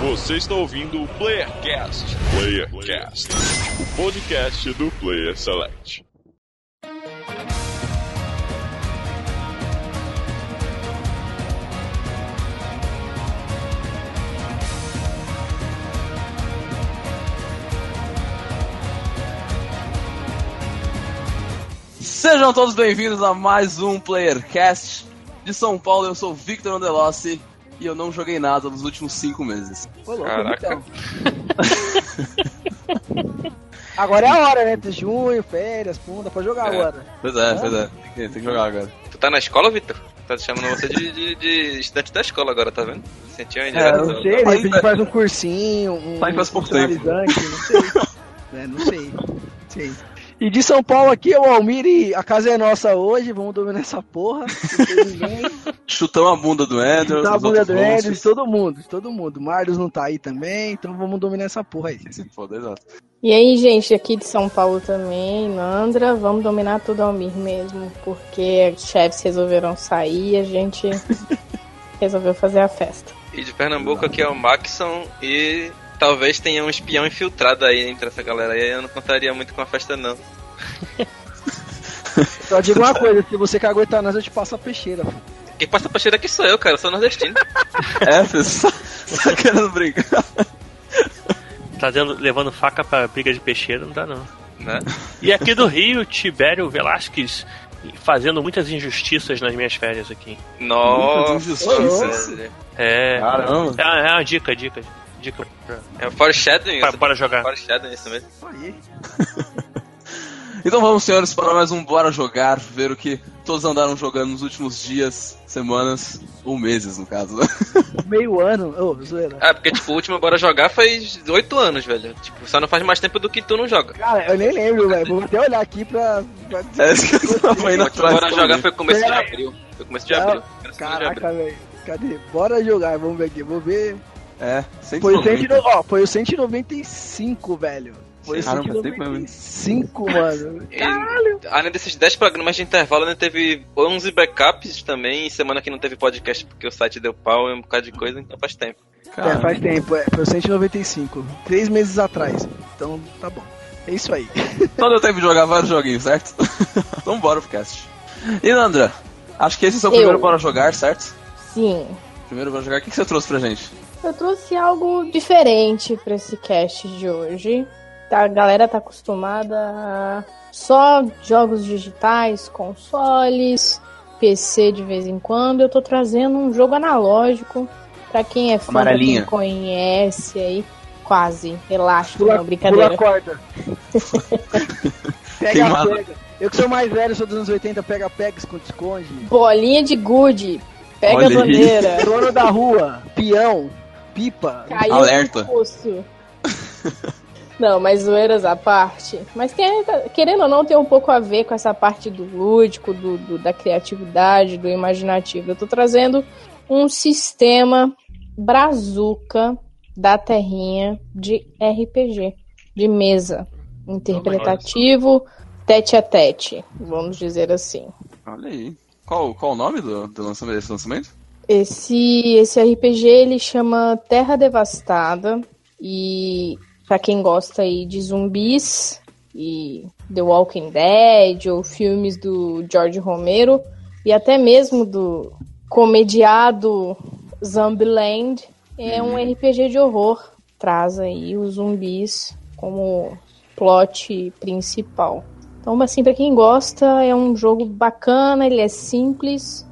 Você está ouvindo o Playercast. Playercast, o podcast do Player Select. Sejam todos bem-vindos a mais um Playercast. De São Paulo, eu sou Victor Andelossi e eu não joguei nada nos últimos cinco meses. Caraca. Agora é a hora, né? De junho, férias, pum, dá pra jogar É. agora. Pois é, pois é. Tem que, tem que jogar agora. Tu tá na escola, Vitor? Tá chamando você de, de, de estudante da escola agora, tá vendo? Sentiu a É, não sei, de Ainda- repente faz um cursinho, um Faz faz tempo. profissionalizante, não sei. É, não sei. sei. E de São Paulo aqui, é o Almir e a casa é nossa hoje, vamos dominar essa porra. Chutamos a bunda do Andrew. tá a bunda do monstros. Edris, todo mundo, todo mundo. Marlos não tá aí também, então vamos dominar essa porra aí. Se foda, exato. E aí, gente, aqui de São Paulo também, Nandra, vamos dominar tudo ao Mir mesmo, porque os chefes resolveram sair e a gente resolveu fazer a festa. E de Pernambuco aqui é o Maxon e talvez tenha um espião infiltrado aí entre essa galera aí. Eu não contaria muito com a festa, não. Só digo uma coisa, se você quer aguentar nós, eu te passo a peixeira. pô. Quem passa pra cheira aqui sou eu, cara. Eu sou nordestino. É, você tá, tá querendo brincar? Tá dando, levando faca pra briga de peixeiro, não dá não. né? E aqui do Rio, Tibério Velasquez fazendo muitas injustiças nas minhas férias aqui. Nossa. injustiças. velho. É. Caramba. É, é uma dica, dica. Dica pra, É o foreshadowing. pra, isso- para jogar. Foreshadowing, isso mesmo. Aí. Então vamos, senhores, para mais um Bora Jogar, ver o que todos andaram jogando nos últimos dias, semanas ou meses, no caso. Meio ano, ô, zoeira. Ah, porque, tipo, o último Bora Jogar faz oito anos, velho. Tipo, só não faz mais tempo do que tu não joga. Cara, eu nem lembro, velho. Vou até olhar aqui pra. pra. É isso que eu tava O indo último atrás. Bora Jogar foi começo de abril. Foi começo de abril. Caraca, velho. Cadê? Bora jogar, vamos ver aqui. Vou ver. É, Foi o, 190. 100, ó, foi o 195, velho. Foi o Caramba, tem mesmo. 195, mano. E, além desses 10 programas de intervalo, ainda teve 11 backups também. E semana que não teve podcast porque o site deu pau e um bocado de coisa, então faz tempo. É, faz tempo, é, foi o 195. Três meses atrás. Então, tá bom. É isso aí. Então deu tempo de jogar vários joguinhos, certo? então bora pro cast. E Nandra, acho que esse é o seu Eu. primeiro Bora Jogar, certo? Sim, Primeiro Bora Jogar, o que que você trouxe pra gente? Eu trouxe algo diferente pra esse cast de hoje. Tá, a galera tá acostumada a só jogos digitais, consoles, PC de vez em quando. Eu tô trazendo um jogo analógico pra quem é fã, quem conhece aí. Quase, relaxa, Pula, não, brincadeira. pula a corda. pega, pega. Eu que sou mais velho, sou dos anos 80, pega, pega, esconde, esconde. Bolinha de gude, pega Olha a bandeira. Dono da rua, peão, pipa. Caiu Alerta. no poço. Não, mas zoeiras à parte. Mas tem, querendo ou não, tem um pouco a ver com essa parte do lúdico, do, do- da criatividade, do imaginativo. Eu tô trazendo um sistema brazuca da terrinha de RPG, de mesa. Interpretativo, tete a tete, vamos dizer assim. Olha aí. Qual, qual o nome do, do lançamento, desse lançamento? Esse, esse RPG ele chama Terra Devastada e pra quem gosta aí de zumbis e The Walking Dead ou filmes do George Romero e até mesmo do comediado Zombieland, é um RPG de horror. Traz aí os zumbis como plot principal. Então, assim, pra quem gosta, é um jogo bacana, ele é simples,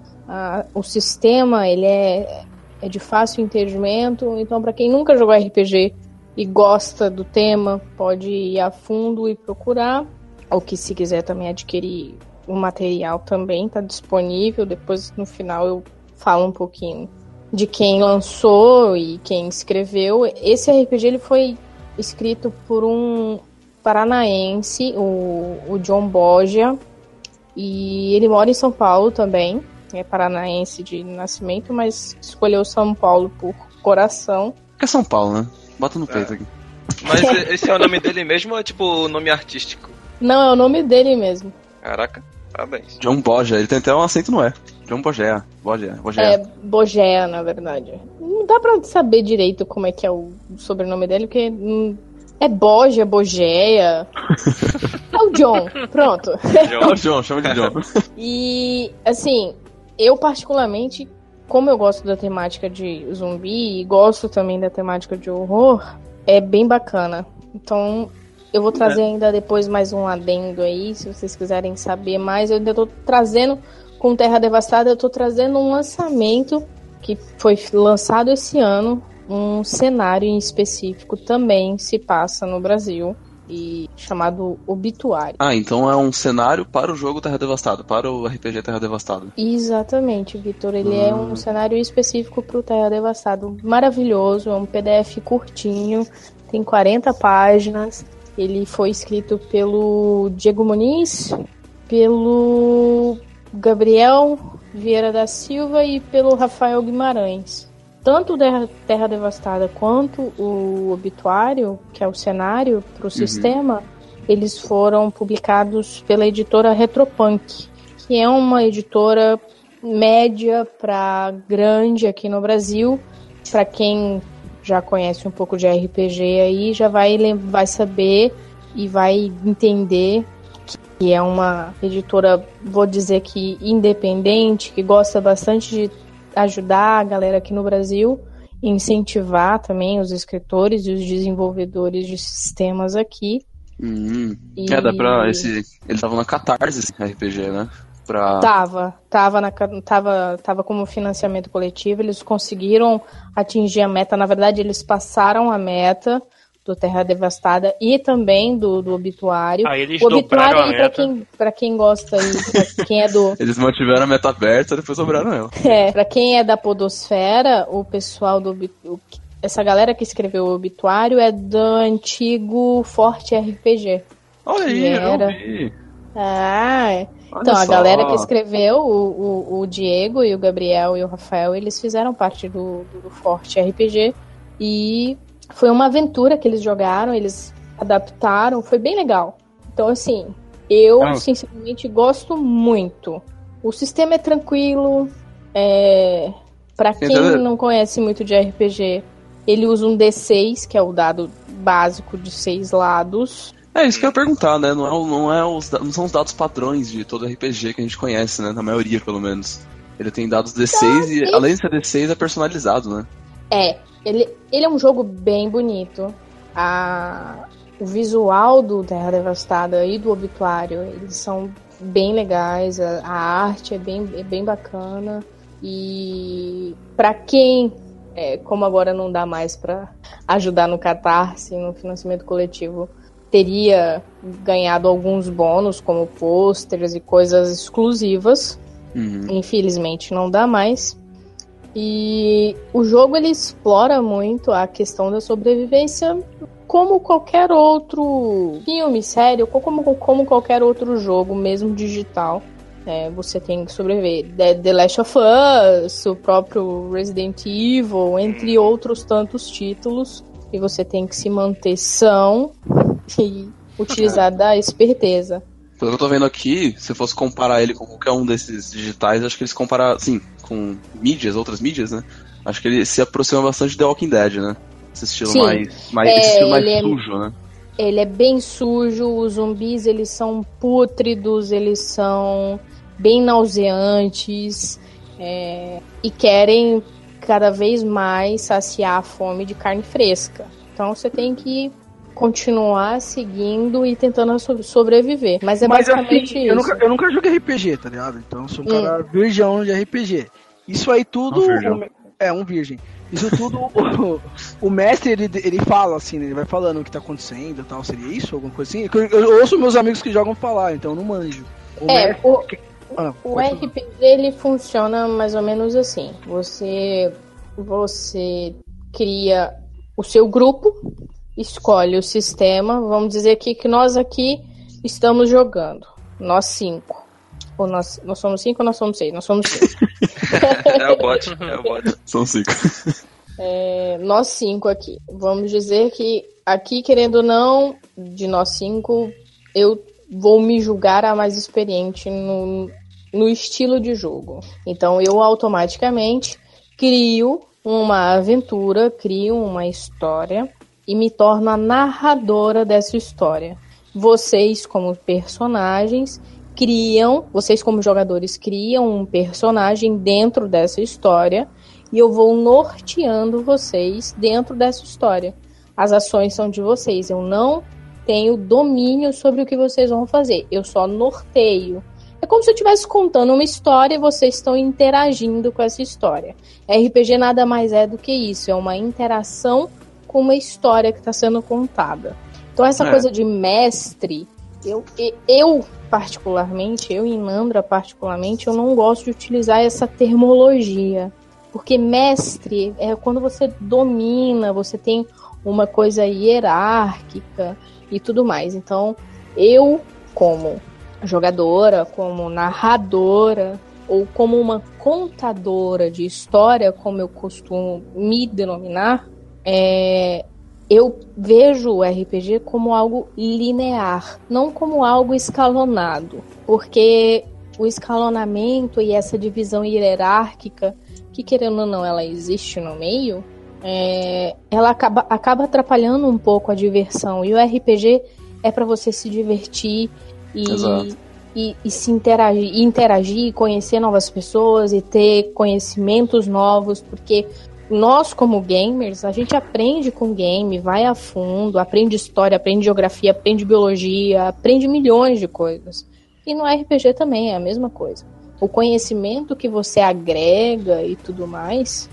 o sistema ele é, é de fácil entendimento, então para quem nunca jogou RPG e gosta do tema, pode ir a fundo e procurar. Ou que se quiser também adquirir o material também está disponível. Depois no final eu falo um pouquinho de quem lançou e quem escreveu. Esse RPG ele foi escrito por um paranaense, o, o John Borgia, e ele mora em São Paulo também. É paranaense de nascimento, mas escolheu São Paulo por coração. Que é São Paulo, né? Bota no peito aqui. Mas esse é o nome dele mesmo ou é tipo o nome artístico? Não, é o nome dele mesmo. Caraca, parabéns. John Boja, ele tem até um acento no E. John Bogea. Bogea. Bogea. É, Bogea, na verdade. Não dá pra saber direito como é que é o sobrenome dele, porque hum, é Boja, Bogea. é o John, pronto. É o John, chama de John. E, assim, eu particularmente, como eu gosto da temática de zumbi e gosto também da temática de horror, é bem bacana. Então, eu vou trazer É. ainda depois mais um adendo aí, se vocês quiserem saber mais. Eu ainda tô trazendo, com Terra Devastada, eu tô trazendo um lançamento que foi lançado esse ano. Um cenário em específico também se passa no Brasil. E chamado Obituário. Ah, então é um cenário para o jogo Terra Devastada, para o RPG Terra Devastada. Exatamente, Vitor. Ele é um cenário específico para o Terra Devastado. Maravilhoso, é um PDF curtinho, tem 40 páginas. Ele foi escrito pelo Diego Muniz, pelo Gabriel Vieira da Silva e pelo Rafael Guimarães. Tanto Terra, Terra Devastada quanto o Obituário, que é o cenário para o sistema, eles foram publicados pela editora Retropunk, que é uma editora média para grande aqui no Brasil. Para quem já conhece um pouco de RPG aí, já vai, vai saber e vai entender que é uma editora, vou dizer que independente, que gosta bastante de ajudar a galera aqui no Brasil, incentivar também os escritores e os desenvolvedores de sistemas aqui. Hum. E- É, dá pra. Esse, eles estavam na Catarse esse RPG, né? Pra. Tava, tava, na, tava, tava como financiamento coletivo, eles conseguiram atingir a meta, na verdade eles passaram a meta do Terra Devastada e também do, do Obituário. Aí eles o Obituário a aí, pra meta. quem, pra quem gosta aí, pra quem é do... Eles mantiveram a meta aberta, depois sobraram ela. É, pra quem é da Podosfera, o pessoal do. Obi- o que- Essa galera que escreveu o obituário é do antigo Forte RPG. Olha aí, eu era. Ah, é. Olha então, a só. galera que escreveu, o, o, o Diego e o Gabriel e o Rafael, eles fizeram parte do, do Forte RPG. E foi uma aventura que eles jogaram, eles adaptaram, foi bem legal. Então, assim, eu Ah. sinceramente gosto muito. O sistema é tranquilo, é... Pra Quer quem não conhece muito de RPG, ele usa um D6, que é o dado básico de seis lados. É isso que eu ia perguntar, né? Não, é, não, é os, não são os dados padrões de todo RPG que a gente conhece, né? Na maioria, pelo menos. Ele tem dados D6 e, isso. além de ser D6, é personalizado, né? É, ele, ele é um jogo bem bonito. A, o visual do Terra Devastada e do Obituário, eles são bem legais. A, a arte é bem, é bem bacana. E pra quem, é, como agora não dá mais pra ajudar no Catarse, no financiamento coletivo, teria ganhado alguns bônus, como pôsteres e coisas exclusivas. Uhum. Infelizmente não dá mais. E o jogo ele explora muito a questão da sobrevivência como qualquer outro filme, sério, como, como qualquer outro jogo, mesmo digital. É, você tem que sobreviver. The, The Last of Us, o próprio Resident Evil, entre outros tantos títulos. E você tem que se manter são e utilizar da esperteza. Pelo que eu tô vendo aqui, se fosse comparar ele com qualquer um desses digitais, acho que eles comparam, assim, com mídias, outras mídias, né? Acho que ele se aproxima bastante de The Walking Dead, né? Esse estilo Sim. mais, mais, É, esse estilo mais é- sujo, né? Ele é bem sujo, os zumbis eles são pútridos, eles são bem nauseantes é, e querem cada vez mais saciar a fome de carne fresca. Então você tem que continuar seguindo e tentando so- sobreviver. Mas é Mas basicamente assim, eu isso. nunca, eu nunca joguei RPG, tá ligado? Então eu sou um Hum. cara virgão de RPG. Isso aí tudo. Um é, um virgem. Isso tudo, o, o mestre, ele, ele fala assim, né? ele vai falando o que tá acontecendo e tal. Seria isso? Alguma coisa assim? Eu, eu ouço meus amigos que jogam falar, então eu não manjo. O É, mestre- o, Ah, O. RPG ele funciona mais ou menos assim. Você você cria o seu grupo, escolhe o sistema. Vamos dizer aqui que nós aqui estamos jogando. Nós cinco. Ou nós, nós somos cinco ou nós somos seis? Nós somos seis. É o bot, é o bot. São cinco. É, nós cinco aqui. Vamos dizer que aqui, querendo ou não, de nós cinco, eu vou me julgar a mais experiente no, no estilo de jogo. Então eu automaticamente crio uma aventura, crio uma história e me torno a narradora dessa história. Vocês, como personagens, criam, vocês como jogadores criam um personagem dentro dessa história e eu vou norteando vocês dentro dessa história. As ações são de vocês, eu não tenho domínio sobre o que vocês vão fazer, eu só norteio. É como se eu estivesse contando uma história e vocês estão interagindo com essa história. RPG nada mais é do que isso, é uma interação com uma história que está sendo contada. Então essa é. coisa de mestre, eu, eu particularmente, eu e Nandra particularmente, eu não gosto de utilizar essa termologia. Porque mestre é quando você domina, você tem uma coisa hierárquica e tudo mais. Então, eu, como jogadora, como narradora, ou como uma contadora de história, como eu costumo me denominar, é, eu vejo o RPG como algo linear, não como algo escalonado, porque o escalonamento e essa divisão hierárquica, que querendo ou não, ela existe no meio, é, ela acaba, acaba atrapalhando um pouco a diversão. E o RPG é para você se divertir e, e, e, se interagir, e interagir, conhecer novas pessoas e ter conhecimentos novos, porque nós, como gamers, a gente aprende com game, vai a fundo, aprende história, aprende geografia, aprende biologia, aprende milhões de coisas. E no RPG também é a mesma coisa. O conhecimento que você agrega e tudo mais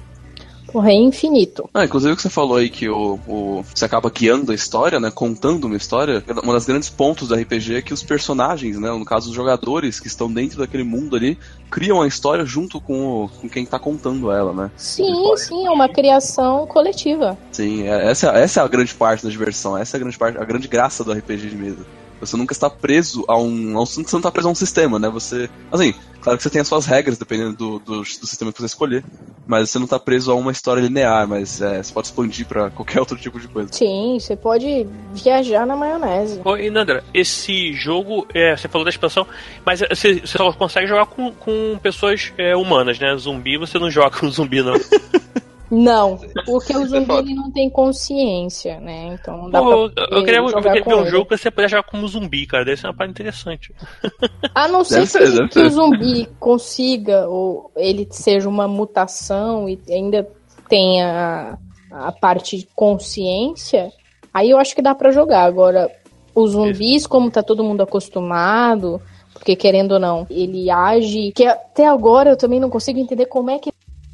Porra, é infinito. Ah, inclusive o que você falou aí que o, o, você acaba guiando a história, né? Contando uma história. Uma das grandes pontos do RPG é que os personagens, né? No caso, os jogadores que estão dentro daquele mundo ali, criam a história junto com, o, com quem tá contando ela, né? Sim, sim, é uma criação coletiva. Sim, é, essa, essa é a grande parte da diversão, essa é a grande parte, a grande graça do RPG de mesa. Você nunca está preso a um. A um você não está preso a um sistema, né? Você. Assim, claro que você tem as suas regras, dependendo do, do, do sistema que você escolher. Mas você não está preso a uma história linear, mas é, você pode expandir para qualquer outro tipo de coisa. Sim, você pode viajar na maionese. Oi, Nandra, esse jogo, é, você falou da expansão, mas você, você só consegue jogar com, com pessoas é, humanas, né? Zumbi, você não joga com zumbi, não. Não, porque o zumbi ele não tem consciência, né? Então dá Pô, pra eu queria, eu queria ver um jogo que você pudesse jogar como zumbi, cara. Deve ser uma parte interessante. A não ser que, que o zumbi consiga, ou ele seja uma mutação e ainda tenha a, a parte de consciência, aí eu acho que dá para jogar. Agora, os zumbis, como tá todo mundo acostumado, porque querendo ou não, ele age. Que até agora eu também não consigo entender como é que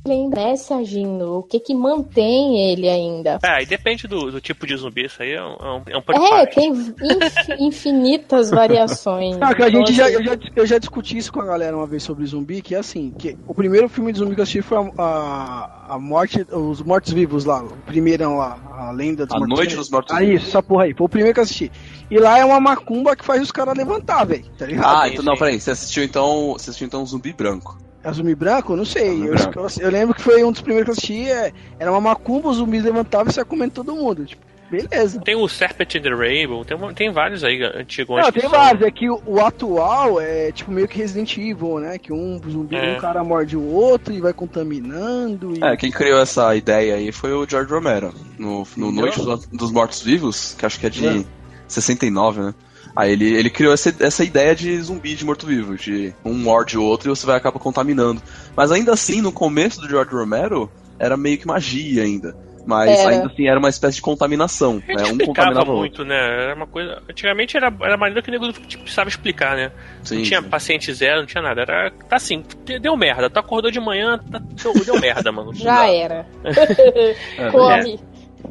ele ainda é se agindo? O que que mantém ele ainda? É, e depende do, do tipo de zumbi, isso aí é um, é um É, tem inf, infinitas variações. Não, que a gente já eu, já, eu já discuti isso com a galera uma vez sobre zumbi, que é assim, que o primeiro filme de zumbi que eu assisti foi a, a, a morte, os mortos-vivos lá, o primeirão lá, a lenda dos A noite dos mortos-vivos. Ah, isso, essa porra aí, foi o primeiro que eu assisti. E lá é uma macumba que faz os caras levantar, velho, tá ligado? Ah, então não, peraí, você assistiu então, você assistiu então Zumbi Branco. É zumbi branco? Não sei. Eu, eu, eu, lembro que foi um dos primeiros que eu assisti. É, era uma macumba, os zumbis levantavam e saia comendo todo mundo. Tipo, beleza. Tem o Serpent in the Rainbow, tem, tem vários aí antigos. Não, tem vários. É que o, o, atual é tipo meio que Resident Evil, né? Que um zumbi, é. um cara morde o outro e vai contaminando. E... É, quem criou essa ideia aí foi o George Romero. No, no Noite dos Mortos-Vivos, que acho que é de é. 69, né? Aí ele, ele criou essa, essa ideia de zumbi de morto-vivo, de um morde o outro e você vai acabar contaminando. Mas ainda assim, no começo do George Romero, era meio que magia ainda. Mas era. ainda assim era uma espécie de contaminação. Né? Um contaminava muito, né? Era uma coisa. Antigamente era, era a maneira que o nego tipo, precisava explicar, né? Sim, não tinha sim. paciente zero, não tinha nada. Era. Tá assim, deu merda. Tu acordou de manhã, tá, deu, deu merda, mano. Já era. é, corre.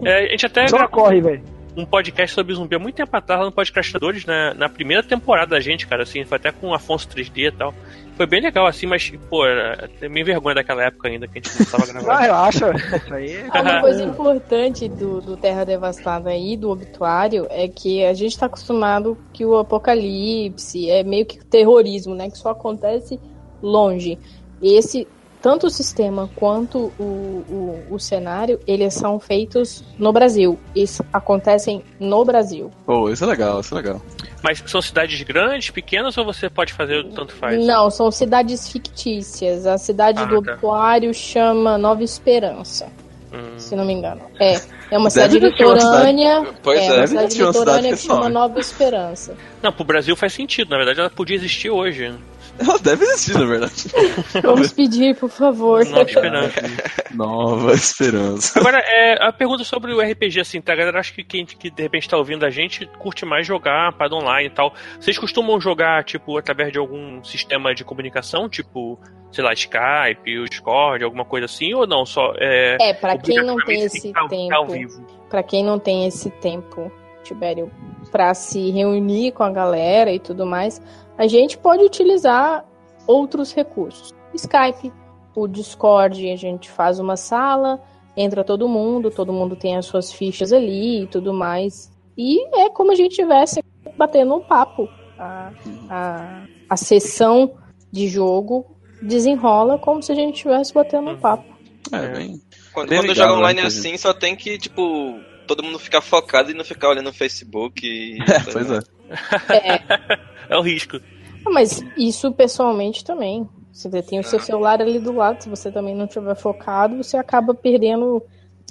É, a gente até. Só corre, velho um podcast sobre zumbi há muito tempo atrás, lá no Podcastadores, na, na primeira temporada da gente, cara, assim, foi até com o Afonso 3D e tal. Foi bem legal, assim, mas, pô, era, meio vergonha daquela época ainda que a gente não estava gravando. ah, relaxa. Aí é... Uma coisa importante do, do Terra Devastada aí, do obituário, é que a gente está acostumado que o apocalipse é meio que terrorismo, né? Que só acontece longe. Esse tanto o sistema quanto o, o, o, cenário, eles são feitos no Brasil. Eles acontecem no Brasil. Oh, isso é legal, isso é legal. Mas são cidades grandes, pequenas ou você pode fazer tanto faz? Não, são cidades fictícias. A cidade ah, do tá. Aquário chama Nova Esperança. Hum. Se não me engano. É, é uma cidade litorânea. Pois é, é uma cidade litorânea que chama Nova Esperança. Não, pro Brasil faz sentido. Na verdade, ela podia existir hoje. Ela deve existir, na verdade. Vamos pedir, por favor. Nova Esperança. Nova Esperança. Agora, é, a pergunta sobre o RPG, assim, tá? Galera, acho que quem que de repente tá ouvindo a gente curte mais jogar para online e tal. Vocês costumam jogar, tipo, através de algum sistema de comunicação, tipo, sei lá, Skype, o Discord, alguma coisa assim, ou não? Só, é, é para quem não tem esse tá, tempo. Tá para quem não tem esse tempo, Tibério, para se reunir com a galera e tudo mais, a gente pode utilizar outros recursos. Skype, o Discord, a gente faz uma sala, entra todo mundo, todo mundo tem as suas fichas ali e tudo mais. E é como a gente estivesse batendo um papo. A, a, a sessão de jogo desenrola como se a gente estivesse batendo um papo. É, bem. Quando, quando joga né, online assim, só tem que, tipo, todo mundo ficar focado e não ficar olhando no Facebook. E... É, pois é. É. é o risco. Ah, mas isso pessoalmente também. Você tem o seu celular ali do lado, se você também não estiver focado, você acaba perdendo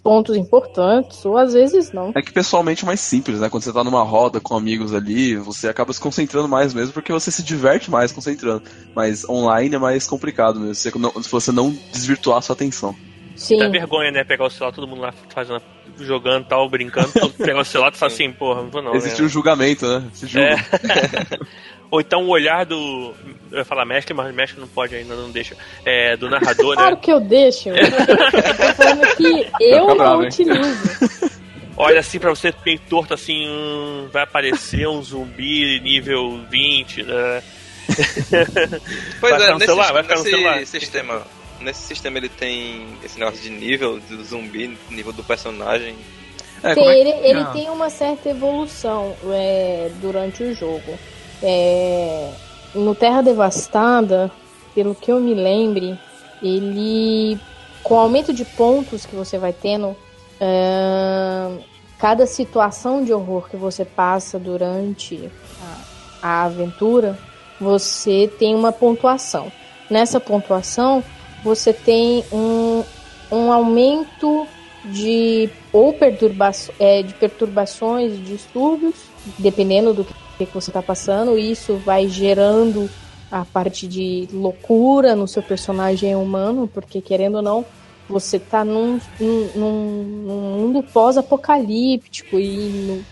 pontos importantes, ou às vezes não. É que pessoalmente é mais simples, né? Quando você tá numa roda com amigos ali, você acaba se concentrando mais mesmo, porque você se diverte mais concentrando. Mas online é mais complicado mesmo, se você não desvirtuar a sua atenção. Sim. Dá vergonha, né? Pegar o celular, todo mundo lá fazendo, jogando tal, brincando, pegar o celular e falar assim, porra, não vou não. Existe né? um julgamento, né? Se É. Ou então o olhar do. Eu ia falar mestre, mas mestre não pode ainda, não deixa. É, do narrador, né? Claro que eu deixo. eu tô falando que eu não bravo, utilizo. Olha assim pra você bem torto assim, hum, vai aparecer um zumbi nível 20, né? Pois vai é, nesse, celular, vai ficar no celular. sistema. Nesse sistema ele tem esse negócio de nível do zumbi, nível do personagem. É, tem, é? ele, ele tem uma certa evolução é, durante o jogo. É, no Terra Devastada, pelo que eu me lembre, ele com o aumento de pontos que você vai tendo, é, cada situação de horror que você passa durante a, a aventura, você tem uma pontuação. Nessa pontuação, você tem um, um aumento de ou perturba é, de perturbações, distúrbios, dependendo do que que você está passando, isso vai gerando a parte de loucura no seu personagem humano, porque querendo ou não, você tá num, num, num mundo pós-apocalíptico e no,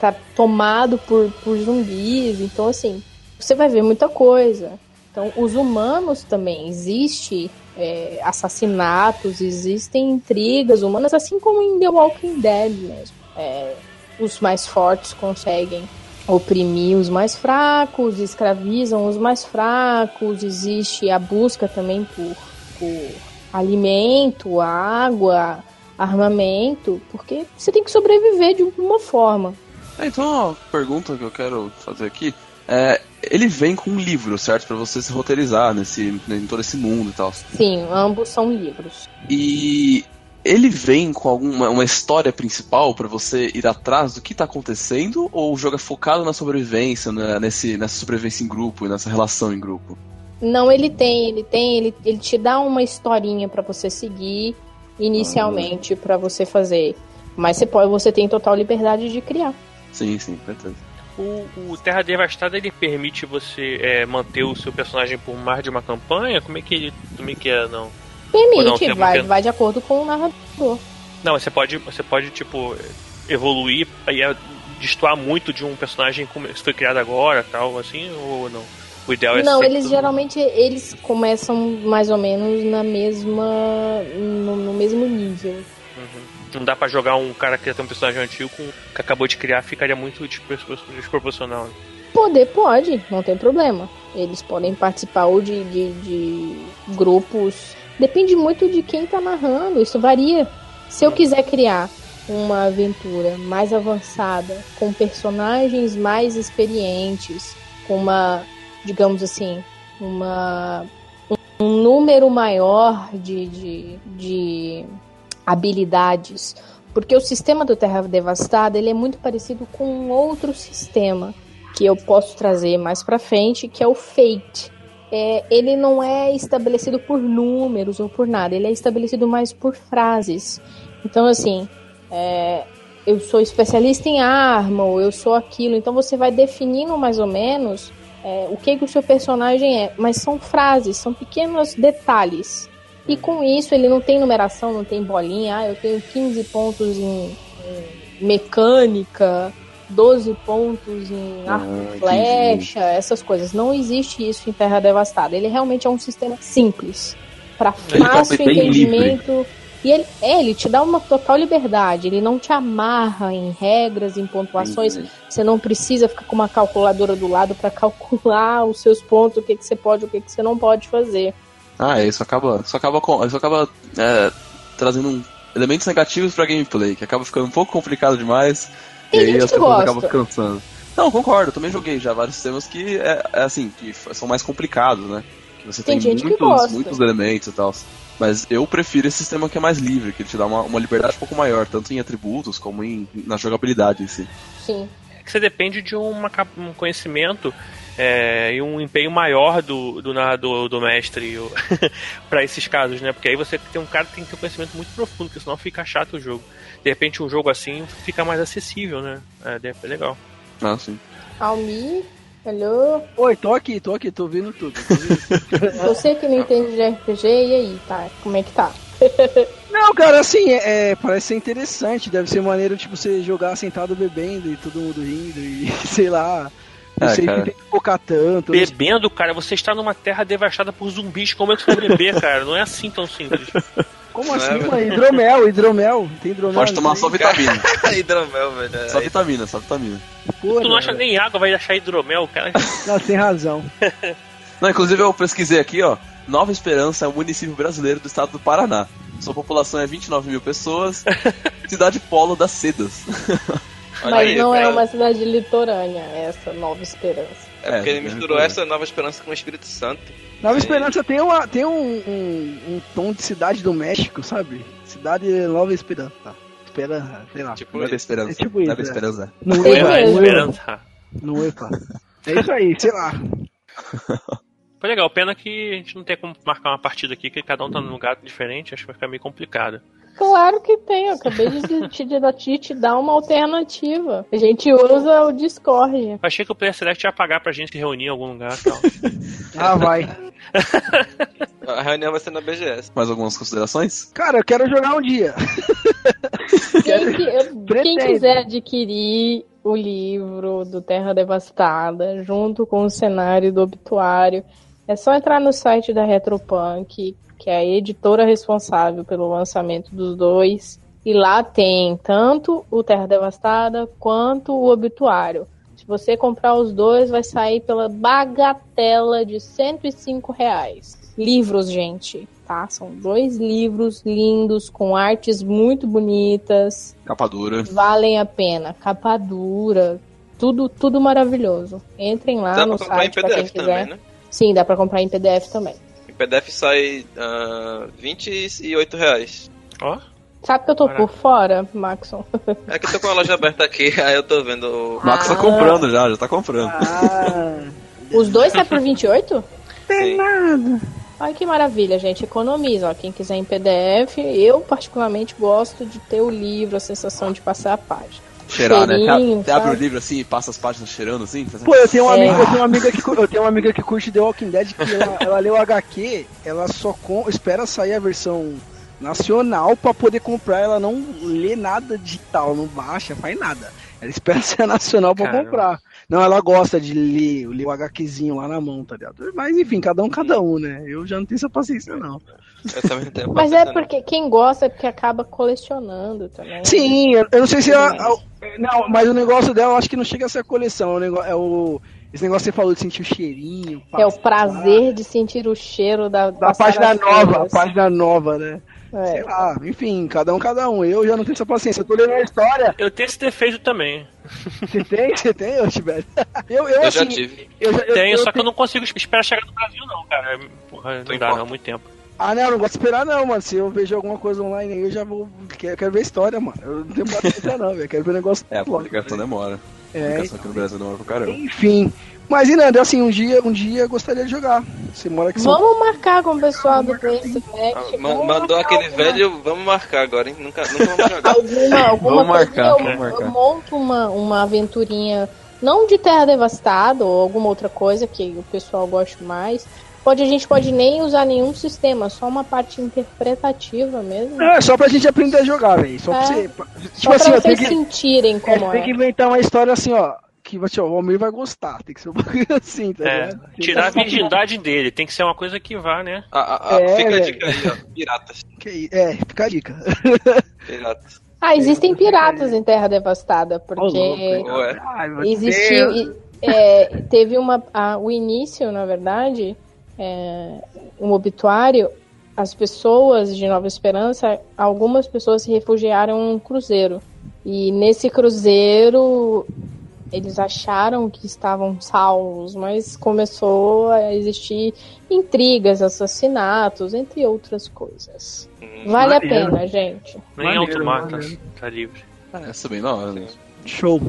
tá tomado por, por zumbis, então assim, você vai ver muita coisa. Então, os humanos também existe é, assassinatos, existem intrigas humanas, assim como em The Walking Dead mesmo. É, os mais fortes conseguem oprimir os mais fracos, escravizam os mais fracos, existe a busca também por, por alimento, água, armamento, porque você tem que sobreviver de uma forma. É, então, uma pergunta que eu quero fazer aqui é, ele vem com um livro, certo? para você se roteirizar nesse, em todo esse mundo e tal. Sim, ambos são livros. E ele vem com alguma uma história principal para você ir atrás do que tá acontecendo ou o jogo é focado na sobrevivência, né, nesse, nessa sobrevivência em grupo, nessa relação em grupo? Não, ele tem, ele tem, ele, ele te dá uma historinha para você seguir inicialmente para você fazer, mas você pode, você tem total liberdade de criar. Sim, sim, certeza. O, o, Terra Devastada ele permite você é, manter o seu personagem por mais de uma campanha? Como é que ele, como é que é não? Permite, não, vai, vai de acordo com o narrador. Não, você pode, você pode tipo evoluir e é destoar muito de um personagem que foi criado agora, tal, assim, ou não? O ideal é Não, eles geralmente eles começam mais ou menos na mesma no, no mesmo nível. Não dá para jogar um cara que tem um personagem antigo com que acabou de criar, ficaria muito desproporcional. Poder pode, não tem problema. Eles podem participar ou de, de, de grupos Depende muito de quem está narrando, isso varia. Se eu quiser criar uma aventura mais avançada, com personagens mais experientes, com uma, digamos assim, uma um número maior de, de, de habilidades, porque o sistema do Terra Devastada ele é muito parecido com outro sistema que eu posso trazer mais pra frente, que é o Fate. É, ele não é estabelecido por números ou por nada, ele é estabelecido mais por frases. Então, assim, é, eu sou especialista em arma, ou eu sou aquilo. Então, você vai definindo mais ou menos é, o que, que o seu personagem é. Mas são frases, são pequenos detalhes. E com isso, ele não tem numeração, não tem bolinha. Ah, eu tenho 15 pontos em, em mecânica, 12 pontos em arco e flecha, essas coisas. Não existe isso em Terra Devastada. Ele realmente é um sistema simples. Para tá fácil bem entendimento. E ele, é, ele te dá uma total liberdade. Ele não te amarra em regras, em pontuações. Você não precisa ficar com uma calculadora do lado para calcular os seus pontos, o que, que você pode, o que, que você não pode fazer. Ah, é, isso acaba, isso acaba, com- isso acaba é, trazendo um- elementos negativos pra gameplay, que acaba ficando um pouco complicado demais. Tem e aí as que pessoas gosta. acabam cansando. Não, concordo, também joguei já vários sistemas que é, é assim, que são mais complicados, né? Que você Tem tem, gente que muitos, gosta. muitos elementos e tal. Mas eu prefiro esse sistema que é mais livre, que ele te dá uma, uma liberdade um pouco maior, tanto em atributos como em, na jogabilidade em si. Sim. É que você depende de uma um conhecimento é, e um empenho maior do, do narrador, do mestre para esses casos, né? Porque aí você tem um cara que tem que ter um conhecimento muito profundo, porque senão fica chato o jogo. De repente um jogo assim fica mais acessível, né? É, é legal. Ah, sim. Almi, alô? Oi, tô aqui, tô aqui, tô ouvindo tudo. tô ouvindo Você que não entende de RPG, e aí, tá? Como é que tá? Não, cara, assim, é, é, parece ser interessante. Deve ser maneiro, tipo, você jogar sentado bebendo e todo mundo rindo e sei lá. Não É, sei cara. se tem que focar tanto. não Bebendo, cara, você está numa terra devastada por zumbis, como é que você vai beber, cara? Não é assim tão simples. Como Não é, assim, velho? mano? Hidromel, hidromel. Tem hidromel? Pode não tomar sei. só vitamina. Hidromel, velho. é. Só vitamina, só vitamina. Porra, Tu não acha nem água, vai achar hidromel, cara. Não, tem razão. Não, inclusive eu pesquisei aqui, ó. Nova Esperança é um município brasileiro do estado do Paraná. Sua população é 29 mil pessoas. cidade polo das sedas. Olha Mas aí, não é cara. uma cidade litorânea, essa Nova Esperança. É porque É, ele misturou é. essa nova esperança com o Espírito Santo. Nova É. Esperança tem, uma, tem um, um, um tom de cidade do México, sabe? Cidade Nova Esperança. Esperança, sei lá. Tipo, Nova Esperança. É tipo isso, Nova é. Esperança. É, não é, Esperança. não é, pá. É isso aí, sei lá. Foi legal, pena que a gente não tem como marcar uma partida aqui, que cada um tá num lugar diferente, acho que vai ficar meio complicado. Claro que tem, eu acabei de te, te, te, dar uma alternativa. A gente usa o Discord. Eu achei que o Player Select ia pagar pra gente se reunir em algum lugar e tal. Ah, vai. A reunião vai ser na BGS. Mais algumas considerações? Cara, eu quero jogar um dia. Quem, que- eu- quem quiser adquirir o livro do Terra Devastada, junto com o cenário do obituário, é só entrar no site da Retropunk, que é a editora responsável pelo lançamento dos dois. E lá tem tanto o Terra Devastada quanto o obituário. Se você comprar os dois, vai sair pela bagatela de 105 reais. Livros, gente, tá? São dois livros lindos, com artes muito bonitas, Capa dura. valem a pena. Capa dura, tudo, tudo maravilhoso. Entrem lá Dá no pra comprar em site PDF também, né? Sim, dá pra comprar em PDF também. Em PDF sai ah, 28 reais. Ó, Sabe que eu tô Caraca. por fora, Maxon? É que eu tô com a loja aberta aqui, aí eu tô vendo o. O Max tá Ah. comprando já, já tá comprando. Ah, Os dois tá por 28? Sim. Ai, que maravilha, gente. Economiza. Ó. Quem quiser em PDF, eu particularmente gosto de ter o livro, a sensação de passar a página. Cheirar, né? Você abre o livro assim e passa as páginas cheirando assim? faz- Pô, eu tenho uma É. amiga, eu tenho uma amiga que eu tenho uma amiga que curte The Walking Dead que ela, ela leu HQ, ela só com, espera sair a versão nacional pra poder comprar, ela não lê nada digital, não baixa, faz nada. Ela espera ser a nacional pra Caramba. comprar. Não, ela gosta de ler, ler o HQzinho lá na mão, tá ligado? Mas enfim, cada um, cada um, né? Eu já não tenho essa paciência, não. Eu também não tenho Mas é porque quem gosta é porque acaba colecionando também. Sim, eu, não sei se ela. mais. Não, mas o negócio dela eu acho que não chega a ser a coleção. É o negócio, é o, esse negócio que você falou de sentir o cheirinho. É o passar, prazer de sentir o cheiro da, Da passar página nova, a página nova, né? É. Sei lá, enfim, cada um, cada um. Eu já não tenho essa paciência. Eu tô lendo a história. eu tenho esse defeito também. Você tem? Você tem, ô? Eu, eu, Eu assim, já tive. Eu, já- eu, Tenho, eu só que eu não consigo esperar chegar no Brasil, não, cara. Porra, não dá, não, muito tempo. Ah, não, eu não gosto de esperar não, mano. Se eu vejo alguma coisa online aí, eu já vou. Quero, quero ver a história, mano. Eu não tenho paciência não, velho. Quero ver o negócio. É, a logo. publicação demora. A É, publicação aqui no Brasil demora pra caramba. enfim. Mas, Inanda, assim, um dia, um dia eu gostaria de jogar. Você mora aqui em São Vamos marcar com o pessoal do Play Select. Ah, ma- vamos mandou aquele alguma- velho, vamos marcar agora, hein? Nunca, nunca vamos jogar. Alguma, alguma Vamos marcar, eu, vamos marcar. eu monto uma, uma aventurinha, não de Terra Devastada ou alguma outra coisa que o pessoal goste mais. Pode, a gente pode nem usar nenhum sistema, só uma parte interpretativa mesmo. Não, é só pra gente aprender a jogar, velho. Só pra É. você. pra- Só Tipo assim, pra tem vocês que, sentirem é, como tem é. que inventar uma história assim, ó. Que tipo, ó, o Almir vai gostar. Tem que ser um bagulho assim, tá É, ligado? tirar a virgindade dele, tem que ser uma coisa que vá, né? Ah, ah, ah, É, fica a velho. dica aí, ó. Piratas. Que É, fica a dica. Piratas. Ah, existem piratas em Terra Devastada, porque é? Meu existiu. É, teve uma. a- o início, na verdade, é, um obituário. As pessoas de Nova Esperança, algumas pessoas se refugiaram em um cruzeiro. E nesse cruzeiro eles acharam que estavam salvos, mas começou a existir intrigas, assassinatos, entre outras coisas. Hum, Vale a pena, gente. Nem Maneiro, automata, maneiro. tá livre. Essa é bem da hora, né? Show.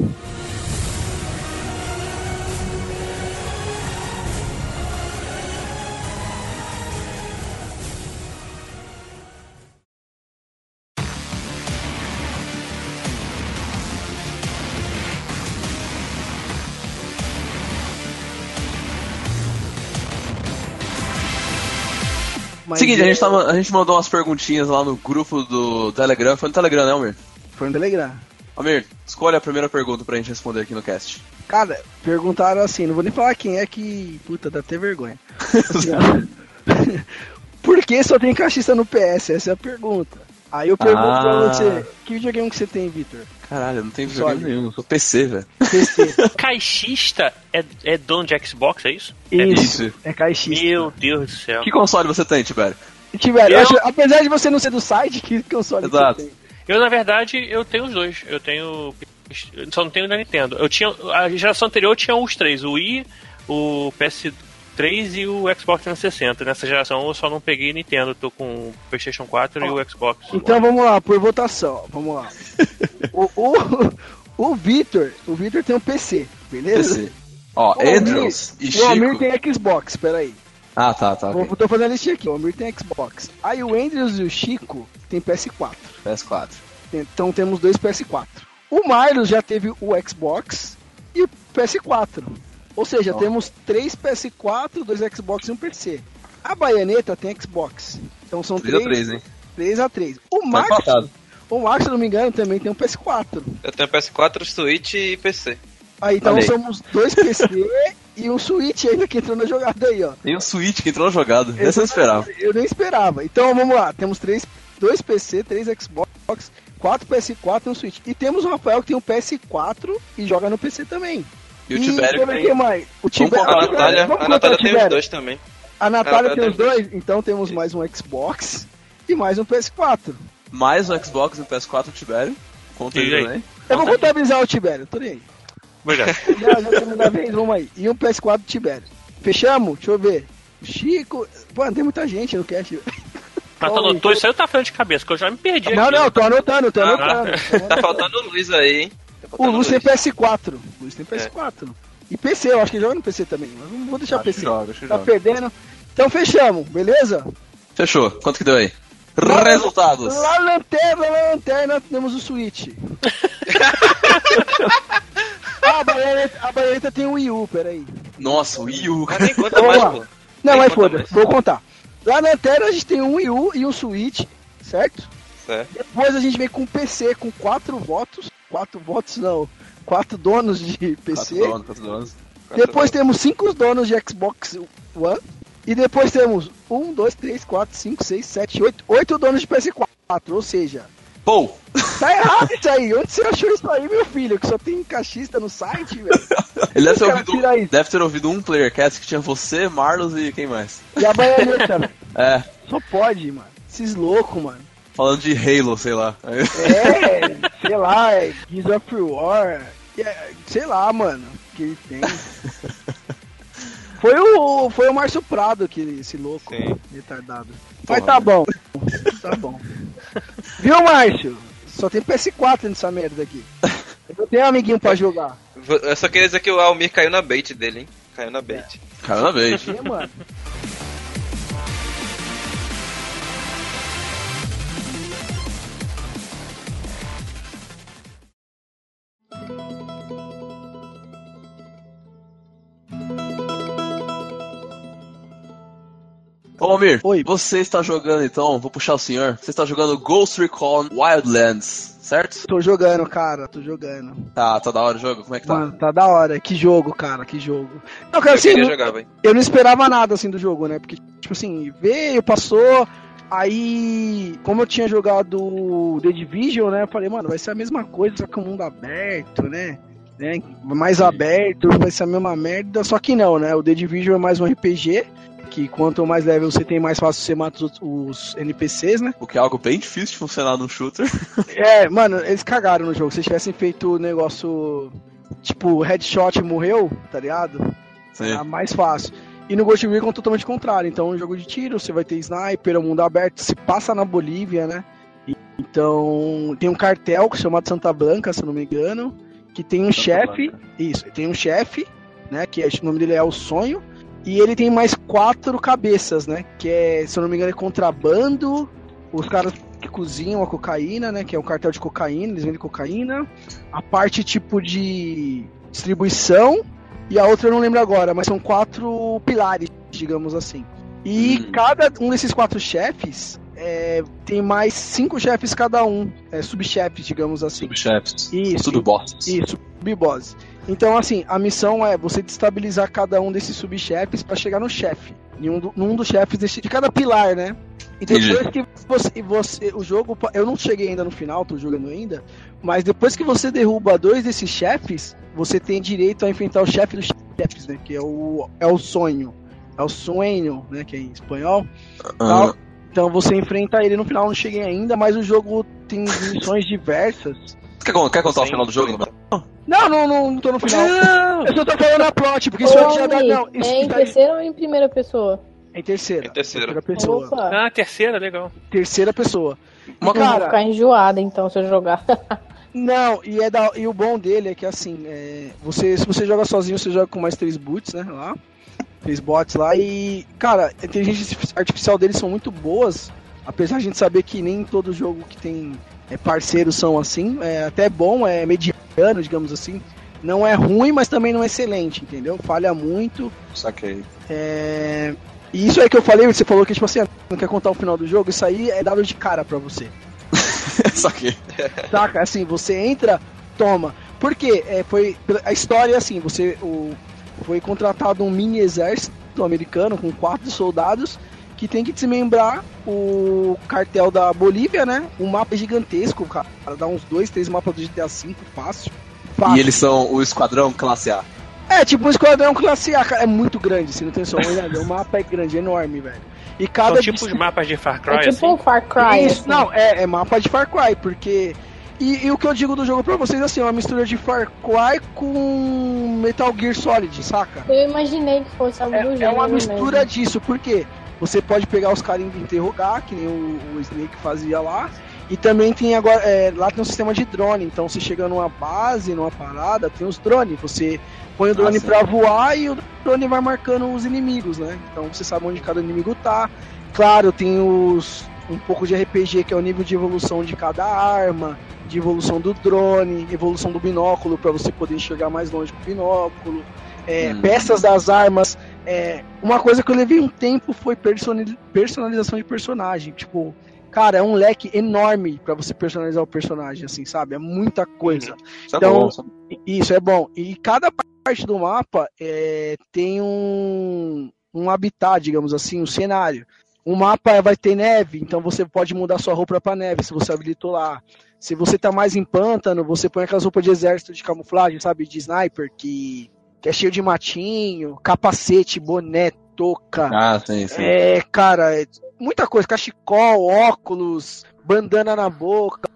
Mas Seguinte, a é- gente, tava, a gente mandou umas perguntinhas lá no grupo do Telegram. Foi no Telegram, né, Almir? Foi no Telegram. Almir, escolhe a primeira pergunta pra gente responder aqui no cast. Cara, perguntaram assim, não vou nem falar quem é que. Puta, dá até vergonha. Assim. Por que só tem caixista no PS? Essa é a pergunta. Aí eu pergunto Ah. pra você, que videogame que você tem, Victor? Caralho, eu não tenho videogame nenhum, eu sou PC, velho. PC. Caixista é, é dono de Xbox, é isso? Isso, isso. é caixista. Meu Deus do céu. Que console você tem, Tibério? Tiver, eu acho- apesar de você não ser do site, que console Exato. você tem? Eu, na verdade, eu tenho os dois. Eu tenho. eu Só não tenho da Nintendo. Eu tinha. A geração anterior tinha os três: o Wii, o PS3 e o Xbox 360. Nessa geração eu só não peguei Nintendo. Tô com o PlayStation 4 e o Xbox. Então vamos lá, por votação, vamos lá. o, o, o Victor, o Victor tem um PC, beleza? PC. Ó, O Almir- Andrews e O Almir Chico. tem Xbox, peraí. Ah, tá, tá. Vou- Tô fazendo a listinha aqui, o Almir tem Xbox. Aí o Andrews e o Chico tem PS4. PS4. Então temos dois PS4. O Marlos já teve o Xbox e o PS4. Ou seja, temos três PS4, dois Xbox e um PC. A Baianeta tem Xbox. Então são 3 a três, 3, hein? 3 a 3. O Tá Max, empatado. o Max, se não me engano, também tem um PS4. Eu tenho PS4, Switch e PC. Aí então aí. somos dois PC e um Switch ainda que entrou na jogada aí, ó. Tem um Switch que entrou na jogada. Essa eu não esperava. Eu nem esperava. Então vamos lá, temos três, dois PC, três Xbox, quatro PS4 e um Switch. E temos o Rafael que tem um PS4 e joga no PC também. E o Tibério tem- mais? O Tibério. A Natália, a Natália tem os dois também. A Natália Ah, tem tá, os dois, então temos mais um Xbox e mais um PS4. Mais um Xbox e um PS4 o Tibério. Conta aí também. Eu vou contabilizar o Tibério, tô nem aí. Obrigado. Já, já temos da vez, vamos aí. E um PS4 Tibério. Fechamos? Deixa eu ver. Chico. Mano, tem muita gente no cast. Mas tu anotou isso aí eu tava falando de cabeça, que eu já me perdi Não, aqui. não, tô anotando, tô Ah, anotando. tô Tá anotando. faltando o Luiz aí, hein? O Lúcio tem Luiz. PS4. O tem PS4. E PC, eu acho que ele joga no PC também. Mas não vou deixar Acho que PC. joga, acho que tá joga. perdendo. Então fechamos, beleza? Fechou. Quanto que deu aí? Resultados. Lá na lanterna, lá na lanterna, temos o Switch. Ah, a Baianeta, a Baianeta tem o Wii U, peraí. Nossa, o Wii U. Mas nem conta mais, pô. Não, Nem mas foda, mais. vou contar. Lá na lanterna a gente tem um Wii U e um Switch, certo? Certo. Depois a gente vem com um PC com quatro votos. Quatro votos não. Quatro donos de PC. Quatro donos, quatro donos. Depois temos cinco donos de Xbox One. E depois temos um, dois, três, quatro, cinco, seis, sete, oito. Oito donos de PS4. Ou seja, Pô, tá errado isso aí. Onde você achou isso aí, meu filho? Que só tem caixista no site, velho. ele deve ter, Cara, ouvido, deve ter ouvido um Playercast que tinha você, Marlos e quem mais? E a baianeta, velho. É, Só pode, mano. Esses loucos, mano. Falando de Halo, sei lá. É, sei lá, é Gears of War. é, sei lá, mano. Que ele tem. Foi o, foi o Márcio Prado, que esse louco, Sim. retardado. Mas tá bom. Tá bom. Viu, Márcio? Só tem PS4 nessa merda aqui. Eu não tenho amiguinho pra jogar. Eu só queria dizer que o Almir caiu na bait dele, hein? Caiu na bait. Caiu na vez. Tinha, mano. Ô, Oi. você está jogando então, vou puxar o senhor. Você está jogando Ghost Recon Wildlands, certo? Tô jogando, cara, tô jogando. Tá, tá da hora o jogo? Como é que tá? Mano, tá da hora. Que jogo, cara, que jogo. Não, cara, Eu assim, queria não- jogar, velho. eu não esperava nada assim do jogo, né? Porque, tipo assim, veio, passou. Aí, como eu tinha jogado The Division, né? Eu falei, mano, vai ser a mesma coisa, só que o mundo aberto, né? né? Mais aberto, vai ser a mesma merda. Só que não, né? O The Division é mais um RPG. Que quanto mais level você tem, mais fácil você mata os, os NPCs, né? O que é algo bem difícil de funcionar num shooter. É, mano, eles cagaram no jogo. Se eles tivessem feito o negócio tipo headshot e morreu, tá ligado? Sim. Tá mais fácil. E no Ghost Recon totalmente contrário. Então, um jogo de tiro, você vai ter sniper, é um mundo aberto, se passa na Bolívia, né? Então, tem um cartel chamado Santa Blanca, se eu não me engano, que tem um chefe, isso, tem um chefe, né, que é- o nome dele é o Sonho, e ele tem mais quatro cabeças, né, que é, se eu não me engano, é contrabando, os caras que cozinham a cocaína, né, que é um cartel de cocaína, eles vendem cocaína, a parte tipo de distribuição, e a outra eu não lembro agora, mas são quatro pilares, digamos assim. E Hum. cada um desses quatro chefes é, tem mais cinco chefes cada um, é, subchefes, digamos assim. Subchefes. Isso. Subbosses. Isso, sub-boss. Então, assim, a missão é você destabilizar cada um desses subchefes pra chegar no chefe. Em um, do- num dos chefes desse- de cada pilar, né? E depois que você, você. O jogo. Eu não cheguei ainda no final, tô jogando ainda. Mas depois que você derruba dois desses chefes, você tem direito a enfrentar o chefe dos chefes, né? Que é o, é o sonho. É o sonho, né? Que é em espanhol. Ah, Então você enfrenta ele no final, não cheguei ainda, mas o jogo tem missões diversas. Quer, quer contar o Sim, final do jogo? então. Não, não, não, não tô no final. Não! Eu só tô falando a plot, porque isso aqui já dá. Não, isso é em tá- terceira ou em primeira pessoa? é em terceira. Em terceira. pessoa. Opa, Ah, terceira, legal. Terceira pessoa. Uma- eu vou cara, ficar enjoada então se eu jogar. não, e, é da, e o bom dele é que assim, é, você, se você joga sozinho, você joga com mais três boots, né? Lá. Três bots lá. E, cara, a inteligência artificial deles são muito boas. Apesar de a gente saber que nem todo jogo que tem é, parceiros são assim. É até bom, é mediano, digamos assim. Não é ruim, mas também não é excelente, entendeu? Falha muito. Saquei. É... E isso aí que eu falei, você falou que, tipo assim, não quer contar o final do jogo, isso aí é dado de cara pra você. Saquei. Saca? Assim, você entra, toma. Por quê? É, foi, a história é assim, você o, foi contratado um mini exército americano com quatro soldados que tem que desmembrar o cartel da Bolívia, né? Um mapa gigantesco, cara. Dá uns dois, três mapas do GTA V, fácil. fácil. E eles são o esquadrão classe A. É, tipo um esquadrão classe A, cara. É muito grande, você não tem noção. Olha, O mapa é grande, é enorme, velho. E cada São tipo os mapas de Far É Cry, tipo assim. um Far Cry. Isso, assim. não, é, é mapa de Far Cry, porque. E, e o que eu digo do jogo pra vocês assim, é uma mistura de Far Cry com Metal Gear Solid, saca? Eu imaginei que fosse algo do É, é uma mistura mesmo. disso, porque você pode pegar os caras e interrogar, que nem o, o Snake fazia lá. E também tem agora. é, lá tem um sistema de drone, então você chega numa base, numa parada, tem os drones. Você põe o drone sim. pra voar e o drone vai marcando os inimigos, né? Então você sabe onde cada inimigo tá. Claro, tem os. um pouco de RPG, que é o nível de evolução de cada arma, de evolução do drone, evolução do binóculo para você poder enxergar mais longe com o binóculo. É, Hum. Peças das armas. É, uma coisa que eu levei um tempo foi personalização de personagem. Tipo, cara, é um leque enorme para você personalizar o personagem, assim, sabe? É muita coisa. Isso é Então, bom. sabe? Isso é bom. E cada parte do mapa é, tem um, um habitat, digamos assim, um cenário. O mapa vai ter neve, então você pode mudar sua roupa para neve se você habilitou lá. Se você tá mais em pântano, você põe aquelas roupas de exército de camuflagem, sabe, de sniper, que, que é cheio de matinho, capacete, boné, touca. Ah, sim, sim. É, cara, é muita coisa, cachecol, óculos, bandana na boca,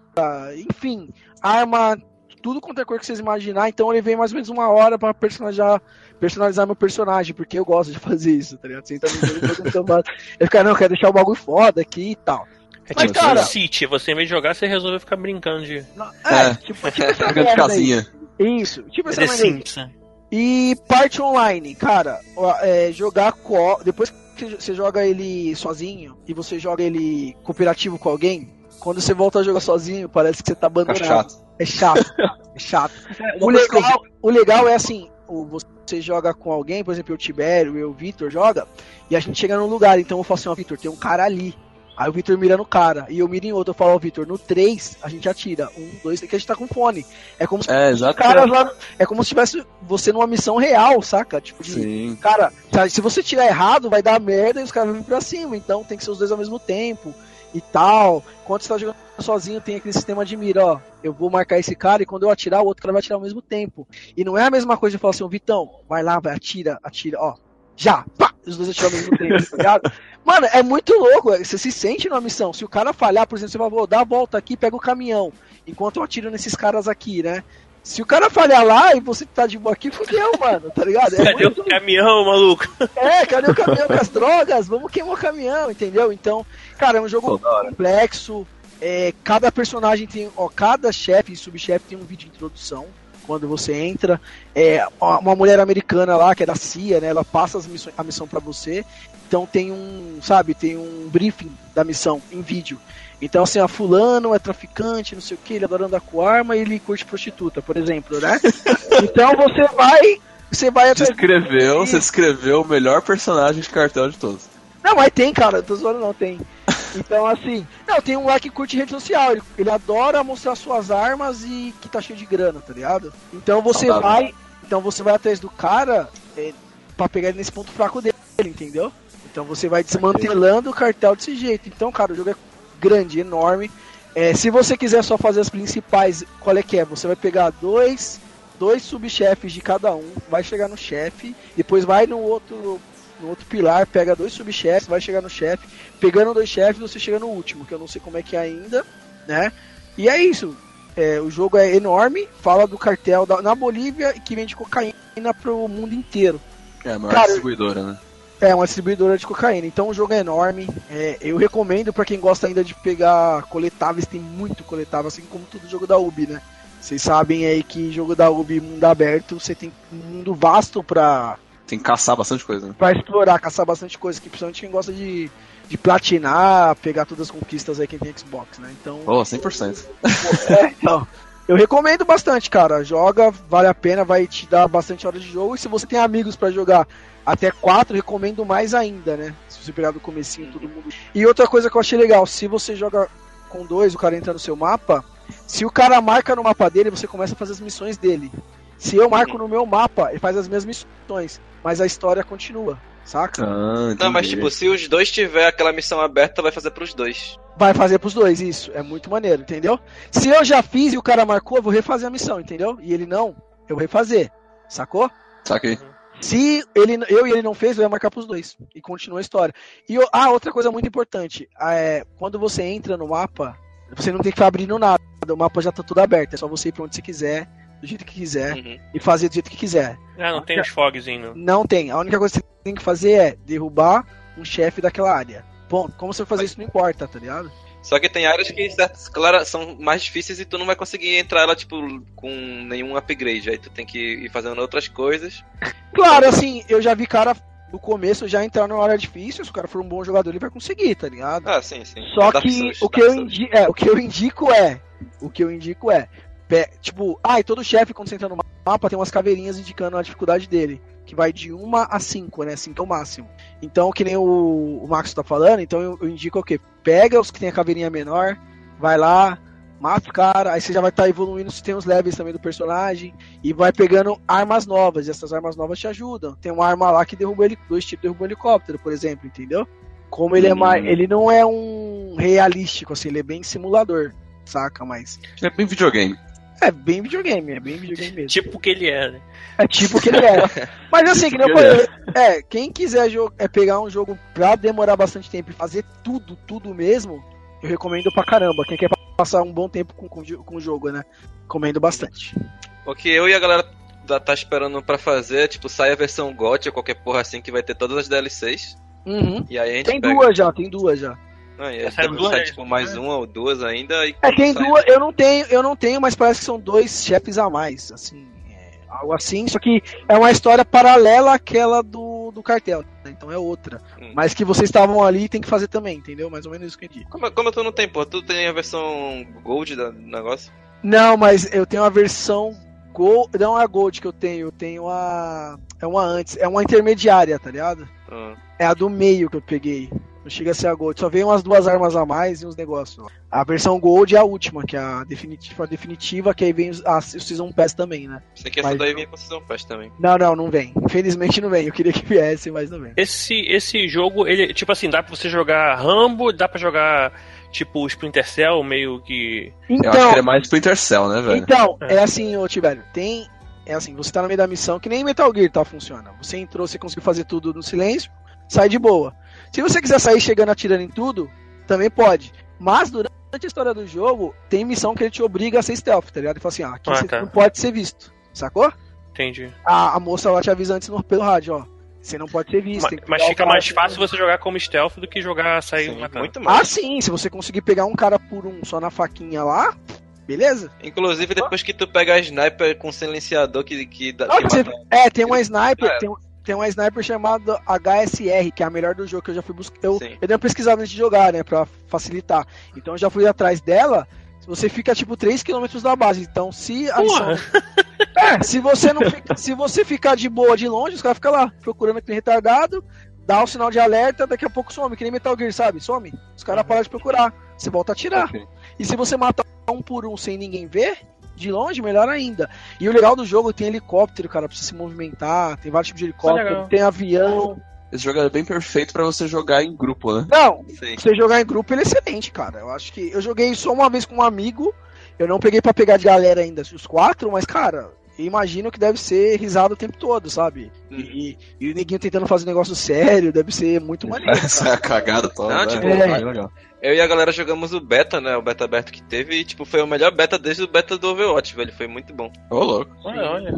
enfim, arma tudo quanto é cor que vocês imaginar, então eu levei mais ou menos uma hora pra personalizar, personalizar meu personagem, porque eu gosto de fazer isso, tá ligado? Você entra no jogo, eu fico, não, eu quero deixar o bagulho foda aqui e tal. É Mas, tipo cara- City, você em vez de jogar, você resolveu ficar brincando de. Não, É. É, tipo, tipo essa de merda casinha. Isso, tipo essa The. Simpsons. E parte online, cara, é, jogar co depois que você joga ele sozinho e você joga ele cooperativo com alguém, quando você volta a jogar sozinho, parece que você tá Fica abandonado. chato. É chato. É chato. Uma o, legal, o legal é assim, você joga com alguém, por exemplo, eu, Tibério, eu, o Vitor joga, e a gente chega num lugar, então eu falo assim, ó, Vitor, tem um cara ali. Aí o Vitor mira no cara, e eu miro em outro, eu falo, ó, Vitor, no 3 a gente atira. Um, dois, que a gente tá com fone. É como se É, caras lá. É como se tivesse você numa missão real, saca? Tipo, de, Sim. cara, sabe, se você tirar errado, vai dar merda e os caras vão vir pra cima. Então tem que ser os dois ao mesmo tempo e tal. Quando você tá jogando sozinho, tem aquele sistema de mira, ó. Eu vou marcar esse cara e quando eu atirar, o outro cara vai atirar ao mesmo tempo. E não é a mesma coisa de falar assim, Vitão, vai lá, vai, atira, atira, ó. Já, pá, os dois atiram ao mesmo tempo, tá ligado? Mano, é muito louco, você se sente numa missão. Se o cara falhar, por exemplo, você vai, vou dar a volta aqui, pega o caminhão, enquanto eu atiro nesses caras aqui, né? Se o cara falhar lá e você tá de boa aqui, fudeu, mano, tá ligado? É Cadê muito o caminhão, maluco? é, cadê o caminhão com as drogas? Vamos queimar o caminhão, entendeu? Então, cara, é um jogo complexo. É, cada personagem tem, ó, cada chefe e subchefe tem um vídeo de introdução quando você entra. É, uma mulher americana lá, que é da CIA, né? Ela passa as missões, a missão pra você. Então tem um, sabe, tem um briefing da missão em vídeo. Então, assim, a fulano é traficante, não sei o que, ele adora andar com arma e ele curte prostituta, por exemplo, né? então você vai. Você vai Você escreveu, você escreveu o melhor personagem de cartel de todos. Não, mas tem, cara, eu tô zoando não, tem. Então, assim, não, tem um lá que curte rede social, ele, ele adora mostrar suas armas e que tá cheio de grana, tá ligado? Então você Saudável. vai, então você vai atrás do cara é, pra pegar ele nesse ponto fraco dele, entendeu? Então você vai desmantelando o cartel desse jeito. Então, cara, o jogo é grande, enorme. É, se você quiser só fazer as principais, qual é que é? Você vai pegar dois, dois subchefes de cada um, vai chegar no chefe, depois vai no outro no outro pilar, pega dois subchefes, vai chegar no chefe. Pegando dois chefes, você chega no último, que eu não sei como é que é ainda, né? E é isso. É, o jogo é enorme, fala do cartel da, na Bolívia que vende cocaína pro mundo inteiro. É a maior Cara, distribuidora, né? É uma distribuidora de cocaína. Então o jogo é enorme. É, eu recomendo pra quem gosta ainda de pegar coletáveis, tem muito coletável, assim como todo jogo da Ubi, né? Vocês sabem aí que jogo da Ubi mundo aberto, você tem um mundo vasto pra, Tem que caçar bastante coisa, né? pra explorar, caçar bastante coisa, que principalmente quem gosta de, de platinar, pegar todas as conquistas aí quem tem Xbox, né? Então. Oh, 100%. É, então. Eu recomendo bastante, cara. Joga, vale a pena, vai te dar bastante horas de jogo. E se você tem amigos pra jogar até quatro, recomendo mais ainda, né? Se você pegar do comecinho todo mundo. E outra coisa que eu achei legal, se você joga com dois, o cara entra no seu mapa, se o cara marca no mapa dele, você começa a fazer as missões dele. Se eu marco no meu mapa, ele faz as mesmas missões, mas a história continua, saca? Ah, Não, mas tipo, se os dois tiver aquela missão aberta, vai fazer pros dois. Vai fazer pros dois, isso. É muito maneiro, entendeu? Se eu já fiz e o cara marcou, eu vou refazer a missão, entendeu? E ele não, eu vou refazer. Sacou? Saquei. Se ele, eu e ele não fez, eu ia marcar pros dois. E continua a história. E o- ah, outra coisa muito importante. É, quando você entra no mapa, você não tem que ficar abrindo nada. O mapa já tá tudo aberto. É só você ir pra onde você quiser, do jeito que quiser, Uhum. e fazer do jeito que quiser. Ah, não tem os fogzinhos. Não tem. A única coisa que você tem que fazer é derrubar um chefe daquela área. Bom, como você vai fazer isso não importa, tá ligado? Só que tem áreas que certas, claro, são mais difíceis e tu não vai conseguir entrar lá, tipo, com nenhum upgrade. Aí tu tem que ir fazendo outras coisas. Claro, assim, eu já vi cara no começo já entrar numa área difícil, se o cara for um bom jogador, ele vai conseguir, tá ligado? Ah, sim, sim. Só Dark que Souls, o que, eu indi é, o que eu indico é. O que eu indico é. Tipo, ah, e todo chefe, quando você entra no mapa, tem umas caveirinhas indicando a dificuldade dele. Que vai de 1 a 5, né? 5 é o máximo. Então, que nem o, o Max tá falando, então eu, eu indico o quê? Pega os que tem a caveirinha menor, vai lá, mata o cara, aí você já vai estar evoluindo se tem os levels também do personagem, e vai pegando armas novas, e essas armas novas te ajudam. Tem uma arma lá que derruba ele, dois tiros derruba helicóptero, por exemplo, entendeu? Como ele é Hum. mais. Ele não é um realístico, assim, ele é bem simulador, saca? Mas. É bem videogame. É bem videogame, é bem videogame mesmo. Tipo o que ele é, né? É tipo o que ele é. Mas assim, que nem eu que ele falei, é, quem quiser é pegar um jogo pra demorar bastante tempo e fazer tudo, tudo mesmo, eu recomendo pra caramba. Quem quer passar um bom tempo com, com, com o jogo, né? Comendo bastante. O que eu e a galera tá esperando pra fazer é, tipo, sai a versão GOT ou qualquer porra assim que vai ter todas as DLCs. Uhum. E aí a gente Tem pega. duas já, tem duas já. Ah, e Saíram depois duas, sai, tipo, mais uma ou duas ainda. E É, tem sai- duas, eu não tenho, eu não tenho, mas parece que são dois chefes a mais, assim, é, algo assim, só que é uma história paralela àquela do, do cartel, né? então é outra. Hum. Mas que vocês estavam ali tem que fazer também, entendeu? Mais ou menos isso que eu entendi. Como, como tu não tem, pô? Tu tem a versão Gold do negócio? Não, mas eu tenho a versão Gold, não é a Gold que eu tenho, eu tenho a é uma antes, é uma intermediária, tá ligado? Ah. É a do meio que eu peguei. Não chega a ser a Gold, só veio umas duas armas a mais e uns negócios. A versão Gold é a última, que é a definitiva, a definitiva que aí vem os, a, o Season Pass também, né? Sei que essa Mas- daí vinha com Season Pass também. Não, não, não vem. Infelizmente não vem. Eu queria que viesse, mas não vem. Esse, esse jogo, ele, tipo assim, dá pra você jogar Rambo, dá pra jogar, tipo, Splinter Cell, meio que. Eu acho Então, que ele é mais Splinter Cell, né, velho? então É. é assim, ô Tibério, tem. É assim, você tá no meio da missão, que nem Metal Gear tá, funciona. Você entrou, você conseguiu fazer tudo no silêncio, sai de boa. Se você quiser sair chegando atirando em tudo, também pode. Mas durante a história do jogo, tem missão que ele te obriga a ser stealth, tá ligado? Ele fala assim, ah, aqui Ah, você tá. não pode ser visto. Sacou? Entendi. A, a moça lá te avisa antes no, pelo rádio, ó. Você não pode ser visto. Mas o fica mais fácil você jogar como stealth do que jogar sair Sim, matando. muito Ah, mais. sim, se você conseguir pegar um cara por um só na faquinha lá, beleza? Inclusive, depois que tu pega a sniper com silenciador que, que, dá- Ah, que você- É, tem uma sniper, É. tem, tem uma sniper chamada HSR, que é a melhor do jogo que eu já fui buscar. Eu, Sim. eu dei uma pesquisada antes de jogar, né, pra facilitar. Então eu já fui atrás dela. Você fica tipo 3km da base. Então, se a missão. É, se você não fica, se você ficar de boa de longe, os caras ficam lá procurando aquele retardado, dá o sinal de alerta, daqui a pouco some, que nem Metal Gear, sabe? Some. Os caras param de procurar. Você volta a atirar. Ok. E se você matar um por um sem ninguém ver, de longe, melhor ainda. E o legal do jogo tem helicóptero, cara, pra você se movimentar, tem vários tipos de helicóptero, legal. tem avião. Esse jogo é bem perfeito pra você jogar em grupo, né? Não, Sim. você jogar em grupo ele é excelente, cara. Eu acho que eu joguei só uma vez com um amigo. Eu não peguei pra pegar de galera ainda, os quatro, mas, cara, eu imagino que deve ser risado o tempo todo, sabe? E, e, e o neguinho tentando fazer um negócio sério, deve ser muito maneiro. Essa é a cagada toda. Não, né? tipo, É, é. legal. Eu e a galera jogamos o beta, né? O beta aberto que teve. E, tipo, foi o melhor beta desde o beta do Overwatch, velho. Foi muito bom. Ô, louco. Olha, olha.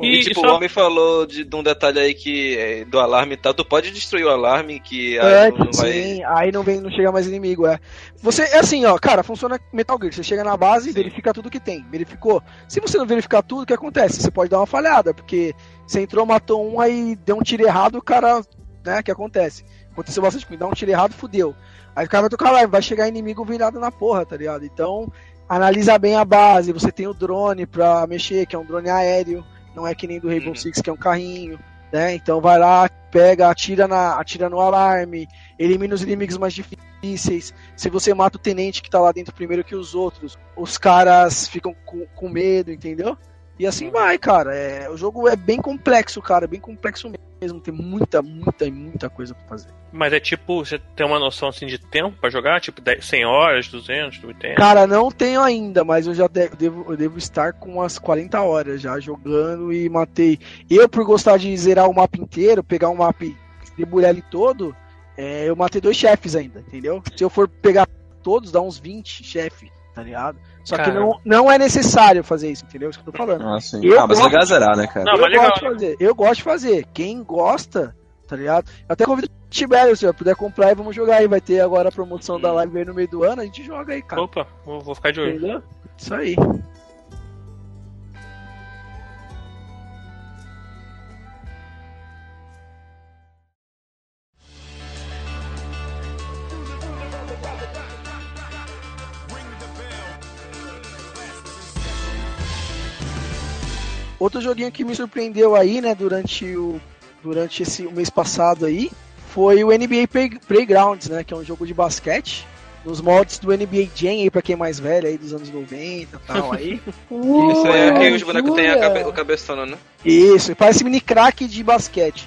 E, E, tipo, só- o homem falou de, de um detalhe aí que é, do alarme e tal. Tu pode destruir o alarme que aí É, não, não vai. sim, aí não vem, não chega mais inimigo, é. Você, é assim, ó, cara, funciona Metal Gear. Você chega na base e verifica tudo que tem. Verificou. Se você não verificar tudo, o que acontece? Você pode dar uma falhada, porque você entrou, matou um, aí deu um tiro errado, o cara, né, que acontece? Aconteceu bastante comigo, dá um tiro errado, fudeu. Aí o cara vai tocar lá, vai chegar inimigo virado na porra, tá ligado? Então, analisa bem a base, você tem o drone pra mexer, que é um drone aéreo, não é que nem do Rainbow Uhum. Six, que é um carrinho, né? Então vai lá, pega, atira, na, atira no alarme, elimina os inimigos mais difíceis. Se você mata o tenente que tá lá dentro primeiro que os outros, os caras ficam com, com medo, entendeu? E assim vai, cara. É, o jogo é bem complexo, cara, bem complexo mesmo. Tem muita, muita e muita coisa pra fazer. Mas é tipo, você tem uma noção assim de tempo pra jogar? Tipo 10, 100 horas, 200, 80? Cara, não tenho ainda, mas eu já de- devo, eu devo estar com umas 40 horas já jogando e matei. Eu, por gostar de zerar o mapa inteiro, pegar um mapa e debulhar ele todo, é, eu matei dois chefes ainda, entendeu? Se eu for pegar todos, dá uns 20 chefes, tá ligado? Só que Caramba. não, não é necessário fazer isso, entendeu? É isso que eu tô falando. Ah, sim. Eu ah, mas é gosto- legal zerar, né, cara? Não, eu legal, gosto de fazer, eu gosto de fazer. Quem gosta, tá ligado? Eu até convido o Tibério, se eu puder comprar e vamos jogar aí. Vai ter agora a promoção da live aí no meio do ano, a gente joga aí, cara. Opa, vou, vou ficar de olho. Entendeu? Isso aí. Outro joguinho que me surpreendeu aí, né, durante o durante esse o mês passado aí, foi o NBA Play- Playgrounds, né, que é um jogo de basquete. Nos moldes do NBA Jam aí, pra quem é mais velho aí, dos anos 90 e tal aí. Isso aí é que os bonecos têm cabe, o cabeçona, né? Isso, parece mini crack de basquete.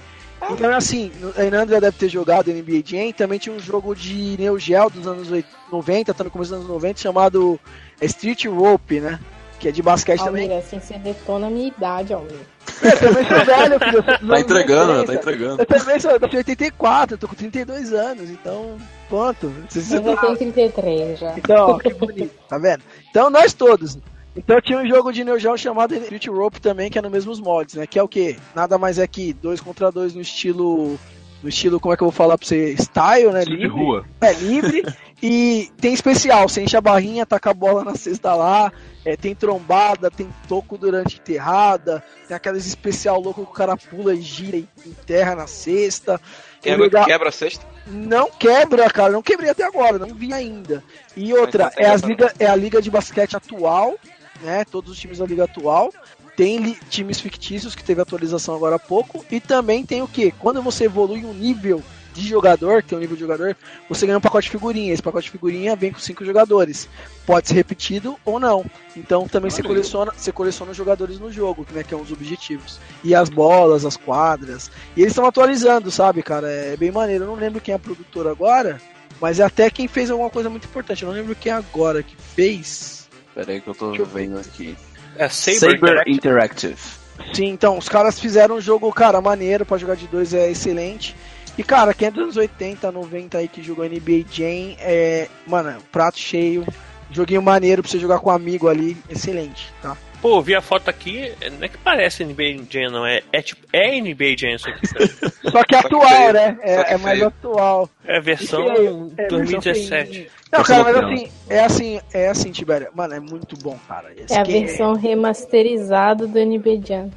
Então é assim, a Inandra deve ter jogado NBA Jam, também tinha um jogo de Neo Geo dos anos 80, 90, tá no começo dos anos 90, chamado Street Rope, né? Que é de basquete também. Almir, assim você detona a minha idade, Almir. Eu também sou velho, filho. eu sou Tá entregando? 80. Tá entregando. Eu também sou de 84, eu tô com 32 anos, então. Ponto. Vocês- Eu já tenho 33 já. Então, ó, que bonito, tá vendo? Então nós todos. Então tinha um jogo de Neo Geo chamado Street Rope também, que é nos mesmos mods, né? Que é o quê? Nada mais é que dois contra dois no estilo. No estilo, como é que eu vou falar pra você? Style, né? De Livre. rua. É livre. e tem especial, você enche a barrinha, taca a bola na cesta lá. é, tem trombada, tem toco durante enterrada, tem aqueles especial louco que o cara pula e gira e enterra na cesta. Quebra, legal- quebra a cesta. não quebra, cara. Não quebrei até agora, não vi ainda. E outra, é, as liga, é a liga de basquete atual, né? Todos os times da liga atual. Tem times fictícios que teve atualização agora há pouco. E também tem o que? Quando você evolui um nível de jogador, tem um nível de jogador, você ganha um pacote de figurinha. Esse pacote de figurinha vem com cinco jogadores. Pode ser repetido ou não. Então também você Olha coleciona, você coleciona os jogadores no jogo, né? Que é um dos objetivos. E as bolas, as quadras. E eles estão atualizando, sabe, cara? É bem maneiro. Eu não lembro quem é a produtora agora, mas é até quem fez alguma coisa muito importante. Eu não lembro quem é agora que fez. Pera aí que eu tô eu vendo aqui. É Saber, Saber Interactive. Interactive. Sim, então, os caras fizeram um jogo, cara, maneiro pra jogar de dois, é excelente. E, cara, quem é dos anos 80, 90 aí que jogou NBA Jam, é, mano, prato cheio. Joguinho maneiro pra você jogar com um amigo ali, excelente, tá? Pô, vi a foto aqui, não é que parece NBA Jam, não. É, é tipo, é NBA Jam isso aqui. Só que Só que atual, feio. né? É, que é mais atual. É a versão É, versão 2017. feinha. Não, cara, mas Versão assim, é assim, é assim, Tibério. Mano, é muito bom, cara. Esse É a que versão remasterizada do NB Jam.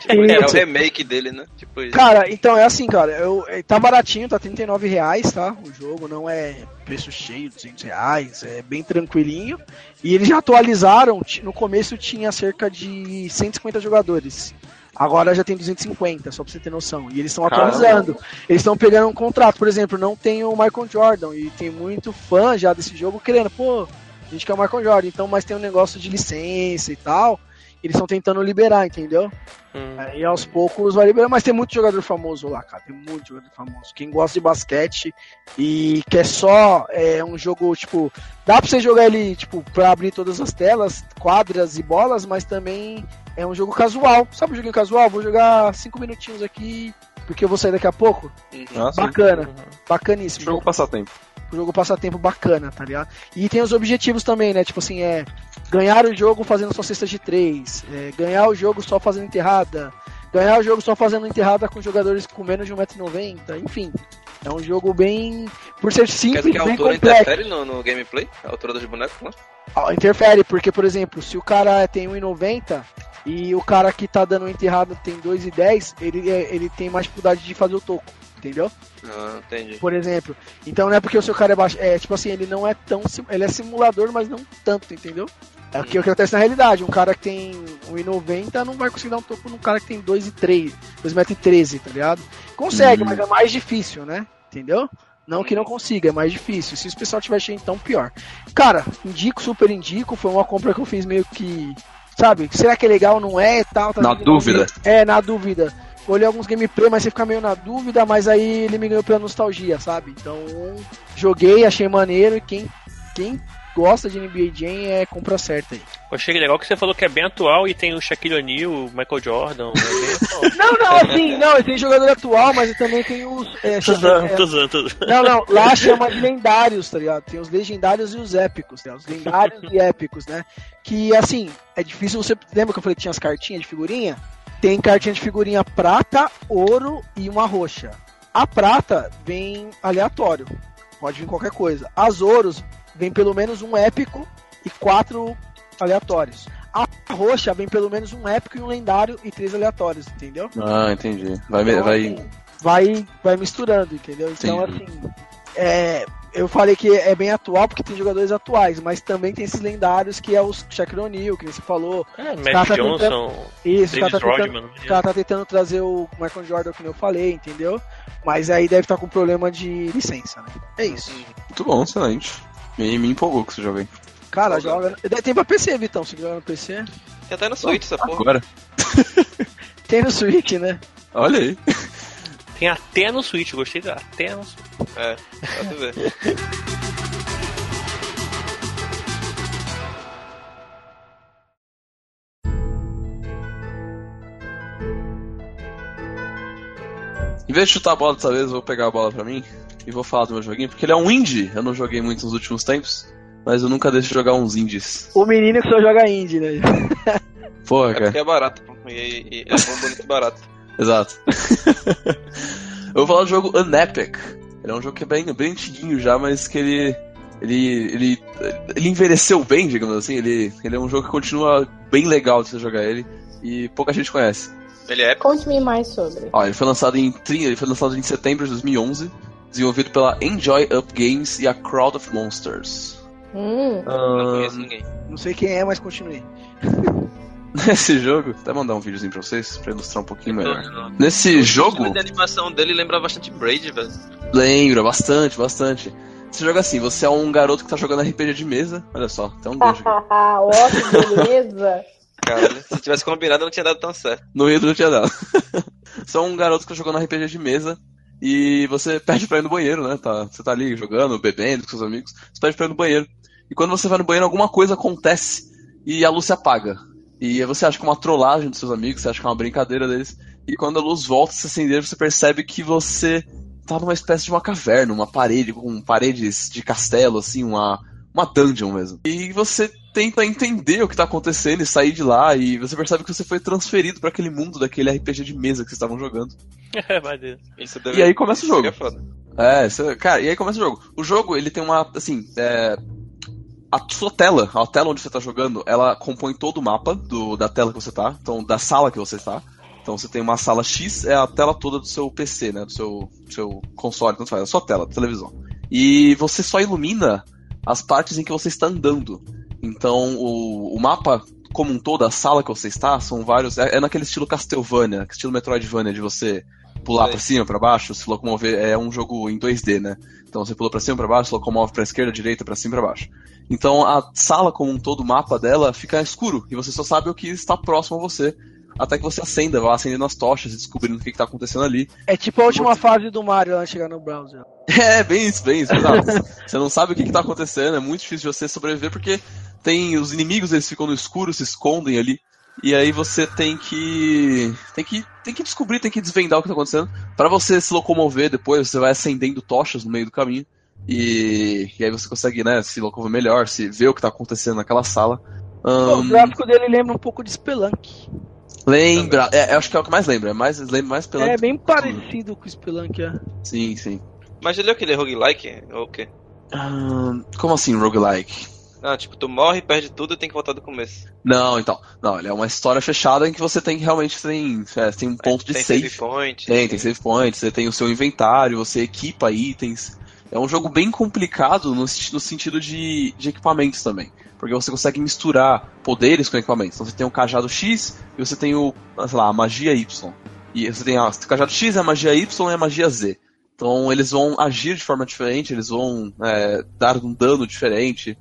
Tipo, é o remake dele, né? Tipo isso. Cara, então é assim, cara. Eu, é, tá baratinho, tá 39 reais, tá? O jogo não é preço cheio, 200 reais, é bem tranquilinho. E eles já atualizaram, no começo tinha cerca de 150 jogadores. Agora já tem 250, só pra você ter noção. E eles estão atualizando. Eles estão pegando um contrato. Por exemplo, não tem o Michael Jordan. E tem muito fã já desse jogo querendo, pô, a gente quer o Michael Jordan. Então, mas tem um negócio de licença e tal. Eles estão tentando liberar, entendeu? Hum. Aí aos poucos vai liberar, mas tem muito jogador famoso lá, cara. Tem muito jogador famoso. Quem gosta de basquete e quer só é, um jogo, tipo, dá pra você jogar ele, tipo, pra abrir todas as telas, quadras e bolas, mas também é um jogo casual. Sabe um joguinho casual? Vou jogar cinco minutinhos aqui, porque eu vou sair daqui a pouco. Uhum. Ah. Bacana, bacaníssimo. Jogo passatempo. O jogo passatempo bacana, tá ligado? E tem os objetivos também, né? Tipo assim, é ganhar o jogo fazendo só cestas de três, é, ganhar o jogo só fazendo enterrada, ganhar o jogo só fazendo enterrada com jogadores com menos de 1,90m, enfim. É um jogo bem. Por ser Quer simples, dizer que a altura interfere no, no gameplay? A altura dos bonecos, né? Ah, Interfere, porque, por exemplo, se o cara tem 1,90 e o cara que tá dando enterrada tem 2,10, ele, é- ele tem mais dificuldade de fazer o toco, entendeu? Ah, entendi. por exemplo. Então não é porque o seu cara é baixo. É tipo assim, ele não é tão. Ele é simulador, mas não tanto, entendeu? É o que acontece na realidade. Um cara que tem 1,90 não vai conseguir dar um topo num cara que tem 2,13, 2,13m, tá ligado? Consegue, Hum. mas é mais difícil, né? Entendeu? Não que não consiga, é mais difícil. Se o pessoal tiver cheio, então pior. Cara, indico, super indico. Foi uma compra que eu fiz meio que. Sabe? Será que é legal? Não é? Tal, tá Na dúvida. É, na dúvida. Olhei alguns gameplay, mas você fica meio na dúvida, mas aí ele me ganhou pela nostalgia, sabe? Então, joguei, achei maneiro e quem, quem gosta de NBA Jam é compra certa aí. Eu achei legal que você falou que é bem atual e tem o Shaquille O'Neal, o Michael Jordan. É bem atual. Não, não, assim, não, tem jogador atual, mas também tem os. É, tô chama- zoando, tô zoando, tô zoando. Não, não, lá chama de lendários, tá ligado? Tem os legendários e os épicos, tá? Os lendários e épicos, né? Que, assim, é difícil você... Lembra que eu falei que tinha as cartinhas de figurinha? Tem cartinha de figurinha prata, ouro e uma roxa. A prata vem aleatório, pode vir qualquer coisa. As ouros vem pelo menos um épico e quatro aleatórios. A roxa vem pelo menos um épico e um lendário e três aleatórios, entendeu? Ah, entendi. Vai, Então, vai... assim, vai, vai misturando, entendeu? Então, Entendi. assim, é, eu falei que é bem atual porque tem jogadores atuais, mas também tem esses lendários que é os Shaquille O'Neal, que você falou. É, Magic tá Johnson, Isso, o cara, tá tentando, Rodman. o cara tá tentando trazer o Michael Jordan, que eu falei, entendeu? Mas aí deve estar com problema de licença, né? É isso. Muito bom, excelente. Me, me empolgou com esse jogo aí. Cara, Joga. joga. Tem pra PC, Vitão, se jogar no PC. Tem até no Switch essa porra. Agora. Tem no Switch, né? Olha aí. Tem até no Switch, gostei da até no Switch. É, tu ver. Em vez de chutar a bola dessa vez, eu vou pegar a bola pra mim e vou falar do meu joguinho, porque ele é um indie. Eu não joguei muito nos últimos tempos, mas eu nunca deixo de jogar uns indies. O menino que só joga indie, né? Porra, É cara. porque é barato, pô. E, e- e é bom, bonito e barato. Exato. eu vou falar do jogo Unepic. Ele é um jogo que é bem, bem antiguinho já, mas que ele. Ele, ele, ele envelheceu bem, digamos assim. Ele, ele é um jogo que continua bem legal de você jogar ele e pouca gente conhece. Ele é Conte-me mais sobre. Ó, ele foi lançado em 30, ele foi lançado em setembro de 2011, desenvolvido pela Enjoy Up Games e a Crowd of Monsters. Hum, Não conheço Ahn, ninguém. Não sei quem é, mas continue. nesse jogo, até mandar um videozinho pra vocês pra ilustrar um pouquinho melhor. Não, não. Nesse O jogo, de animação dele lembra bastante Braid, velho. lembra bastante, bastante. Esse jogo é assim, você é um garoto que tá jogando RPG de mesa, olha só, tem um beijo aqui. ó, que beleza. Cara, se tivesse combinado, não tinha dado tão certo. No Rio não tinha dado. Você é um garoto que tá jogando RPG de mesa e você pede pra ir no banheiro, né? Tá, você tá ali jogando, bebendo com seus amigos, você pede pra ir no banheiro. E quando você vai no banheiro, alguma coisa acontece e a luz se apaga. E você acha que é uma trollagem dos seus amigos, você acha que é uma brincadeira deles. E quando a luz volta a se acender, você percebe que você tá numa espécie de uma caverna, uma parede com paredes de castelo, assim, uma, uma dungeon mesmo. E você tenta entender o que tá acontecendo e sair de lá, e você percebe que você foi transferido pra aquele mundo daquele RPG de mesa que vocês estavam jogando. É, maneiro. Isso E aí começa o isso jogo. é. É, você- cara, e aí começa o jogo. O jogo, ele tem uma, assim, é, a sua tela, a tela onde você tá jogando, ela compõe todo o mapa do, da tela que você tá, então da sala que você está. Então você tem uma sala X, é a tela toda do seu PC, né, do seu, do seu console, tanto faz, a sua tela, da televisão. E você só ilumina as partes em que você está andando. Então o, o mapa como um todo, a sala que você está, são vários, é, é naquele estilo Castlevania, estilo Metroidvania, de você pular Sei. pra cima, pra baixo, se locomover, é um jogo em 2D, né? Então você pula pra cima, pra baixo, se locomove pra esquerda, direita, pra cima, pra baixo. Então a sala como um todo, o mapa dela fica escuro e você só sabe o que está próximo a você. Até que você acenda, vá acendendo as tochas e descobrindo o que, está acontecendo ali. É tipo a última fase do Mario lá chegar no browser. É, bem isso, bem isso. exato. você não sabe o que, está acontecendo, é muito difícil de você sobreviver porque tem os inimigos, eles ficam no escuro, se escondem ali. E aí você tem que tem que tem que descobrir, tem que desvendar o que está acontecendo. Para você se locomover depois, você vai acendendo tochas no meio do caminho. E, e aí você consegue, né, se locomover melhor, se ver o que está acontecendo naquela sala. Ahn, O gráfico dele lembra um pouco de Spelunk. Lembra, é, acho que é o que mais lembra, é mais lembra mais pela É bem parecido com o Spelunk, é. Sim, sim. Mas ele é aquele roguelike? Ou o quê? Como assim roguelike? Ah, tipo, tu morre, perde tudo e tem que voltar do começo. Não, então. Não, ele é uma história fechada em que você tem realmente tem, é, tem um ponto de tem save. point. Tem, tem save point, você tem o seu inventário, você equipa itens. É um jogo bem complicado no, no sentido de, de equipamentos também. Porque você consegue misturar poderes com equipamentos. Então você tem o cajado X e você tem o, sei lá, a magia Y. E você tem o cajado X, a magia Y e a magia Z. Então eles vão agir de forma diferente, eles vão é, dar um dano diferente.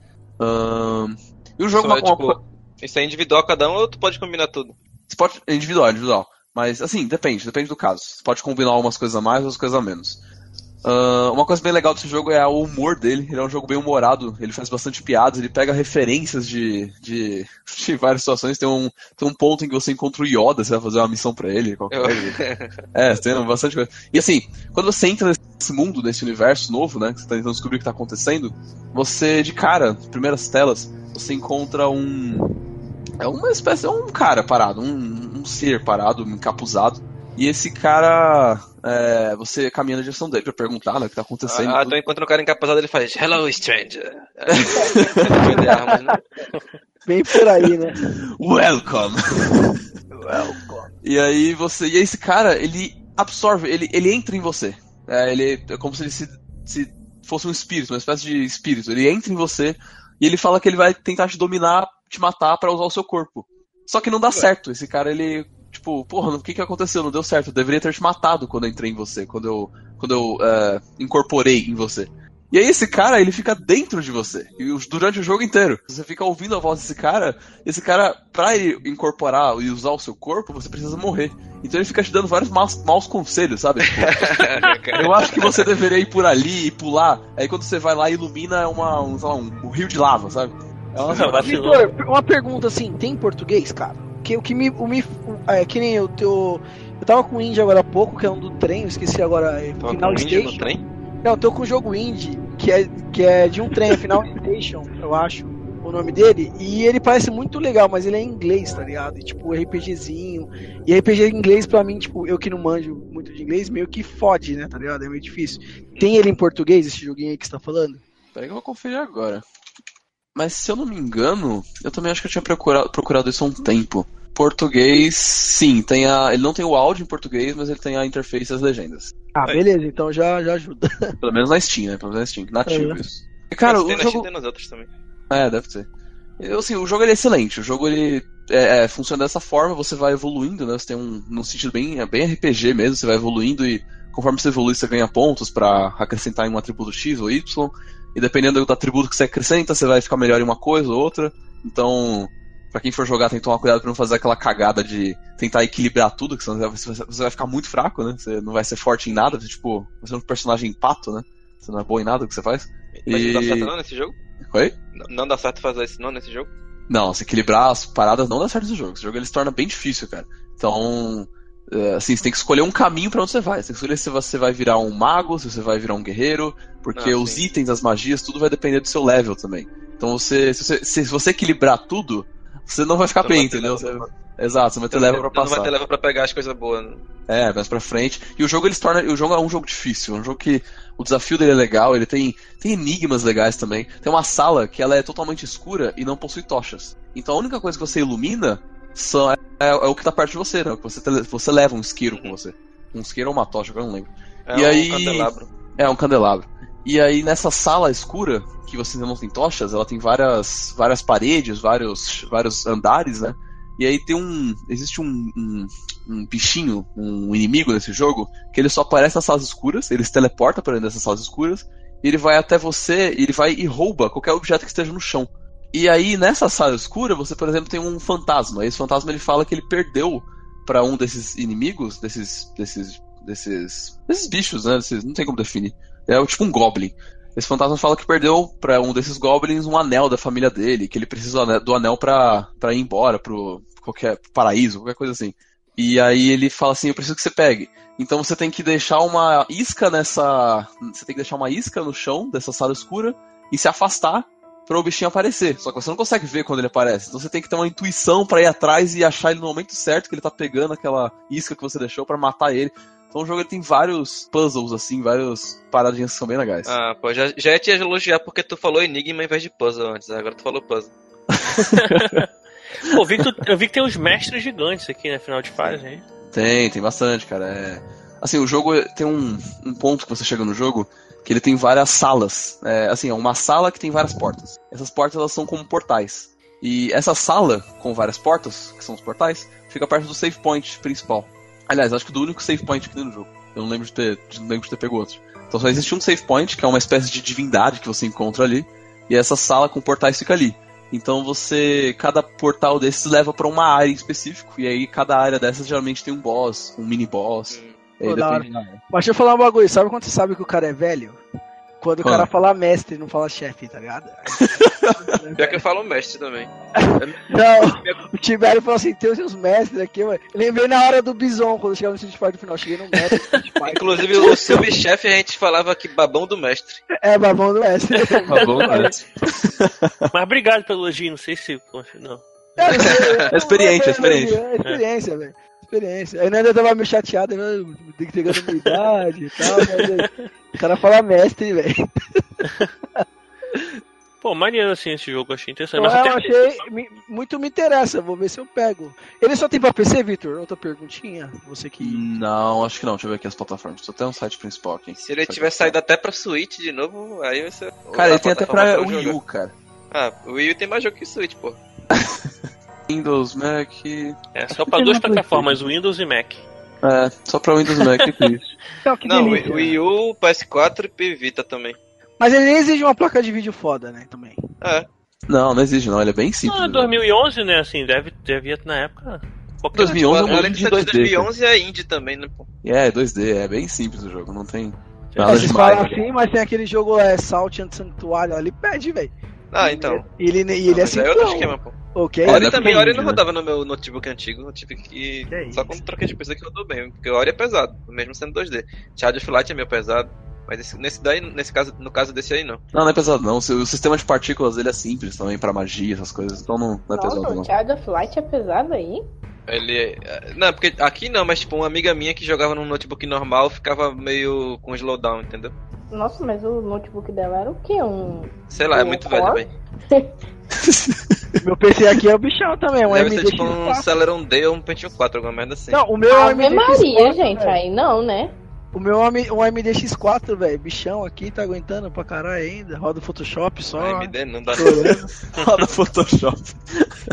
E o jogo Isso uma, é, uma- tipo, isso é individual cada um ou tu pode combinar tudo? você pode. É individual, é individual. Mas, assim, depende, depende do caso. Você pode combinar umas coisas a mais, outras coisas a menos. Ah, uma coisa bem legal desse jogo é o humor dele. Ele é um jogo bem humorado, ele faz bastante piadas, ele pega referências de, de, de várias situações. Tem um, tem um ponto em que você encontra o Yoda, você vai fazer uma missão pra ele, qualquer coisa. É, tem bastante coisa. E assim, quando você entra nesse mundo, nesse universo novo, né, que você tá tentando descobrir o que tá acontecendo, você, de cara, nas primeiras telas, você encontra um. É uma espécie, é um cara parado, um, um ser parado, encapuzado. E esse cara, é, você caminha na direção dele pra perguntar né, o que tá acontecendo. Ah, então enquanto o cara encapazado ele faz Hello Stranger. Armas, né? Bem por aí, né? Welcome! E aí você. E aí esse cara, ele absorve, ele, ele entra em você. É, ele é como se ele se, se fosse um espírito, uma espécie de espírito. Ele entra em você e ele fala que ele vai tentar te dominar, te matar pra usar o seu corpo. Só que não dá certo. Esse cara, ele. Tipo, porra, o que que aconteceu? Não deu certo. Eu deveria ter te matado quando eu entrei em você, quando eu, quando eu é, incorporei em você. E aí esse cara, ele fica dentro de você. E durante o jogo inteiro. Você fica ouvindo a voz desse cara. Esse cara, pra ele incorporar e usar o seu corpo, você precisa morrer. Então ele fica te dando vários maus, maus conselhos, sabe? Tipo, eu acho que você deveria ir por ali e pular. Aí quando você vai lá, ilumina uma, um, lá, um, um rio de lava, sabe? É uma-. Vitor, uma pergunta assim, tem em português, cara? Que o que me. O me é, que nem o teu. Eu tava com o indie agora há pouco, que é um do trem, eu esqueci agora. É Tava Final com índio no Station. trem? Não, eu tô com o jogo indie, que é, que é de um trem, é Final Station, eu acho, o nome dele. E ele parece muito legal, mas ele é em inglês, tá ligado? E, tipo, RPGzinho. E RPG em inglês, pra mim, tipo, eu que não manjo muito de inglês, meio que fode, né, tá ligado? É meio difícil. Tem ele em português, esse joguinho aí que você tá falando? Peraí que eu vou conferir agora. Mas se eu não me engano, eu também acho que eu tinha procurado, procurado isso há um tempo. Português, sim, tem a. Ele não tem o áudio em português, mas ele tem a interface e as legendas. Ah, beleza, então já, já ajuda. Pelo menos na Steam, né? Pelo menos na Steam. Nativo É. isso. E, cara, o tem na jogo. Steam, tem nas outras também. É, deve ser. Eu, assim, o jogo ele é excelente. O jogo ele é, é, funciona dessa forma, você vai evoluindo, né? Você tem um num sentido bem, é bem RPG mesmo, você vai evoluindo e conforme você evolui, você ganha pontos pra acrescentar em um atributo X ou Y. E dependendo do atributo que você acrescenta, você vai ficar melhor em uma coisa ou outra. Então, pra quem for jogar, tem que tomar cuidado pra não fazer aquela cagada de tentar equilibrar tudo, que senão você vai- você ficar muito fraco, né? Você não vai ser forte em nada, tipo, você é um personagem pato, né? Você não é bom em nada que você faz. Mas E- não dá certo não nesse jogo? Oi? Não, não dá certo fazer isso não nesse jogo? Não, se equilibrar as paradas não dá certo no jogo. Esse jogo ele se torna bem difícil, cara. Então, assim, você tem que escolher um caminho pra onde você vai. Você tem que escolher se você vai virar um mago, se você vai virar um guerreiro, porque Ah, os itens, as magias, tudo vai depender do seu level também. Então, você, se, você, se você equilibrar tudo, você não vai ficar bem, entendeu? Você- Exato, você vai ter level pra Não vai passar. ter level pra pegar as coisas boas. né? É, mais pra frente. E o jogo ele se torna. O jogo é um jogo difícil. É um jogo que. O desafio dele é legal, ele tem, tem enigmas legais também. Tem uma sala que ela é totalmente escura e não possui tochas. Então a única coisa que você ilumina são, é, é o que tá perto de você, né? Você, você leva um isqueiro com você. Um isqueiro ou uma tocha, eu não lembro. É E um aí- candelabro. É, um candelabro. E aí nessa sala escura, que você não tem tochas, ela tem várias, várias paredes, vários, vários andares, né? E aí tem um. Existe um, um, um bichinho, um inimigo nesse jogo, que ele só aparece nas salas escuras, ele se teleporta para dentro dessas salas escuras, e ele vai até você, ele vai e rouba qualquer objeto que esteja no chão. E aí nessa sala escura, você, por exemplo, tem um fantasma. Esse fantasma ele fala que ele perdeu para um desses inimigos, desses. desses. desses. desses bichos, né? Desses, não tem como definir. É tipo um goblin. Esse fantasma fala que perdeu pra um desses goblins um anel da família dele, que ele precisa do anel- pra ir embora pro qualquer paraíso, qualquer coisa assim. E aí ele fala assim, eu preciso que você pegue. Então você tem que deixar uma isca nessa. Você tem que deixar uma isca no chão dessa sala escura e se afastar para o bichinho aparecer. Só que você não consegue ver quando ele aparece. Então você tem que ter uma intuição pra ir atrás e achar ele no momento certo que ele tá pegando aquela isca que você deixou pra matar ele. Então o jogo ele tem vários puzzles, assim, várias paradinhas que são bem legais. Ah, pô, já, já ia te elogiar porque tu falou enigma em vez de puzzle antes. Agora tu falou puzzle. Pô, eu vi, que tu- eu vi que tem uns mestres gigantes aqui, né? Final de fase, hein? Tem, tem bastante, cara. É... Assim, o jogo tem um, um ponto que você chega no jogo que ele tem várias salas. É, assim, é uma sala que tem várias portas. Essas portas elas são como portais. E essa sala com várias portas, que são os portais, fica perto do save point principal. Aliás, acho que do único save point que tem no jogo. Eu não lembro de ter, não lembro de ter pego outro. Então só existe um save point, que é uma espécie de divindade que você encontra ali. E essa sala com portais fica ali. Então você. Cada portal desses leva pra uma área em específico. E aí cada área dessas geralmente tem um boss, um mini boss. Pô. Mas deixa eu falar um bagulho, sabe quando você sabe que o cara é velho? Quando o cara fala mestre e não fala chefe, tá ligado? Pior que eu falo mestre também. Não, o Tibério falou assim, tem os seus mestres aqui, mano. Lembrei na hora do Bison, quando chegava no Street Fighter final, cheguei no mestre do. Inclusive, o subchefe a gente falava que babão do mestre. É, babão do mestre. Tá bom, né? Mas obrigado pelo elogio, não sei se. Não. É, É experiente, é experiente. É experiência, velho. Experiência. Aí ainda tava meio chateado, né? Tem que ter ganho minha idade e tal, mas aí, o cara fala mestre, velho. Pô, maneiro assim esse jogo, achei interessante. Mas eu achei, me- muito me interessa, vou ver se eu pego. Ele só tem pra PC, Victor? Outra perguntinha, você que... Não, acho que não. Deixa eu ver aqui as plataformas. Só tem um site principal aqui. Se ele tiver saído até pra Switch de novo, aí vai ser. Cara, ele tem até pra eu Wii. U, cara. Ah, o Wii U tem mais jogo que Switch, pô. Windows, Mac. É só pra duas plataformas, Windows e Mac. É, só pra Windows e Mac que Não, delícia. Wii U, PS4 e P Vita também. Mas ele nem exige uma placa de vídeo foda, né, também. É. Não, não exige não, ele é bem simples. Ah, né? 2011, né? Assim, deve, devia na época. Qualquer 2011 é um Além jogo de de ser de 2D. 2011 é indie também, né, pô? É, 2D, é bem simples o jogo, não tem É, nada vocês demais. falam assim, mas tem aquele jogo é, Salt and Sanctuário ali, pede, velho. Ah, então. E ele, e ele é Mas aí é outro esquema, pô. Ok? É, Ori também, Ori não rodava no meu notebook antigo. Eu tive que. Que é Só quando troquei de PC que rodou bem. Porque Ori é pesado, mesmo sendo 2D. Child of Light é meio pesado. Mas esse, nesse daí, nesse caso, no caso desse aí, não. Não, não é pesado não. O sistema de partículas dele é simples também pra magia, essas coisas. Então não, não é pesado não. o Child of Light é pesado aí? Ele é. Não, porque aqui não, mas tipo, uma amiga minha que jogava num notebook normal ficava meio com slowdown, entendeu? Nossa, mas o notebook dela era o quê? Um. Sei lá, é Um muito velho, Core? velho. Meu PC aqui é o bichão também, um Deve AMD ser tipo um X4. Celeron D ou um Pentium 4, alguma merda assim. Não, o meu é um Ave AMD Maria, X4, gente. velho. Aí não, né? O meu é um AMD X4, velho. Bichão aqui, tá aguentando pra caralho ainda. Roda o Photoshop só. AMD não dá Chorando, Roda Photoshop.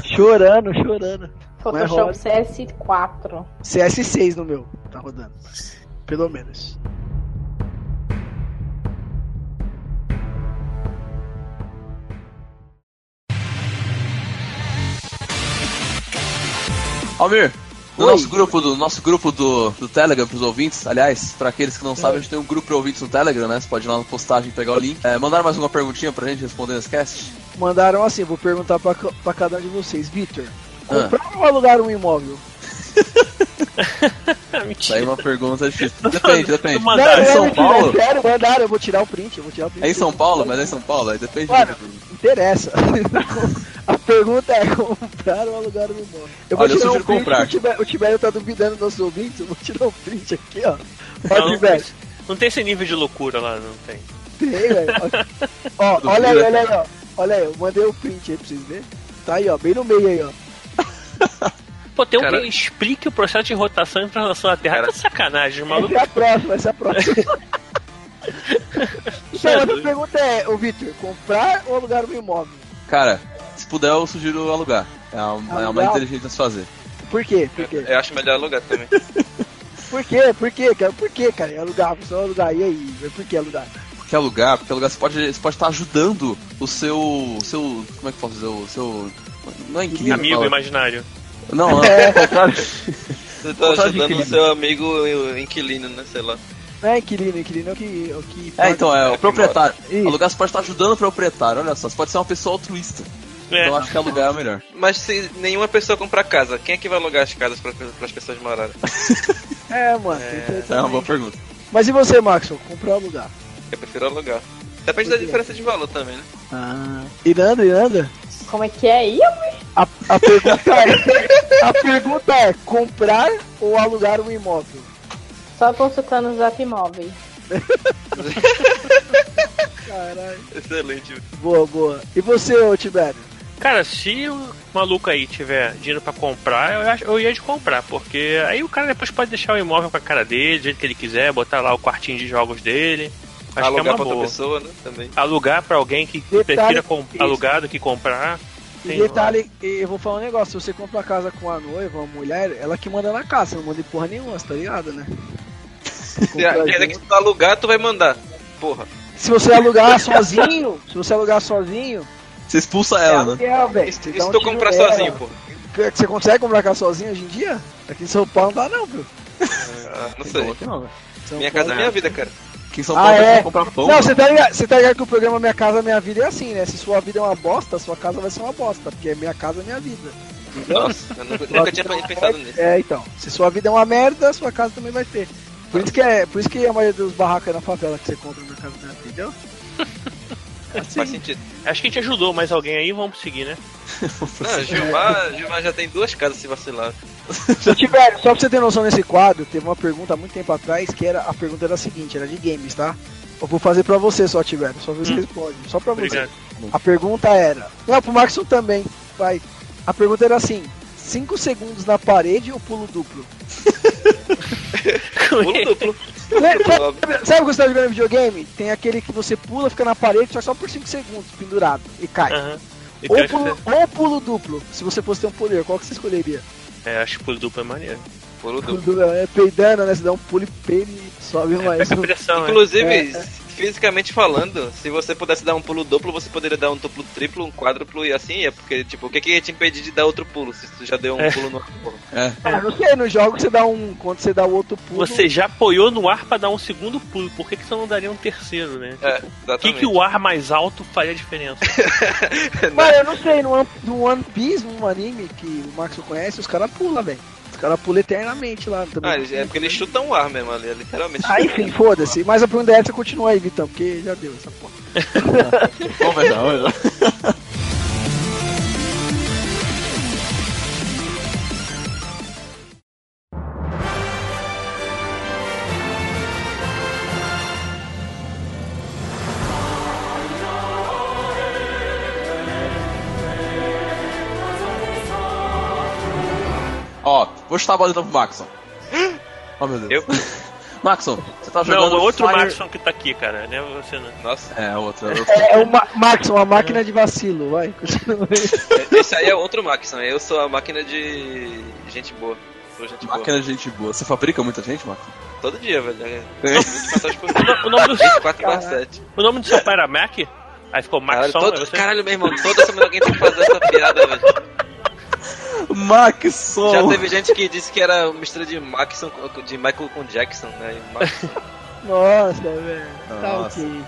chorando, chorando. Photoshop roda. CS4. CS6 no meu, tá rodando. Pelo menos. Almir, no Oi. nosso grupo do nosso grupo do, do Telegram pros ouvintes, aliás, pra aqueles que não sabem, a gente tem um grupo de ouvintes no Telegram, né? Você pode ir lá na postagem e pegar o link. É, mandaram mais uma perguntinha pra gente responder nesse cast? Mandaram assim, vou perguntar pra, ca- pra cada um de vocês. Vitor, Ah. comprar ou alugar um imóvel? Mentira. aí é uma pergunta difícil. Depende, depende. Não, É em São mentira, Paulo? é sério, mandaram, eu vou tirar o print, eu vou tirar o print. É em São Paulo, mas é em São Paulo, aí depende Mano, interessa. A pergunta é comprar ou alugar um imóvel. Eu vou Olha, eu tirar um sugiro print, comprar. O Tibério, tá duvidando dos nossos ouvintes, eu vou tirar o print aqui, ó. Ó, Não, Tibério, Não tem esse nível de loucura lá, não tem. tem, velho. Ó, olha aí, Vira. olha aí, ó. Olha aí, eu mandei o print aí pra vocês verem. Tá aí, ó, bem no meio aí, ó. Pô, tem um Cara- que explique o processo de rotação e translação da Terra. Cara- Tá sacanagem, maluco. Essa é a próxima, essa é a próxima. então, a outra pergunta é, ô Vitor, comprar ou alugar um imóvel? Cara, se puder, eu sugiro alugar. É a, é a mais Alugar? inteligente a se fazer. Por quê? Por quê? Eu acho melhor alugar também. Por quê? Por quê, cara? Por quê, cara? É alugar, só alugar. E aí? Por que alugar? Porque alugar, porque alugar você pode você pode estar ajudando o seu o seu como é que eu posso dizer o seu não é inquilino, Amigo fala. imaginário. Não, não, é, contrário. Você tá ajudando o seu amigo o inquilino, né? Sei lá. Não é inquilino, inquilino é o que. É, o que É, então é o É, proprietário. Alugar você pode estar ajudando o proprietário. Olha só, você pode ser uma pessoa altruísta. É. Então eu acho que alugar é o melhor. Mas se nenhuma pessoa comprar casa, quem é que vai alugar as casas para as pessoas morarem? É, mano. ter É uma boa pergunta. Mas e você, Maxwell? Comprar ou alugar? Eu prefiro alugar. Depende da diferença de valor também, né? Ah. Iranda, Iranda? Como é que é aí? A, a pergunta é. A pergunta é: comprar ou alugar um imóvel? Só consultando o Zap Móvel. Caralho. Excelente. Boa, boa. E você, ô Tibério? Cara, se o maluco aí tiver dinheiro pra comprar, eu, acho, eu ia de comprar, porque aí o cara depois pode deixar o imóvel com a cara dele, do jeito que ele quiser, botar lá o quartinho de jogos dele. Acho que é alugar uma pra outra boa. pessoa, né? Também. Alugar pra alguém que Detalhe- prefira com- alugar do que comprar. E detalhe, eu vou falar um negócio: se você compra uma casa com a noiva, uma mulher, ela que manda na casa, não manda em porra nenhuma, você tá ligado, né? Quer dizer que se tu alugar, tu vai mandar. Porra. Se você alugar sozinho, se você alugar sozinho, Você expulsa é ela, né? aluguel, velho. E Você se dá um tu tiro comprar nela. sozinho, porra? Você consegue comprar casa sozinho hoje em dia? Aqui em São Paulo não dá não, viu? Ah, não sei. não, Minha casa é minha vida, cara. Aqui em São Ah, Paulo é? você comprar pão. Não, você tá, ligado, você tá ligado que o programa Minha Casa Minha Vida é assim, né? Se sua vida é uma bosta, sua casa vai ser uma bosta, porque é minha casa minha vida. Nossa, eu nunca, nunca tinha pensado nisso. É, então. Se sua vida é uma merda, sua casa também vai ter. Por isso que, é, por isso que a maioria dos barracos é na favela que você compra na casa dela, entendeu? É assim. Faz sentido. Acho que a gente ajudou mais alguém aí, vamos seguir, né? Não, Gilmar, Gilmar já tem duas casas se vacilar. Se tiver, só pra você ter noção nesse quadro, teve uma pergunta há muito tempo atrás que era. A pergunta era a seguinte, era de games, tá? Eu vou fazer pra você só, Tiver, só ver se Hum. responde. Só pra você. Obrigado. A pergunta era. Não, pro Maxon também. Vai. A pergunta era assim: 5 segundos na parede ou pulo duplo? Pulo duplo. Né, sabe, sabe quando você tá jogando videogame? Tem aquele que você pula, fica na parede, só, só por 5 segundos, pendurado, e cai. Aham. E Ou que pulo, ou pulo duplo. Se você fosse ter um poder, qual que você escolheria? É, acho que pulo duplo é maneiro. Pulo Pulo duplo. duplo, é peidando, né? Você dá um pulo e peida e sobe mais. Pega a pressão, né? Inclusive, É, é. Fisicamente falando, se você pudesse dar um pulo duplo, você poderia dar um duplo triplo, um quádruplo e assim é. Porque, tipo, o que, que ia te impedir de dar outro pulo se tu já deu um É. pulo no ar? É. Ah, não sei, no jogo você dá um. Quando você dá o outro pulo. Você já apoiou no ar pra dar um segundo pulo, por que, que você não daria um terceiro, né? É, O que, que o ar mais alto faria diferença? Mas eu não sei, no One, no One Piece, num anime que o Max conhece, os caras pulam, velho. Os caras pulam eternamente lá também. Ah, é porque eles chutam o ar mesmo ali, é literalmente. Ah, enfim, foda-se. Mas a pergunta é essa, continua aí, Vitão, porque já deu essa porra. Vamos ver, vamos ver. Vou chutar a bola então pro Maxon. Oh meu Deus. Eu? Maxon, você tá Não, jogando. é outro Fire... Maxon que tá aqui, cara, né? Você não. Nossa, É, outro. outro. É, é o Ma Max, uma máquina de vacilo, vai. Continua aí. esse aí é outro Maxon, eu sou a máquina de gente boa. Sou gente boa. Máquina de gente boa. Você fabrica muita gente, Maxon? Todo dia, velho. É 24 horas por O, no- o nome do, 24 barra 7. o nome do seu pai era Mac? Aí ficou Caralho, Maxon. todo, aí você- caralho, meu irmão, toda semana alguém tem que fazer essa piada, velho. Maxon! Já teve gente que disse que era mistura de Maxon, de Michael com Jackson, né? Nossa, velho. Tá ok.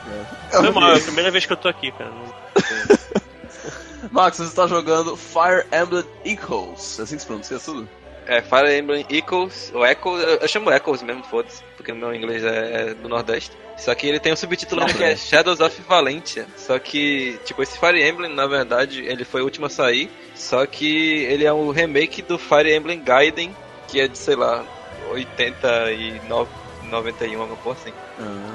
Foi mal, é a primeira vez que eu tô aqui, cara. Max, você está jogando Fire Emblem Echoes. É assim que se pronuncia tudo? É, Fire Emblem Echoes, ou Echoes, eu, chamo Echoes mesmo, foda-se, porque o meu inglês é, é do Nordeste. Só que ele tem um subtítulo que é Shadows of Valentia. Só que, tipo, esse Fire Emblem, na verdade, ele foi o último a sair. Só que ele é um remake do Fire Emblem Gaiden, que é de, sei lá, 89, 91, alguma coisa assim.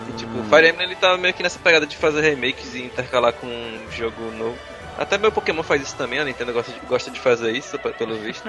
E, tipo, o Fire Emblem ele tá meio que nessa pegada de fazer remakes e intercalar com um jogo novo. Até meu Pokémon faz isso também, a Nintendo gosta de, gosta de fazer isso, pe- pelo visto.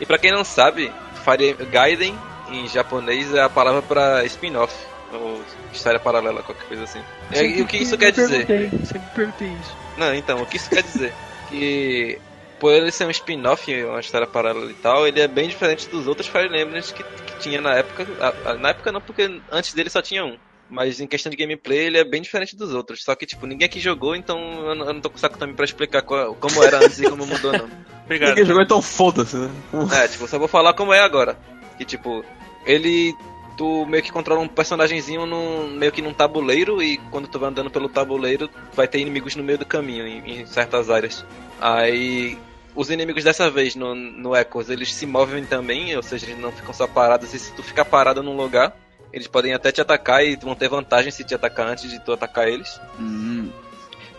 e pra quem não sabe, Fire Gaiden em japonês é a palavra pra spin-off, ou história paralela, qualquer coisa assim. E, e o que isso quer dizer? Sempre perguntei isso. Não, então, o que isso quer dizer? Que por ele ser um spin-off, uma história paralela e tal, ele é bem diferente dos outros Fire Emblems que, que tinha na época. A- a- Na época não, porque antes dele só tinha um. Mas em questão de gameplay, ele é bem diferente dos outros. Só que, tipo, ninguém aqui jogou, então eu não, eu não tô com saco também pra explicar qual- como era antes e como mudou, não. Obrigado. Ninguém jogou, então foda-se, né? É, tipo, só vou falar como é agora. Que, tipo, ele... Tu meio que controla um personagemzinho num, meio que num tabuleiro e quando tu vai andando pelo tabuleiro, vai ter inimigos no meio do caminho, em, em certas áreas. Aí... Os inimigos dessa vez no, no Echoes, eles se movem também, ou seja, eles não ficam só parados. E se tu ficar parado num lugar, eles podem até te atacar e vão ter vantagem se te atacar antes de tu atacar eles. Hum.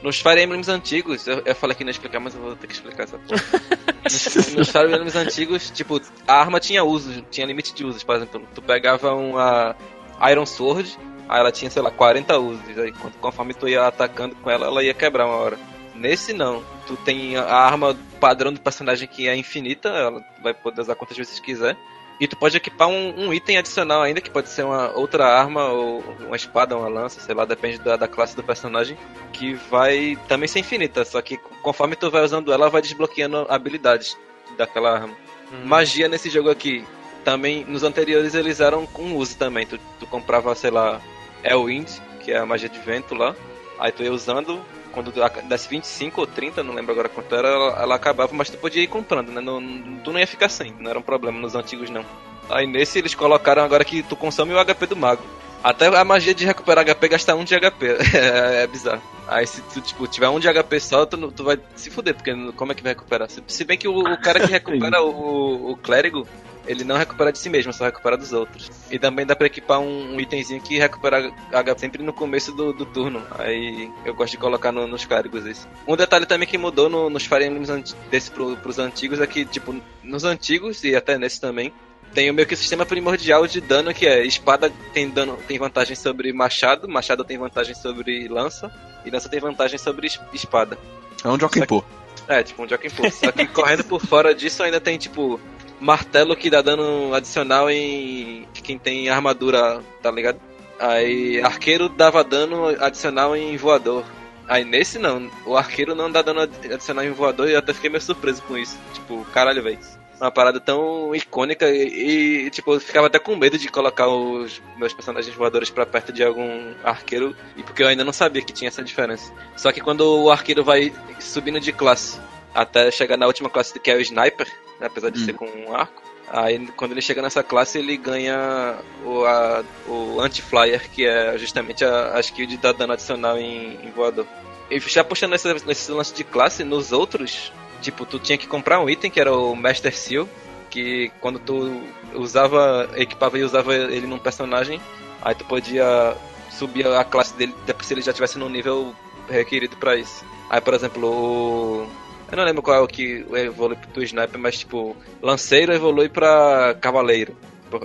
Nos Fire Emblems antigos, eu, eu falei que não ia explicar, mas eu vou ter que explicar essa porra. nos, nos Fire Emblems antigos, tipo, a arma tinha usos, tinha limite de usos, por exemplo. Tu pegava uma Iron Sword, aí ela tinha, sei lá, 40 usos. Aí conforme tu ia atacando com ela, ela ia quebrar uma hora. Nesse não. Tu tem a arma padrão do personagem que é infinita, ela vai poder usar quantas vezes quiser. E tu pode equipar um, um item adicional ainda, que pode ser uma outra arma, ou uma espada, uma lança, sei lá, depende da, da classe do personagem, que vai também ser infinita, só que conforme tu vai usando ela, vai desbloqueando habilidades daquela arma. Hum. Magia nesse jogo aqui, também, nos anteriores eles eram com uso também, tu, tu comprava, sei lá, Elwind, que é a magia de vento lá, aí tu ia usando, quando desse 25 ou 30, não lembro agora quanto era, ela, ela acabava, mas tu podia ir comprando, né? Não, tu não ia ficar sem, não era um problema nos antigos não. Aí nesse eles colocaram agora que tu consome o HP do mago. Até a magia de recuperar HP gasta um de HP. é, é bizarro. Aí se tu tipo, tiver um de HP só, tu, tu vai se fuder, porque como é que vai recuperar? Se, se bem que o, o cara que recupera o, o clérigo, ele não recupera de si mesmo, só recupera dos outros. E também dá pra equipar um, um itemzinho que recupera HP sempre no começo do, do turno. Aí eu gosto de colocar no- nos clérigos isso. Um detalhe também que mudou no- nos Fire Emblems desse pro, pros antigos é que, tipo, nos antigos e até nesse também, tem o meio que sistema primordial de dano que é espada tem dano tem vantagem sobre machado, machado tem vantagem sobre lança e lança tem vantagem sobre es- espada. É um Pô. É, tipo um Pô. Só que correndo por fora disso ainda tem tipo martelo que dá dano adicional em quem tem armadura, tá ligado? Aí arqueiro dava dano adicional em voador. Aí nesse não, o arqueiro não dá dano ad- adicional em voador e eu até fiquei meio surpreso com isso. Tipo, caralho, velho. uma parada tão icônica e, e, tipo, eu ficava até com medo de colocar os meus personagens voadores pra perto de algum arqueiro, e porque eu ainda não sabia que tinha essa diferença. Só que quando o arqueiro vai subindo de classe até chegar na última classe que é o Sniper, né, apesar de Hum. ser com um arco, aí quando ele chega nessa classe ele ganha o, a- o Anti-Flyer, que é justamente a, a skill de dar dano adicional em, em voador. E já puxando nesse, nesse lance de classe, nos outros, tipo, tu tinha que comprar um item que era o Master Seal, que quando tu usava, equipava e usava ele num personagem, aí tu podia subir a classe dele se ele já tivesse no nível requerido pra isso. Aí, por exemplo, o. Eu não lembro qual é o que evolui do sniper, mas tipo, lanceiro evolui pra cavaleiro,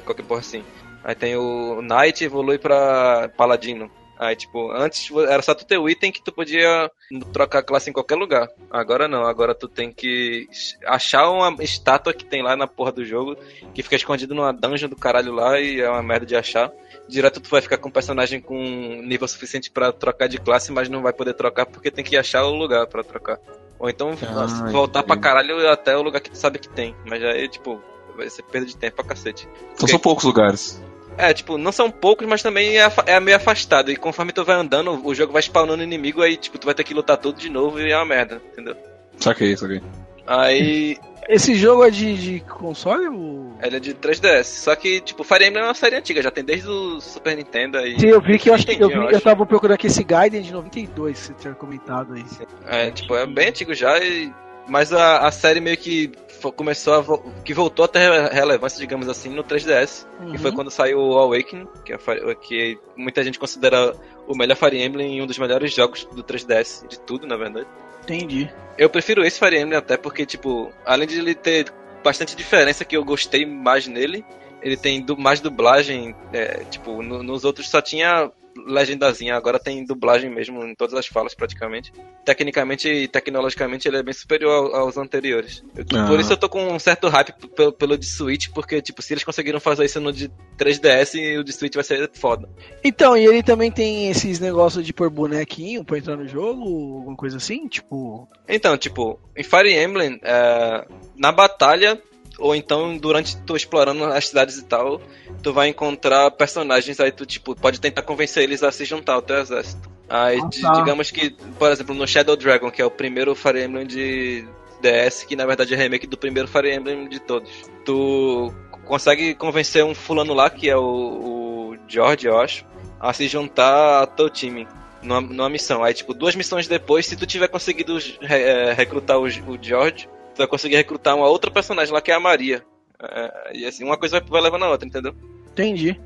qualquer porra assim. Aí tem o Knight evolui pra paladino. Aí, tipo, antes era só tu ter o item que tu podia trocar classe em qualquer lugar. Agora não, agora tu tem que achar uma estátua que tem lá na porra do jogo, que fica escondido numa dungeon do caralho lá e é uma merda de achar. Direto tu vai ficar com um personagem com nível suficiente pra trocar de classe, mas não vai poder trocar porque tem que achar o lugar pra trocar. Ou então Ah, voltar pra caralho até o lugar que tu sabe que tem. Mas aí, tipo, vai ser perda de tempo pra cacete. Então são poucos lugares. É, tipo, não são poucos, mas também é, é meio afastado. E conforme tu vai andando, o jogo vai spawnando inimigo, aí, tipo, tu vai ter que lutar tudo de novo e é uma merda, entendeu? Saquei, saquei. Aí, Esse jogo é de, de console? Ou... ele é de 3DS. Só que, tipo, Fire Emblem é uma série antiga, já tem desde o Super Nintendo aí. Sim, eu vi que eu acho que eu, vi, eu tava procurando aqui esse Gaiden de 92, você tinha comentado aí. É, tipo, é bem antigo já, e... mas a, a série meio que começou a. vo- que voltou a ter re- relevância, digamos assim, no 3DS. Que Uhum. foi quando saiu o Awakening, que, é, que muita gente considera o melhor Fire Emblem e um dos melhores jogos do 3DS, de tudo, na verdade. Entendi. Eu prefiro esse Fire Emblem até porque, tipo, além de ele ter bastante diferença que eu gostei mais nele, ele tem mais dublagem, é, tipo, no- nos outros só tinha legendazinha, agora tem dublagem mesmo em todas as falas praticamente. Tecnicamente e tecnologicamente ele é bem superior ao- aos anteriores. Eu- Ah. Por isso eu tô com um certo hype pelo, pelo de Switch, porque, tipo, se eles conseguiram fazer isso no de 3DS, o de Switch vai ser foda. Então, e ele também tem esses negócios de pôr bonequinho pra entrar no jogo, alguma coisa assim? Tipo. Então, tipo, em Fire Emblem, é, na batalha, ou então durante tu explorando as cidades e tal, tu vai encontrar personagens, aí tu, tipo, pode tentar convencer eles a se juntar ao teu exército. Aí, Ah, tá. digamos que, por exemplo, no Shadow Dragon, que é o primeiro Fire Emblem de DS, que na verdade é remake do primeiro Fire Emblem de todos. Tu consegue convencer um fulano lá, que é o, o George, eu acho, a se juntar ao teu time numa, numa missão. Aí, tipo, duas missões depois, se tu tiver conseguido é, recrutar o, o George, tu vai conseguir recrutar uma outra personagem lá, que é a Maria. É, e assim, uma coisa vai, vai levando a outra, entendeu? Entendi.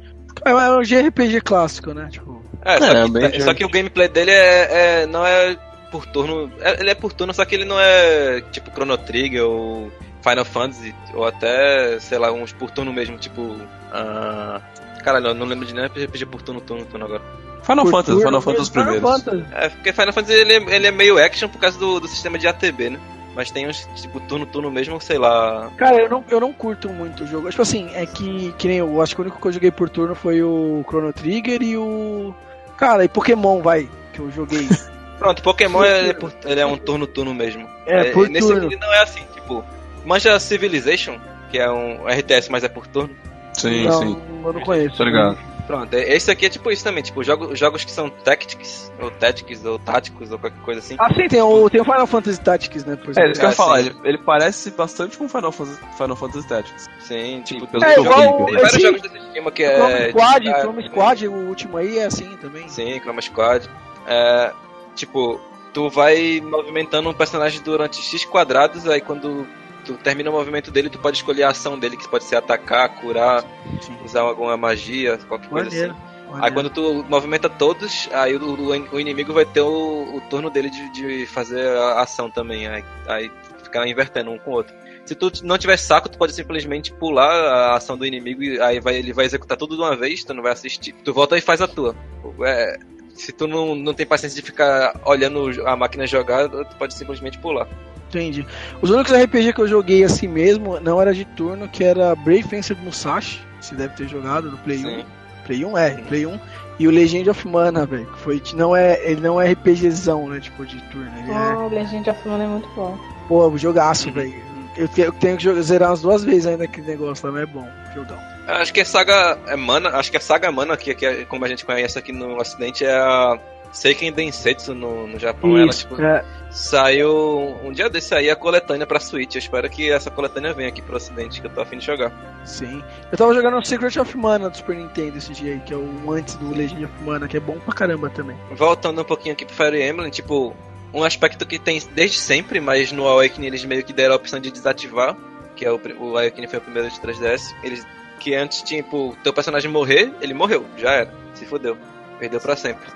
É um JRPG clássico, né? Tipo. É, só, É, que, bem é, só que o gameplay dele é, é- não é por turno. é- ele é por turno, só que ele não é tipo Chrono Trigger ou Final Fantasy, ou até, sei lá, uns por turno mesmo, tipo. ah, Caralho, eu não lembro de nem RPG por turno, turno, turno agora. Final por Fantasy, turno Final Fantasy os Final primeiros. Fantasy. É, porque Final Fantasy ele, é- ele é meio action por causa do, do sistema de ATB, né? Mas tem uns tipo turno, turno mesmo, sei lá. Cara, eu não, eu não curto muito o jogo. Tipo assim, é que, que nem eu acho que o único que eu joguei por turno foi o Chrono Trigger e o. Cara, e Pokémon, vai, que eu joguei. Pronto, Pokémon ele é, por- ele é um turno, turno mesmo. É, por nesse turno. ele não é assim, tipo. Manja Civilization, que é um RTS, mas é por turno. Sim, não, sim. eu não conheço. Tô ligado. Pronto, é- esse aqui é tipo isso também, tipo, jogo, jogos que são tactics, ou tactics, ou táticos, ou qualquer coisa assim. Ah, sim, tem o, tem o Final Fantasy Tactics, né? Por É, isso que eu ia Ah, falar, ele, ele parece bastante com Final Fantasy, Final Fantasy Tactics. Sim, tipo, pelo É, que eu igual vi, o- tem vários jogos desse esquema que O Chrome é. Squad, ah, Chrome Squad, o último aí é assim também. Sim, Chroma Squad. É, tipo, tu vai movimentando um personagem durante X quadrados, aí quando tu termina o movimento dele, tu pode escolher a ação dele, que pode ser atacar, curar, Sim. usar alguma magia, qualquer coisa Maneiro. assim. maneiro. Aí quando tu movimenta todos, aí o, o- o inimigo vai ter o, o turno dele de, de fazer a ação também. Aí, aí ficar invertendo um com o outro. Se tu não tiver saco, tu pode simplesmente pular a ação do inimigo e aí vai, ele vai executar tudo de uma vez, tu não vai assistir. Tu volta e faz a tua. É, se tu não, não tem paciência de ficar olhando a máquina jogar, tu pode simplesmente pular. Entendi. Os únicos RPG que eu joguei assim mesmo não era de turno, que era Brave Fencer Musashi. Você deve ter jogado no Play Sim. 1. Play 1 é, Play 1. E o Legend of Mana, velho. que Foi, não é, ele não é RPGzão, né? Tipo, de turno. Ele é, Oh, Legend of Mana é muito bom. pô, jogaço, Uhum. velho. Eu, te- eu tenho que jogar, zerar umas duas vezes ainda aquele negócio lá, mas é bom. Jogão. Acho que a saga é Mana, acho que a saga Mana, que, que é, como a gente conhece aqui no ocidente, é a Seiken Densetsu no, no Japão. Ela, Isso, tipo, é, saiu um dia desse aí a coletânea pra Switch. Eu espero que essa coletânea venha aqui pro ocidente, que eu tô afim de jogar. sim. Eu tava jogando o Secret of Mana do Super Nintendo esse dia aí, que é o antes do Legend of Mana, que é bom pra caramba também. Voltando um pouquinho aqui pro Fire Emblem, tipo, um aspecto que tem desde sempre, mas no Awakening eles meio que deram a opção de desativar, que é o, o Awakening foi o primeiro de 3DS, eles que antes, tipo, teu personagem morrer, ele morreu, já era, se fodeu, perdeu pra sempre.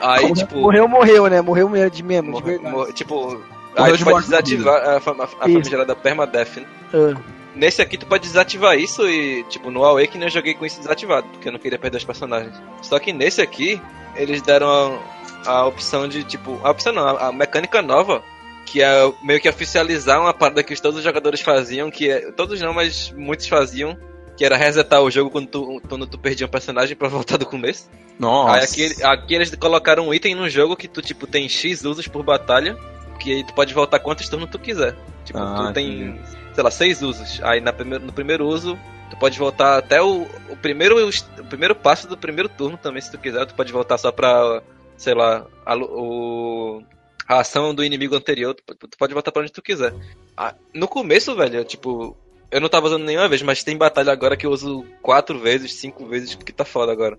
Aí, Morreu- tipo, morreu, morreu, né? Morreu mesmo, de mesmo, de morre- tipo, Morreu aí de tu pode desativar a, fam- a Isso. famigerada permadeath, né? Ah, Nesse aqui tu pode desativar isso e, tipo, no Awakening eu joguei com isso desativado, porque eu não queria perder os personagens. Só que nesse aqui, eles deram a, a opção de, tipo, a opção não, a, a mecânica nova, que é meio que oficializar uma parada que todos os jogadores faziam, que é, todos não, mas muitos faziam, que era resetar o jogo quando tu, quando tu perdia um personagem pra voltar do começo. Nossa. Aí aqui, aqui eles colocaram um item no jogo que tu, tipo, tem X usos por batalha, que aí tu pode voltar quantos turnos tu quiser. Tipo, Ah, tu tem, sei lá, seis usos. Aí na primeiro, no primeiro uso, tu pode voltar até o, o, primeiro, o primeiro passo do primeiro turno também, se tu quiser. Tu pode voltar só pra, sei lá, a, o, a ação do inimigo anterior. Tu, tu pode voltar pra onde tu quiser. Ah, no começo, velho, tipo, eu não tava usando nenhuma vez, mas tem batalha agora que eu uso quatro vezes, cinco vezes, porque tá foda agora.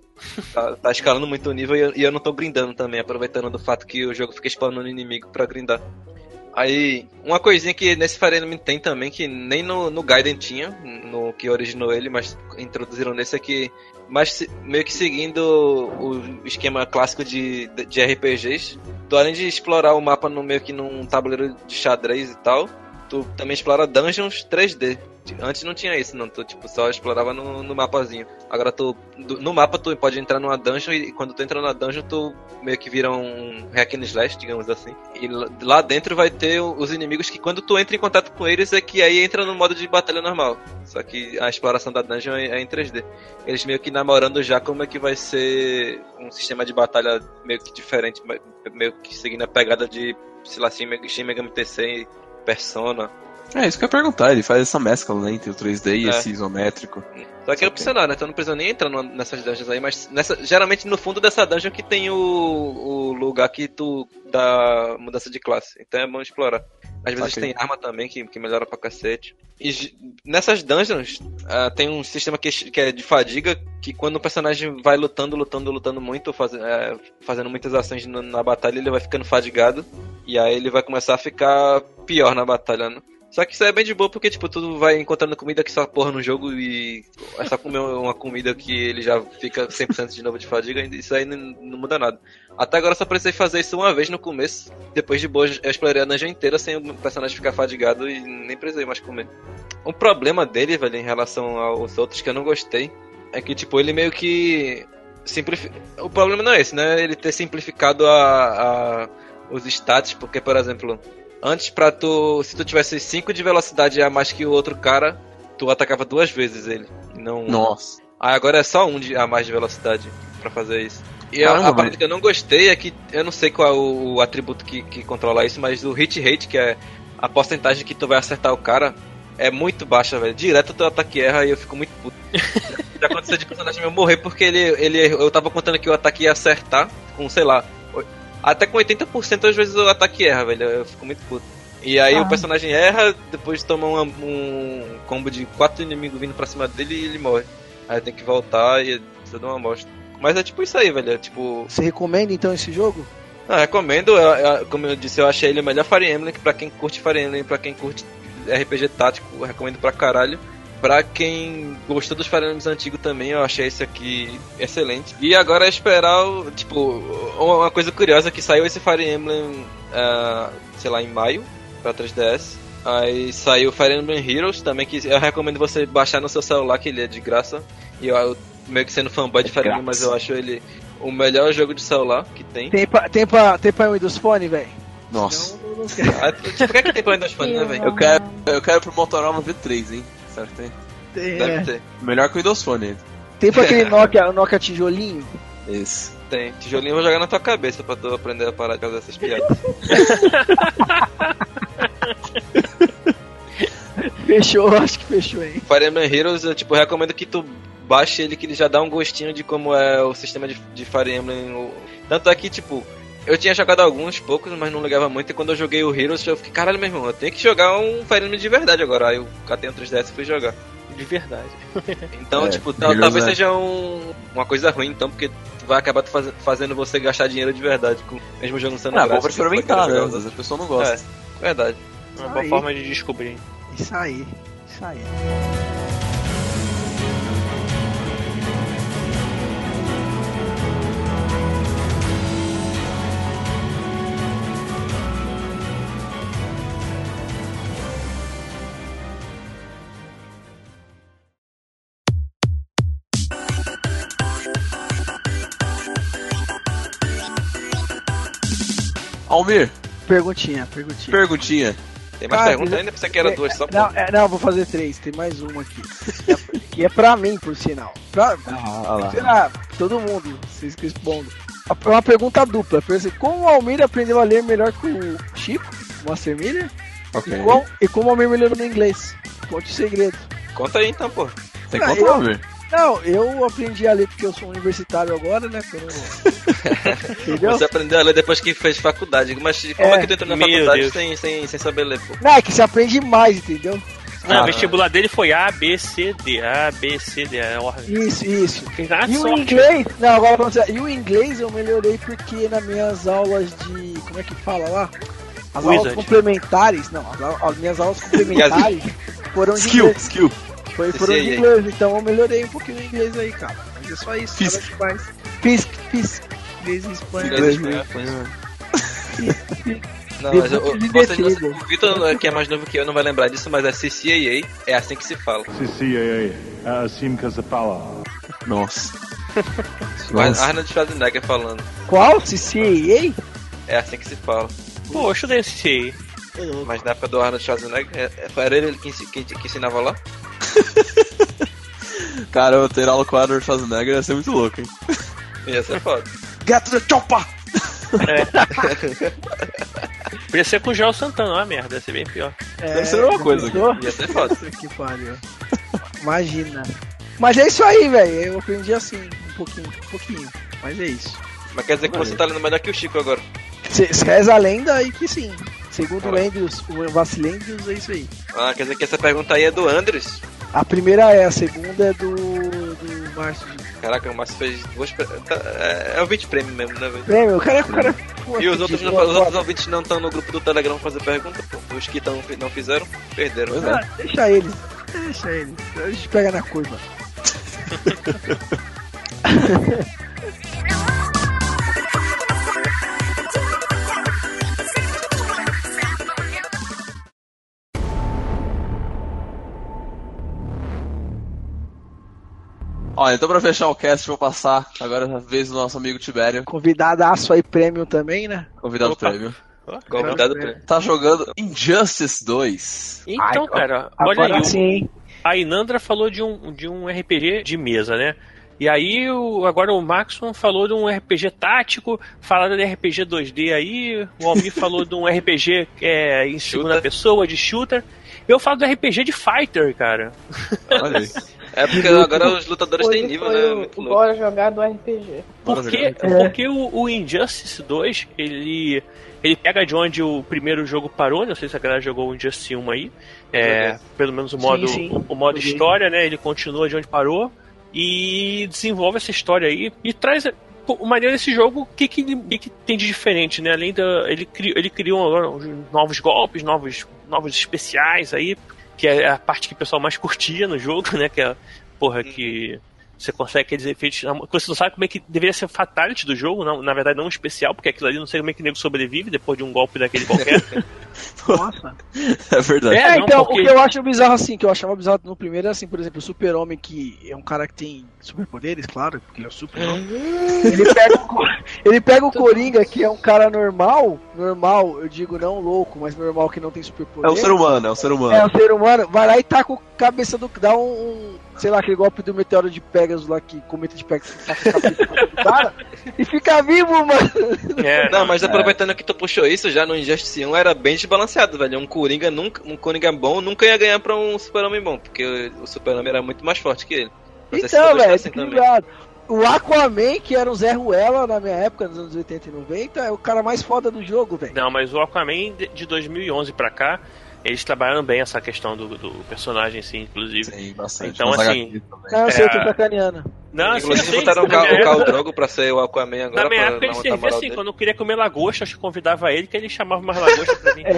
Tá, tá escalando muito o nível e eu, e eu não tô grindando também, aproveitando do fato que o jogo fica spawnando inimigo pra grindar. Aí, uma coisinha que nesse Fire Emblem tem também, que nem no, no Gaiden tinha, no que originou ele, mas introduziram nesse aqui, mas se- meio que seguindo o esquema clássico de, de, de RPGs, tu além de explorar o mapa no meio que num tabuleiro de xadrez e tal, tu também explora dungeons 3D. Antes não tinha isso, não. Tu tipo, só explorava no, no mapazinho. Agora tu. do- no mapa tu pode entrar numa dungeon e quando tu entra na dungeon tu meio que vira um hack and slash, digamos assim. E lá- dentro vai ter os inimigos que quando tu entra em contato com eles é que aí entra no modo de batalha normal. Só que a exploração da dungeon é, é em 3D. Eles meio que namorando já como é que vai ser um sistema de batalha meio que diferente, me- meio que seguindo a pegada de, sei lá, Shin Meg- Shin Megami Tensei Persona. É, isso que eu ia perguntar, ele faz essa mescla né, entre o 3D e É. esse isométrico. Só que é opcional, né? Então não precisa nem entrar nessas dungeons aí, mas nessa, geralmente no fundo dessa dungeon que tem o, o lugar que tu dá mudança de classe. Então é bom explorar. Às vezes Saquei. tem arma também que, que melhora pra cacete. E nessas dungeons ah, tem um sistema que, que é de fadiga, que quando o personagem vai lutando, lutando, lutando muito, faz, é, fazendo muitas ações na, na batalha, ele vai ficando fadigado. E aí ele vai começar a ficar pior na batalha, né? Só que isso é bem de boa porque, tipo, tu vai encontrando comida que só porra no jogo e é só comer uma comida que ele já fica 100% de novo de fadiga isso aí não, muda nada. Até agora só precisei fazer isso uma vez no começo. Depois de boa, eu explorei a dungeon inteira sem o personagem ficar fadigado e nem precisei mais comer. Um problema dele, velho, em relação aos outros que eu não gostei, é que, tipo, ele meio que. Simplifi... O problema não é esse, né? Ele ter simplificado a, a- os stats, porque, por exemplo, antes pra tu. Se tu tivesse 5 de velocidade a mais que o outro cara, tu atacava duas vezes ele. Não. Nossa. Aí agora é só um de, a mais de velocidade pra fazer isso. E a- Caramba, a, parte que eu não gostei é que eu não sei qual é o, o atributo que, que controla isso, mas o hit rate, que é a porcentagem que tu vai acertar o cara, é muito baixa, velho. Direto teu ataque erra e eu fico muito puto. Já aconteceu de personagem meu morrer porque ele, ele eu tava contando que o ataque ia acertar com, sei lá, até com 80% às vezes o ataque erra, velho. Eu fico muito puto. E aí Ah. o personagem erra, depois toma uma- um combo de quatro inimigos vindo pra cima dele e ele morre. Aí tem que voltar e você dá uma bosta. Mas é tipo isso aí, velho. É tipo. Você recomenda então esse jogo? Ah, recomendo. eu- eu- como eu disse, eu achei ele o melhor Fire Emblem. que Pra quem curte Fire Emblem, pra quem curte RPG tático, eu recomendo pra caralho. Pra quem gostou dos Fire Emblems antigos também, eu achei esse aqui excelente. E agora é esperar, o, tipo, uma coisa curiosa que saiu esse Fire Emblem, ah, sei lá, em maio, pra 3DS. Aí saiu Fire Emblem Heroes também, que eu recomendo você baixar no seu celular, que ele é de graça. E eu, eu meio que sendo fanboy de Fire Emblem, mas eu acho ele o melhor jogo de celular que tem. Tem pra, tem pra, tem pra Windows Phone, velho? Nossa. Não, não, não quero. Ah, tipo, por que, que tem pra Windows Phone, né, velho? Eu quero, eu quero pro Motorola V3, hein? Certo, tem? Tem, Deve é. ter. Melhor que o Windows Phone ainda. tem pra aquele Nokia, Nokia tijolinho? Esse. Tem. Tijolinho eu vou jogar na tua cabeça pra tu aprender a parar de fazer essas piadas. Fechou, acho que fechou, hein? Fire Emblem Heroes, eu tipo, recomendo que tu baixe ele, que ele já dá um gostinho de como é o sistema de, de Fire Emblem. Tanto é que, tipo, eu tinha jogado alguns, poucos, mas não ligava muito. E quando eu joguei o Heroes, eu fiquei, caralho, meu irmão, eu tenho que jogar um Fire Emblem de verdade agora. Aí eu catei um 3DS e fui jogar. De verdade. Então, É, tipo, tal- talvez é- seja um- uma coisa ruim, então, porque vai acabar tu faz- fazendo você gastar dinheiro de verdade, com, mesmo o jogo sendo Ah, pra vai experimentar, né? Às vezes a pessoa não gosta. É, verdade. Uma boa Aí. forma de descobrir. Isso aí. Isso aí. Almir, Perguntinha, perguntinha. perguntinha. Tem mais perguntas eu- ainda? Pensei que era duas só. Não, é, não, vou fazer três, tem mais uma aqui. É- que é pra mim, por sinal. Pra, Ah, sei lá, todo mundo, vocês que respondem. É uma pergunta dupla. Pensa, Como o Almir aprendeu a ler melhor que o Chico, o Master Miller? Ok. E, como, e como o Almir melhorou no inglês? Conte o segredo. Conta aí então, pô. Tem Ah, conta, eu- Almir? Não, eu aprendi a ler porque eu sou universitário agora, né? não- Entendeu? Você aprendeu a ler depois que fez faculdade. Mas como É. é, que tu entrou na Meu faculdade Deus. sem, sem, sem saber ler, pô? Não, é que você aprende mais, entendeu? Ah, Ah, o vestibular dele foi A, B, C, D. A, B, C, D. É. Isso, isso. Nada E o sorte. inglês, não, agora vamos dizer, e o inglês eu melhorei porque nas minhas aulas de, como é que fala lá? As aulas Wizard. complementares, não, as, as minhas aulas complementares foram de Skill, inglês, skill. Foi, foram de CCIA. inglês, então eu melhorei um pouquinho o inglês aí, cara. Mas é só isso, Fisk. nada demais. Fisk, Fisk, inglês e espanhol. Inglês. Inglês, espanhol. Não, mas eu, o Vitor, que é mais novo que eu, não vai lembrar disso, mas é CCAA, é assim que se fala. CCAA, Assim Casapala. Nossa. Mas Nossa. Arnold Schwarzenegger falando. Qual? CCAA? É assim que se fala. Pô, eu estudei esse aí. Mas na época do Arnold Schwarzenegger, é- é- foi era ele que, que, que ensinava lá? Cara, eu ter aula com o Arnold Schwarzenegger ia ser muito louco, hein? Ia ser foda. Get to the chopper! Podia ser com o Joel Santana, ó, merda, ia ser bem pior. Deve ser a mesma coisa, pensou? Ia ser foda. Que pariu. Imagina. Mas é isso aí, velho. Eu aprendi assim, um pouquinho, um pouquinho. Mas é isso. Mas quer dizer que você tá lendo melhor que o Chico agora. Cê- cê Reza a lenda aí que sim. Segundo o Caralho. Andrews, o Vacilendius é isso aí. Ah, quer dizer que essa pergunta aí é do Andres. A primeira é, a segunda é do, do Márcio. Caraca, o Márcio fez duas. tá- É, é o 20 prêmio mesmo, né, velho? Prêmio, o cara, o cara E os outros, não, os outros ouvintes não estão no grupo do Telegram fazer pergunta, pô. Os que tão, não fizeram, perderam. Pois é. ah, Deixa eles. Deixa eles. A gente pega na curva. Ó, então pra fechar o cast, vou passar agora a vez do nosso amigo Tibério, Convidadaço aí, prêmio também, né? convidado Opa. prêmio. Convidado prêmio. Tá jogando Injustice 2. Então, Ai, cara, olha Agora aí. sim? A Inandra falou de um, de um RPG de mesa, né? E aí, o, agora o Maxon falou de um RPG tático, falaram de RPG 2D aí, o Almir falou de um RPG é, em segunda Shooter. pessoa, de shooter. Eu falo do RPG de fighter, cara. Olha aí. É porque agora os lutadores têm nível, né? o Muito louco. Bora jogar do RPG. Porque, É. porque o, o Injustice 2, ele, ele pega de onde o primeiro jogo parou, não sei se a galera jogou o Injustice 1 aí, é, pelo menos o modo, sim. o, o modo história, né? Ele continua de onde parou e desenvolve essa história aí e traz. O maneiro desse jogo, o que, que, que, tem de diferente, né? Além da. Ele, cri, ele criou novos golpes, novos, novos especiais aí, que é a parte que o pessoal mais curtia no jogo, né? Que é, porra, que você consegue aqueles efeitos. Você não sabe como é que deveria ser fatality do jogo, não, na verdade não um especial, porque aquilo ali não sei como é que o nego sobrevive depois de um golpe daquele qualquer. Nossa. É verdade. É, É, não, então, porque- o que eu acho bizarro assim, que eu achava bizarro no primeiro é assim, por exemplo, o Super-Homem, que é um cara que tem superpoderes, claro, porque ele é o Super-Homem. ele pega, o, ele pega o Coringa, que é um cara normal, normal, eu digo não louco, mas normal que não tem É superpoder. um ser humano, é um ser humano. É, um ser humano, vai lá e taca o cabeça do. dá um, um, sei lá, aquele golpe do meteoro de Pegasus lá, que cometa de Pegasus cara, e fica vivo, mano. É, Não, mas aproveitando que tu puxou isso, já no Injustice 1 era bem desbalanceado, velho. Um Coringa nunca, um Coringa bom nunca ia ganhar pra um Super-Homem bom, porque o Super-Homem era muito mais forte que ele. Se Então, velho, assim também. equilibrado. O Aquaman, que era o Zé Ruela na minha época, nos anos 80 e 90, é o cara mais foda do jogo, velho. Não, mas o Aquaman de- de 2011 pra cá, eles trabalharam bem essa questão do, do personagem, sim, inclusive. Sim, bastante. Então, Nos assim. Não, eu sei, eu tô É. sacaneando. Não, assim, Inclusive sim, botaram sim, o Cal- o Drogo pra ser o Aquaman agora. Na minha pra época ele servia assim, dele. quando eu queria comer lagosta, eu convidava ele que ele chamava mais lagosta pra mim.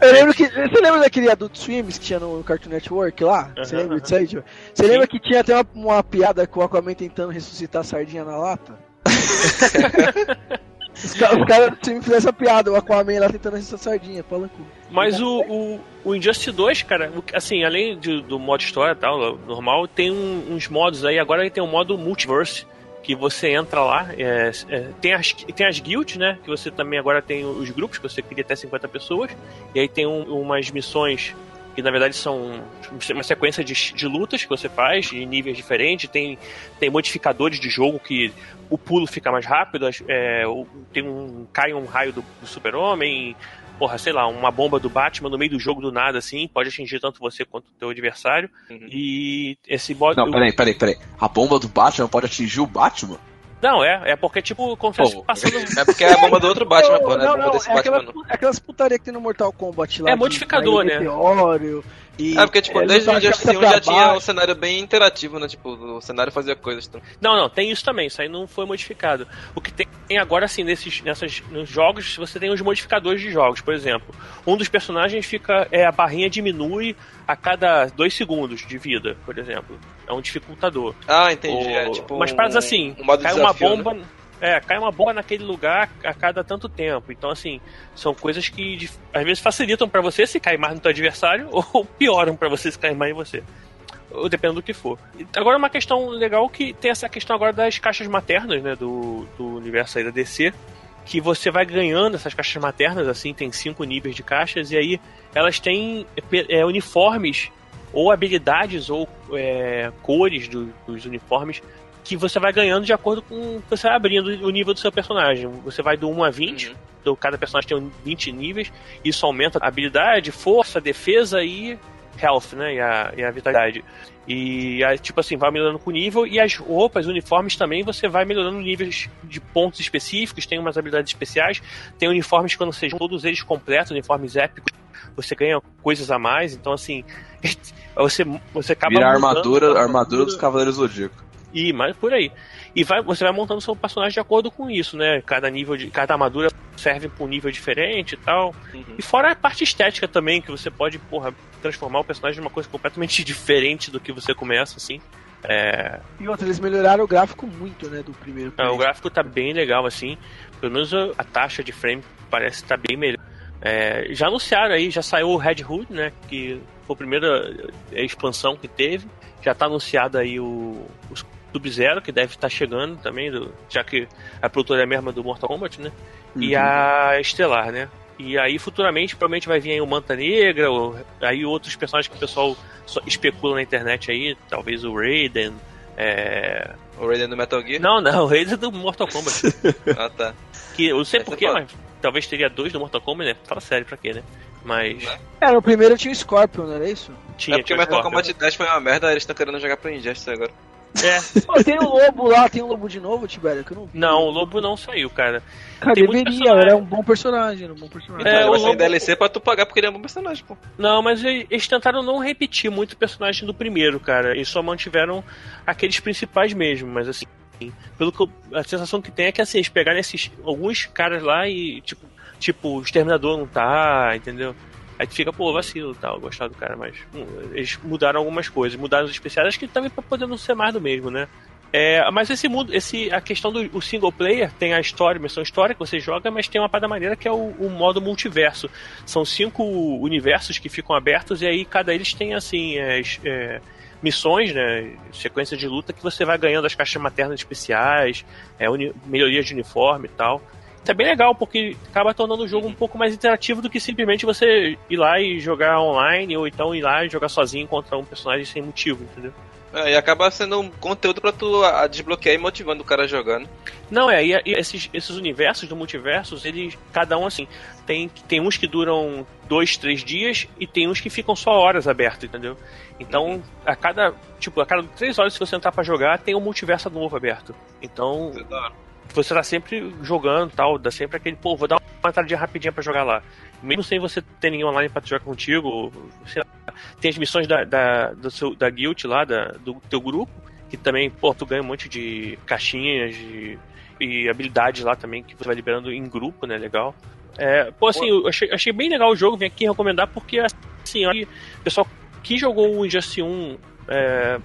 É. Eu lembro que. Você lembra daquele Adult Swims que tinha no Cartoon Network lá? Você Aham, lembra disso aí, Joe? Você lembra que tinha até uma, uma piada com o Aquaman tentando ressuscitar a sardinha na lata? Os, ca- os caras sempre fizeram essa piada, o Aquaman lá tentando ressuscitar a sardinha, fala com. Mas o, o, o Injustice 2, cara, assim, além de- do modo história e tal, normal, tem um- uns modos aí. Agora ele tem um modo multiverse, que você entra lá. é, é, tem, as, tem as guilds, né? Que você também agora tem os grupos, que você cria até 50 pessoas. E aí tem um- umas missões que na verdade são uma sequência de, de lutas que você faz em níveis diferentes. Tem, tem modificadores de jogo que o pulo fica mais rápido, é, o- tem um. cai um raio do, do super-homem porra, sei lá, uma bomba do Batman no meio do jogo do nada, assim, pode atingir tanto você quanto o teu adversário. Uhum. E esse modo. Não, peraí, peraí, peraí. A bomba do Batman pode atingir o Batman? Não, é, é porque, tipo, confesso Pô. passando. É porque é a bomba do outro Batman, pô, é a não, bomba não, desse é Batman, aquelas, não. é aquelas putaria que tem no Mortal Kombat lá. É de modificador, sair né? meteoro e É porque, tipo, é, desde o Injustice 1 cabeça já tinha um cenário bem interativo, né? Tipo, o cenário fazia coisas. Então. Não, não, tem isso também, isso aí não foi modificado. O que tem agora, assim, nesses nessas, nos jogos, você tem os modificadores de jogos, por exemplo. Um dos personagens fica. É, a barrinha diminui a cada dois segundos de vida, por exemplo. É um dificultador. Ah, entendi. Ou- É, tipo, Mas paradas assim, um cai uma né? É, cai uma bomba naquele lugar a cada tanto tempo. Então, assim, são coisas que às vezes facilitam pra você se cair mais no teu adversário ou pioram pra você se cair mais em você. Ou dependendo do que for. Agora, uma questão legal que tem essa questão agora das caixas maternas, né, do, do universo aí da DC. Que você vai ganhando essas caixas maternas, assim, tem cinco níveis de caixas, e aí elas têm é, uniformes ou habilidades ou é, cores do- dos uniformes que você vai ganhando de acordo com você vai abrindo o nível do seu personagem. Você vai do 1 a 20, Uhum. então cada personagem tem 20 níveis, isso aumenta a habilidade, força, defesa e health, né? E a, e a vitalidade. E aí, tipo assim, vai melhorando com o nível, e as roupas, uniformes também, você vai melhorando níveis de pontos específicos, tem umas habilidades especiais, tem uniformes quando sejam todos eles completos, uniformes épicos, você ganha coisas a mais, então assim, você, você acaba Vira a armadura, a a armadura dos Cavaleiros Zodíaco. E mais por aí. E vai, você vai montando seu personagem de acordo com isso, né? Cada nível de. Cada armadura serve para um nível diferente e tal. Uhum. E fora a parte estética também, que você pode, porra, transformar o personagem numa coisa completamente diferente do que você começa, assim. É, E outra, eles melhoraram o gráfico muito, né, do primeiro. é, o gráfico tá bem legal, assim. Pelo menos a, taxa de frame parece estar bem melhor. É, já anunciaram aí, já saiu o Red Hood, né? Que foi a primeira é, expansão que teve. Já tá anunciado aí o, o Sub-Zero, que deve estar chegando também, do- já que a produtora é a mesma do Mortal Kombat, né? E a Estelar, né? E aí futuramente provavelmente vai vir aí o Manta Negra, ou, aí outros personagens que o pessoal só especula na internet aí, talvez o Raiden. É... O Raiden do Metal Gear? Não, não, o Raiden é do Mortal Kombat. Ah, tá. Que eu não sei porquê, é mas talvez teria dois do Mortal Kombat, né? Fala sério, pra quê, né? Mas Né? É, no primeiro tinha o Scorpion, não era isso? tinha. é porque tinha o Metal Scorpion. Kombat 10 foi uma merda, eles estão querendo jogar pro Injustice agora. É, Pô, tem o Lobo lá, tem o Lobo de novo, Tibério, que eu não vi. não, o Lobo não saiu, cara. Cara, tem deveria, era um bom personagem, era um bom personagem. É, Mas o Lobo- DLC pra tu pagar porque ele é um bom personagem, pô. Não, mas eles tentaram não repetir muito o personagem do primeiro, cara. Eles só mantiveram aqueles principais mesmo, mas assim. Pelo que eu- a sensação que tem é que assim, eles pegaram esses alguns caras lá e tipo, tipo, o exterminador não tá, entendeu? Aí tu fica, pô, vacilo e tal, gostar do cara, mas hum, eles mudaram algumas coisas, mudaram os especiais, acho que também pra poder não ser mais do mesmo, né? É, mas esse mundo, esse, a questão do o single player tem a história, missão história que você joga, mas tem uma parada maneira que é o, o modo multiverso. São cinco universos que ficam abertos e aí cada eles tem assim es- é, missões, né, sequência de luta que você vai ganhando as caixas maternas especiais, é, uni- melhorias de uniforme e tal. Isso é bem legal, porque acaba tornando o jogo um pouco mais interativo do que simplesmente você ir lá e jogar online, ou então ir lá e jogar sozinho contra um personagem sem motivo, entendeu? É, e acaba sendo um conteúdo pra tu a, desbloquear e motivando o cara jogando. Não, é, e, e esses, esses universos do multiversos, eles, cada um assim, tem, tem uns que duram dois, três dias e tem uns que ficam só horas abertos, entendeu? Então, a cada, tipo, a cada três horas se você entrar pra jogar, tem um multiverso novo aberto. Então, você tá sempre jogando tal, dá sempre aquele, pô, vou dar uma entradinha rapidinha pra jogar lá. Mesmo sem você ter ninguém online pra jogar contigo, lá, tem as missões da, da, do seu, da guild lá, da, do teu grupo, que também, pô, tu ganha um monte de caixinhas de, e habilidades lá também que você vai liberando em grupo, né? Legal. É, pô, assim, eu achei, achei bem legal o jogo, vim aqui recomendar porque, assim, o pessoal que jogou o Injustice 1 é,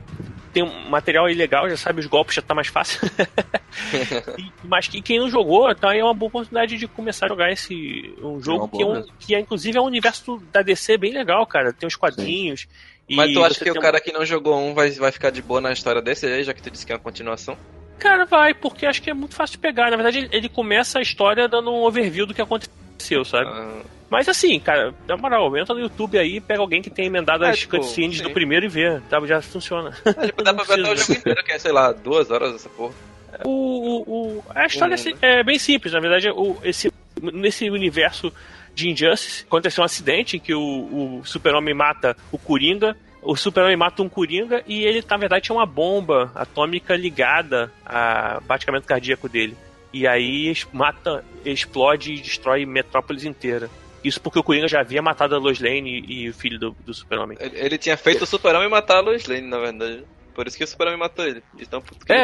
tem um material aí legal, já sabe os golpes, já tá mais fácil. e, mas que quem não jogou, então aí é uma boa oportunidade de começar a jogar esse um jogo é que, é um, que é, inclusive é um universo da DC bem legal, cara. Tem os quadrinhos. mas tu acha que o cara que não jogou um vai, vai ficar de boa na história desse aí, já que tu disse que é uma continuação? Cara, vai, porque acho que é muito fácil de pegar. Na verdade, ele começa a história dando um overview do que aconteceu, sabe? Ah. Mas assim, cara, na moral, entra no YouTube aí, pega alguém que tem emendado é, as tipo, cutscenes sim. do primeiro e vê, tá? Já funciona. É, tipo, dá pra ver até o jogo inteiro, que é, sei lá, duas horas essa porra. O, o, o a história é, é bem simples, na verdade, o, esse, nesse universo de Injustice, aconteceu um acidente em que o, o Super-Homem mata o Coringa, o Super-Homem mata um Coringa e ele, na verdade, tinha uma bomba atômica ligada ao batimento cardíaco dele. E aí mata, explode e destrói Metrópolis inteira. Isso porque o Coringa já havia matado a Lois Lane e, o filho do, do Super-Homem. Ele, ele, tinha feito o Super-Homem matar a Lois Lane, na verdade. Por isso que o Super-Homem matou ele. Então, é,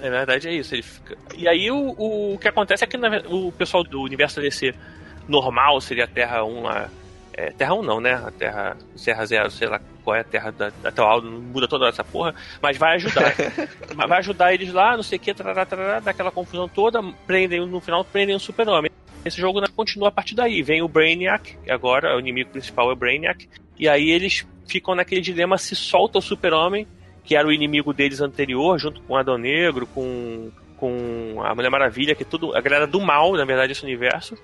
é, na verdade é isso. Ele fica... E aí o, o, que acontece é que na, o pessoal do universo DC normal seria a Terra 1 lá. É, terra 1 não, né? A Terra Serra Zero, sei lá qual é a Terra da, da atual, não muda toda essa porra, mas vai ajudar. vai ajudar eles lá, não sei o que, tarará, tarará, daquela confusão toda, prendem no final, prendem o Super-Homem. Esse jogo né, continua a partir daí. Vem o Brainiac, agora o inimigo principal é o Brainiac, e aí eles ficam naquele dilema se solta o Super-Homem, que era o inimigo deles anterior, junto com o Adão Negro, com, com a Mulher Maravilha, que é tudo a galera do mal, na verdade, esse universo.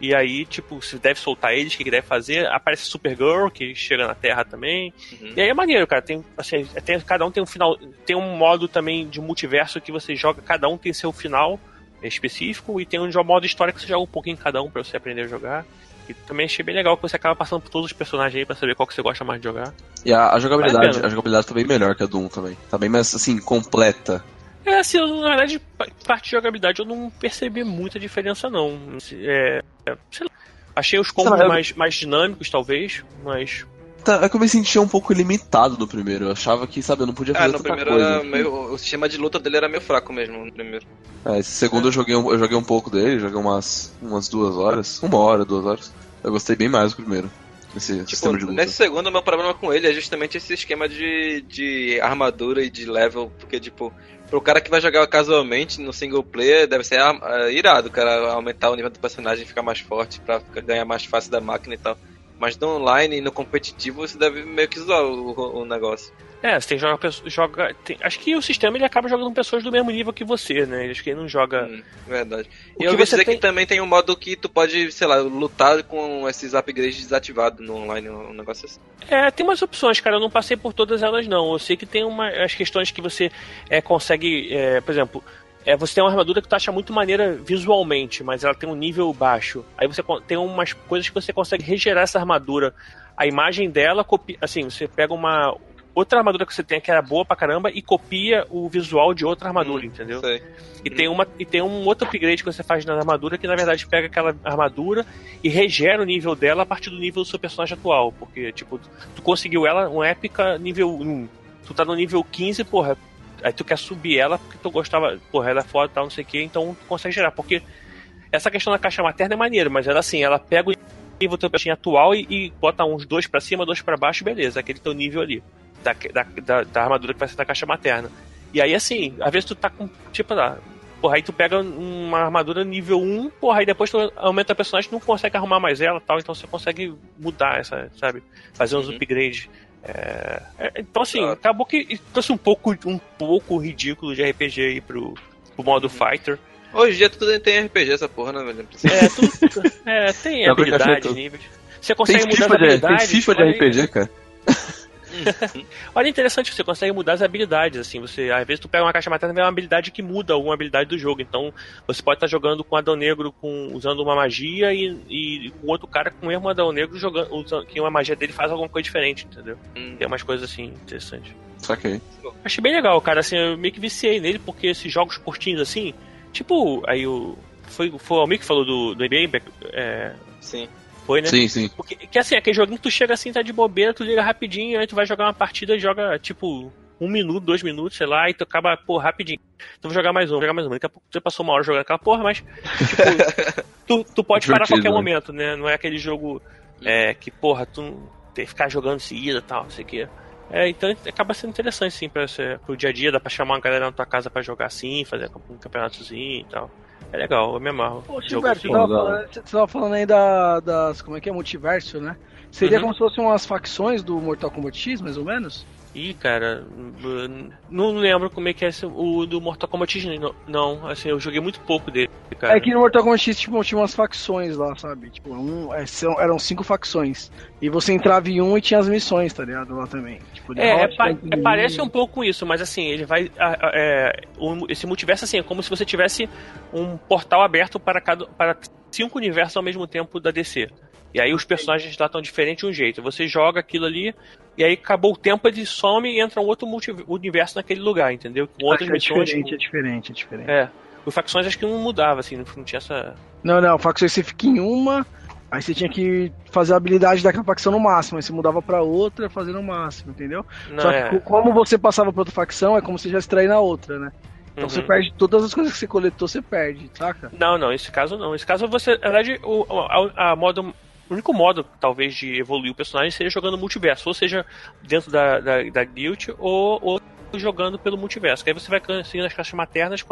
E aí, tipo, se deve soltar eles, o que, que deve fazer? Aparece Supergirl, que chega na Terra também. Uhum. E aí é maneiro, cara. Tem, assim, tem, cada um tem um final. Tem um modo também de multiverso que você joga, cada um tem seu final específico e tem um modo história que você joga um pouquinho em cada um para você aprender a jogar. E também achei bem legal que você acaba passando por todos os personagens aí pra saber qual que você gosta mais de jogar. E a, a jogabilidade, a jogabilidade tá bem melhor que a Doom também. Tá bem mais assim, completa. É, assim, eu, na verdade, parte de jogabilidade eu não percebi muita diferença não. É, é sei lá. Achei os combos mais, mais dinâmicos, talvez, mas Tá, é que eu me sentia um pouco limitado no primeiro. Eu achava que, sabe, eu não podia fazer ah, no primeiro coisa. Meio, o sistema de luta dele era meio fraco mesmo no primeiro. É, esse segundo é. eu, joguei um, eu joguei um pouco dele, joguei umas, umas duas horas. Uma hora, duas horas. Eu gostei bem mais do primeiro. Esse tipo, sistema de luta. Nesse segundo, o meu problema com ele é justamente esse esquema de, de armadura e de level, porque, tipo, pro cara que vai jogar casualmente no single player, deve ser uh, irado, cara aumentar o nível do personagem, ficar mais forte pra ganhar mais fácil da máquina e tal. Mas no online e no competitivo você deve meio que zoar o, o negócio. É, você tem joga, joga tem, acho que o sistema ele acaba jogando pessoas do mesmo nível que você, né? Acho que ele não joga. Hum, verdade. O e eu ouvi dizer tem... que também tem um modo que tu pode, sei lá, lutar com esses upgrades desativados no online, um negócio assim. É, tem umas opções, cara. Eu não passei por todas elas, não. Eu sei que tem uma, as questões que você é, consegue, é, por exemplo, é, você tem uma armadura que tu acha muito maneira visualmente, mas ela tem um nível baixo. Aí você tem umas coisas que você consegue regerar essa armadura. A imagem dela, copia, assim, você pega uma outra armadura que você tem que era boa pra caramba e copia o visual de outra armadura, hum, entendeu? Sei. E, hum. tem uma, e tem um outro upgrade que você faz na armadura que na verdade pega aquela armadura e regera o nível dela a partir do nível do seu personagem atual. Porque, tipo, tu conseguiu ela, uma épica nível 1. Tu tá no nível 15, porra, Aí tu quer subir ela porque tu gostava, porra, ela é foda e tal, não sei o que, então tu consegue gerar. Porque essa questão da caixa materna é maneira, mas ela assim, ela pega o nível teu personagem atual e, e, bota uns dois para cima, dois para baixo, beleza, aquele teu nível ali. Da, da, da, da, armadura que vai ser da caixa materna. E aí assim, às vezes tu tá com, tipo, lá, porra, aí tu pega uma armadura nível 1, porra, aí depois tu aumenta a personagem, não consegue arrumar mais ela tal, então você consegue mudar essa, sabe? Fazer uns uhum. upgrades. É, é, então assim, ah. acabou que trouxe um pouco, um pouco ridículo de RPG aí pro, pro modo uhum. fighter. Hoje em dia tudo tem RPG essa porra, né, velho? É, tudo, é tem habilidades, níveis. Você consegue Tem mudar as de, tem habilidades. FIFA de RPG, cara. Olha, interessante, você consegue mudar as habilidades, assim, você, às vezes tu pega uma caixa materna e vê uma habilidade que muda alguma habilidade do jogo, então você pode estar jogando com Adão Negro com, usando uma magia e, e com outro cara com o mesmo Adão Negro jogando, usando, que uma magia dele faz alguma coisa diferente, entendeu? Hum. Tem umas coisas assim, interessantes. Saquei. Achei bem legal, cara, assim, eu meio que viciei nele, porque esses jogos curtinhos assim, tipo, aí o... Foi, foi o Almir que falou do, do NBA, é, Sim. Foi, né? Sim, sim. Porque, que assim, aquele joguinho que tu chega assim, tá de bobeira, tu liga rapidinho, aí tu vai jogar uma partida e joga, tipo, um minuto, dois minutos, sei lá, e tu acaba, pô, rapidinho. Tu vai jogar mais um, vou jogar mais um. Daqui a pouco você passou uma hora jogando aquela porra, mas, tipo, tu, tu pode parar a qualquer né? momento, né? Não é aquele jogo é, que, porra, tu tem que ficar jogando em seguida e tal, não sei o quê. É, então acaba sendo interessante, sim, pra você, pro dia a dia, dá pra chamar uma galera na tua casa pra jogar assim, fazer um campeonatozinho e tal. É legal, eu me amarro. Gilberto, assim. você tava, falando, você tava falando aí da, das. Como é que é? Multiverso, né? Seria Uhum. como se fossem umas facções do Mortal Kombat X, mais ou menos? Ih, cara, não lembro como é que é esse- o do Mortal Kombat X, não, não, assim, eu joguei muito pouco dele, cara. É que no Mortal Kombat X tipo, tinha umas facções lá, sabe? Tipo, um, é, eram cinco facções. E você entrava em um e tinha as missões, tá ligado? Lá também. Tipo, É, é, pa- é, parece um pouco isso, mas assim, ele vai. é, esse multiverso assim, é como se você tivesse um portal aberto para, cada, para cinco universos ao mesmo tempo da DC. E aí os personagens lá estão diferentes de um jeito. Você joga aquilo ali, e aí acabou o tempo, ele some e entra um outro universo naquele lugar, entendeu? Com outras é missões. diferente, é diferente, é diferente. É. Os facções acho que não mudava, assim, não, tinha essa. Não, não, facções você fica em uma, aí você tinha que fazer a habilidade daquela facção no máximo, aí você mudava pra outra fazendo o máximo, entendeu? Não, Só que é. co- como você passava pra outra facção, é como se já extrair na outra, né? Então Uhum. você perde todas as coisas que você coletou, você perde, saca? Não, não, esse caso não. Esse caso você, na verdade, o, a, a modo, o único modo, talvez, de evoluir o personagem seria jogando multiverso, ou seja, dentro da, da, da guild, ou, ou jogando pelo multiverso. Que aí você vai conseguindo as caixas maternas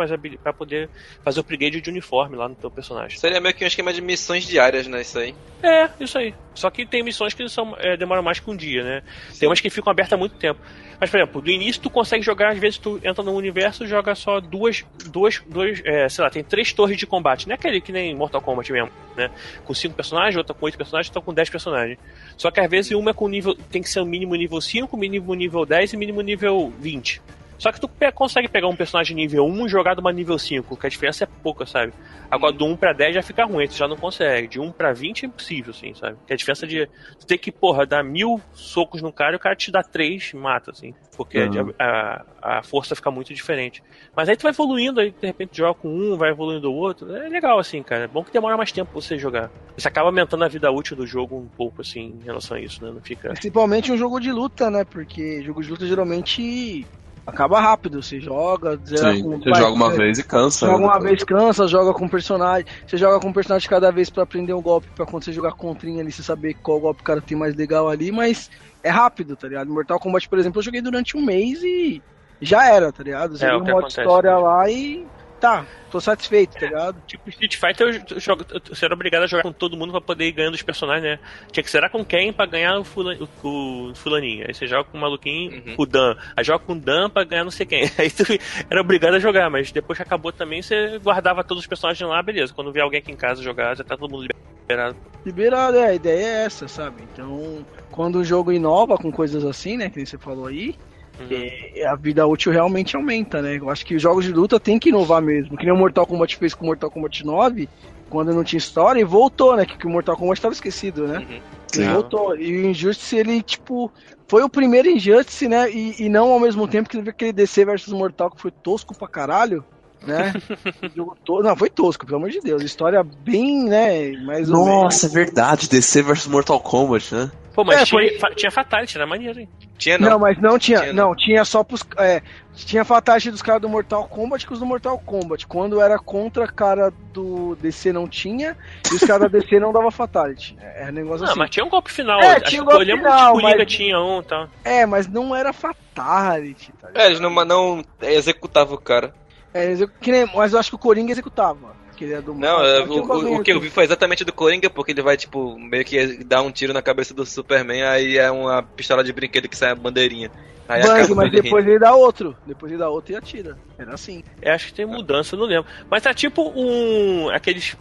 pra poder fazer o upgrade de uniforme lá no teu personagem. Seria meio que um esquema de missões diárias, né? Isso aí. É, isso aí. Só que tem missões que são, é, demoram mais que um dia, né? Tem umas que ficam abertas há muito tempo. Mas, por exemplo, do início tu consegue jogar, às vezes tu entra no universo e joga só duas, duas, duas, é, sei lá, tem três torres de combate. Não é aquele que nem Mortal Kombat mesmo, né? Com cinco personagens, outra com oito personagens, outra com dez personagens. Só que às vezes uma é com nível, tem que ser o mínimo nível 5, mínimo nível 10 e mínimo nível 20. Só que tu consegue pegar um personagem nível 1 e jogar de uma nível 5, que a diferença é pouca, sabe? Agora do 1 pra 10 já fica ruim, tu já não consegue. De 1 pra 20 é impossível, assim, sabe? Que a diferença de. Tu tem que, porra, dar mil socos no cara e o cara te dá três e mata, assim. Porque Uhum. a, a, a força fica muito diferente. Mas aí tu vai evoluindo, aí de repente joga com um, vai evoluindo o outro. É legal, assim, cara. É bom que demora mais tempo pra você jogar. Você acaba aumentando a vida útil do jogo um pouco, assim, em relação a isso, né? Não fica. Principalmente um jogo de luta, né? Porque jogo de luta geralmente acaba rápido. Você joga, zera Sim, com- você vai, joga uma é, vez e cansa. Joga né? uma vez, cansa, joga com personagem. Você joga com personagem cada vez pra aprender um golpe, pra quando você jogar contrinha ali, você saber qual golpe o cara tem mais legal ali, mas é rápido, tá ligado? Mortal Kombat, por exemplo, eu joguei durante um mês e já era, tá ligado? Você É, viu o um que modo acontece história mesmo. lá e tá, tô satisfeito, tá ligado? Tipo, Street Fighter, eu, eu jogo, eu, você era obrigado a jogar com todo mundo pra poder ir ganhando os personagens, né? Tinha que zerar com quem pra ganhar o, fula, o, o fulaninho. Aí você joga com o maluquinho, Uhum. o Dan. Aí joga com o Dan pra ganhar não sei quem. Aí tu era obrigado a jogar, mas depois que acabou também, você guardava todos os personagens lá, beleza. Quando vier alguém aqui em casa jogar, já tá todo mundo liberado. Liberado, é, a ideia é essa, sabe? Então, quando o jogo inova com coisas assim, né, que nem você falou aí, Uhum. é, a vida útil realmente aumenta, né? Eu acho que os jogos de luta tem que inovar mesmo. Que nem o Mortal Kombat fez com o Mortal Kombat 9, quando não tinha história, e voltou, né? Que, que o Mortal Kombat estava esquecido, né? Uhum. Ele É. voltou. E o Injustice, ele, tipo, foi o primeiro Injustice, né? E, e não ao mesmo tempo que teve aquele DC versus Mortal que foi tosco pra caralho, né? Não, foi tosco, pelo amor de Deus. História bem, né? Mais ou menos. Nossa, é verdade. DC vs Mortal Kombat, né? Pô, mas É, tinha, foi- fa- tinha Fatality, era maneiro, hein? Tinha Não, não. mas não tinha, Tinha, não, tinha só pros. É, tinha fatality dos caras do Mortal Kombat com os do Mortal Kombat. Quando era contra cara do DC não tinha, e os caras da DC não dava fatality. É, é negócio Não, assim. mas tinha um golpe final. É, Acho tinha um que eu golpe lembro final, que o Coringa mas- tinha um e tal. É, mas não era fatality, tá ligado? É, eles não, não executavam o cara. É, que nem- mas eu acho que o Coringa executava. Que ele é do Não, Mortal é, Kombat, o, o, o que eu vi foi exatamente do Coringa, porque ele vai, tipo, meio que dar um tiro na cabeça do Superman, aí é uma pistola de brinquedo que sai a bandeirinha. Aí Bang, acaba mas depois ele dá outro. Depois ele dá outro e atira. Era assim. Eu acho que tem mudança, eu não lembro. Mas tá tipo um. aqueles.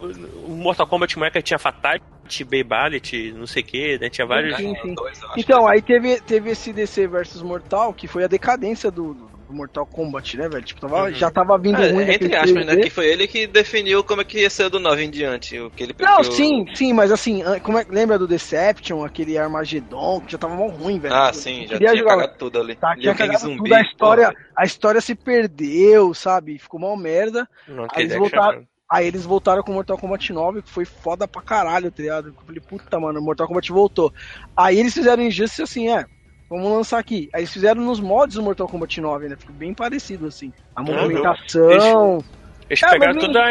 Um Mortal Kombat Moleque tinha Fatality, Babality, não sei o que, né? Tinha vários. Sim, sim. Dois, Então, aí teve, teve esse DC versus Mortal, que foi a decadência do, do Mortal Kombat, né, velho? Tipo, tava, Uhum. já tava vindo É, ruim entre aspas, né? 3D. Que foi ele que definiu como é que ia ser do 9 em diante. O que ele Não, que sim, sim, mas assim, como é, lembra do Deception, aquele Armageddon, que já tava mó ruim, velho. Ah, sim, já tinha jogar, cagado tudo ali. Tá, tinha cagado zumbi, tudo, a história, a história se perdeu, sabe? Ficou mal merda. Não, Aí eles voltaram-. Aí eles voltaram com Mortal Kombat 9, que foi foda pra caralho, tá ligado? Eu falei, puta, mano, Mortal Kombat voltou. Aí eles fizeram Injustice assim, é, vamos lançar aqui. Aí eles fizeram nos mods do Mortal Kombat 9, né? Ficou bem parecido, assim. A movimentação. Eles Ah, pegaram toda a,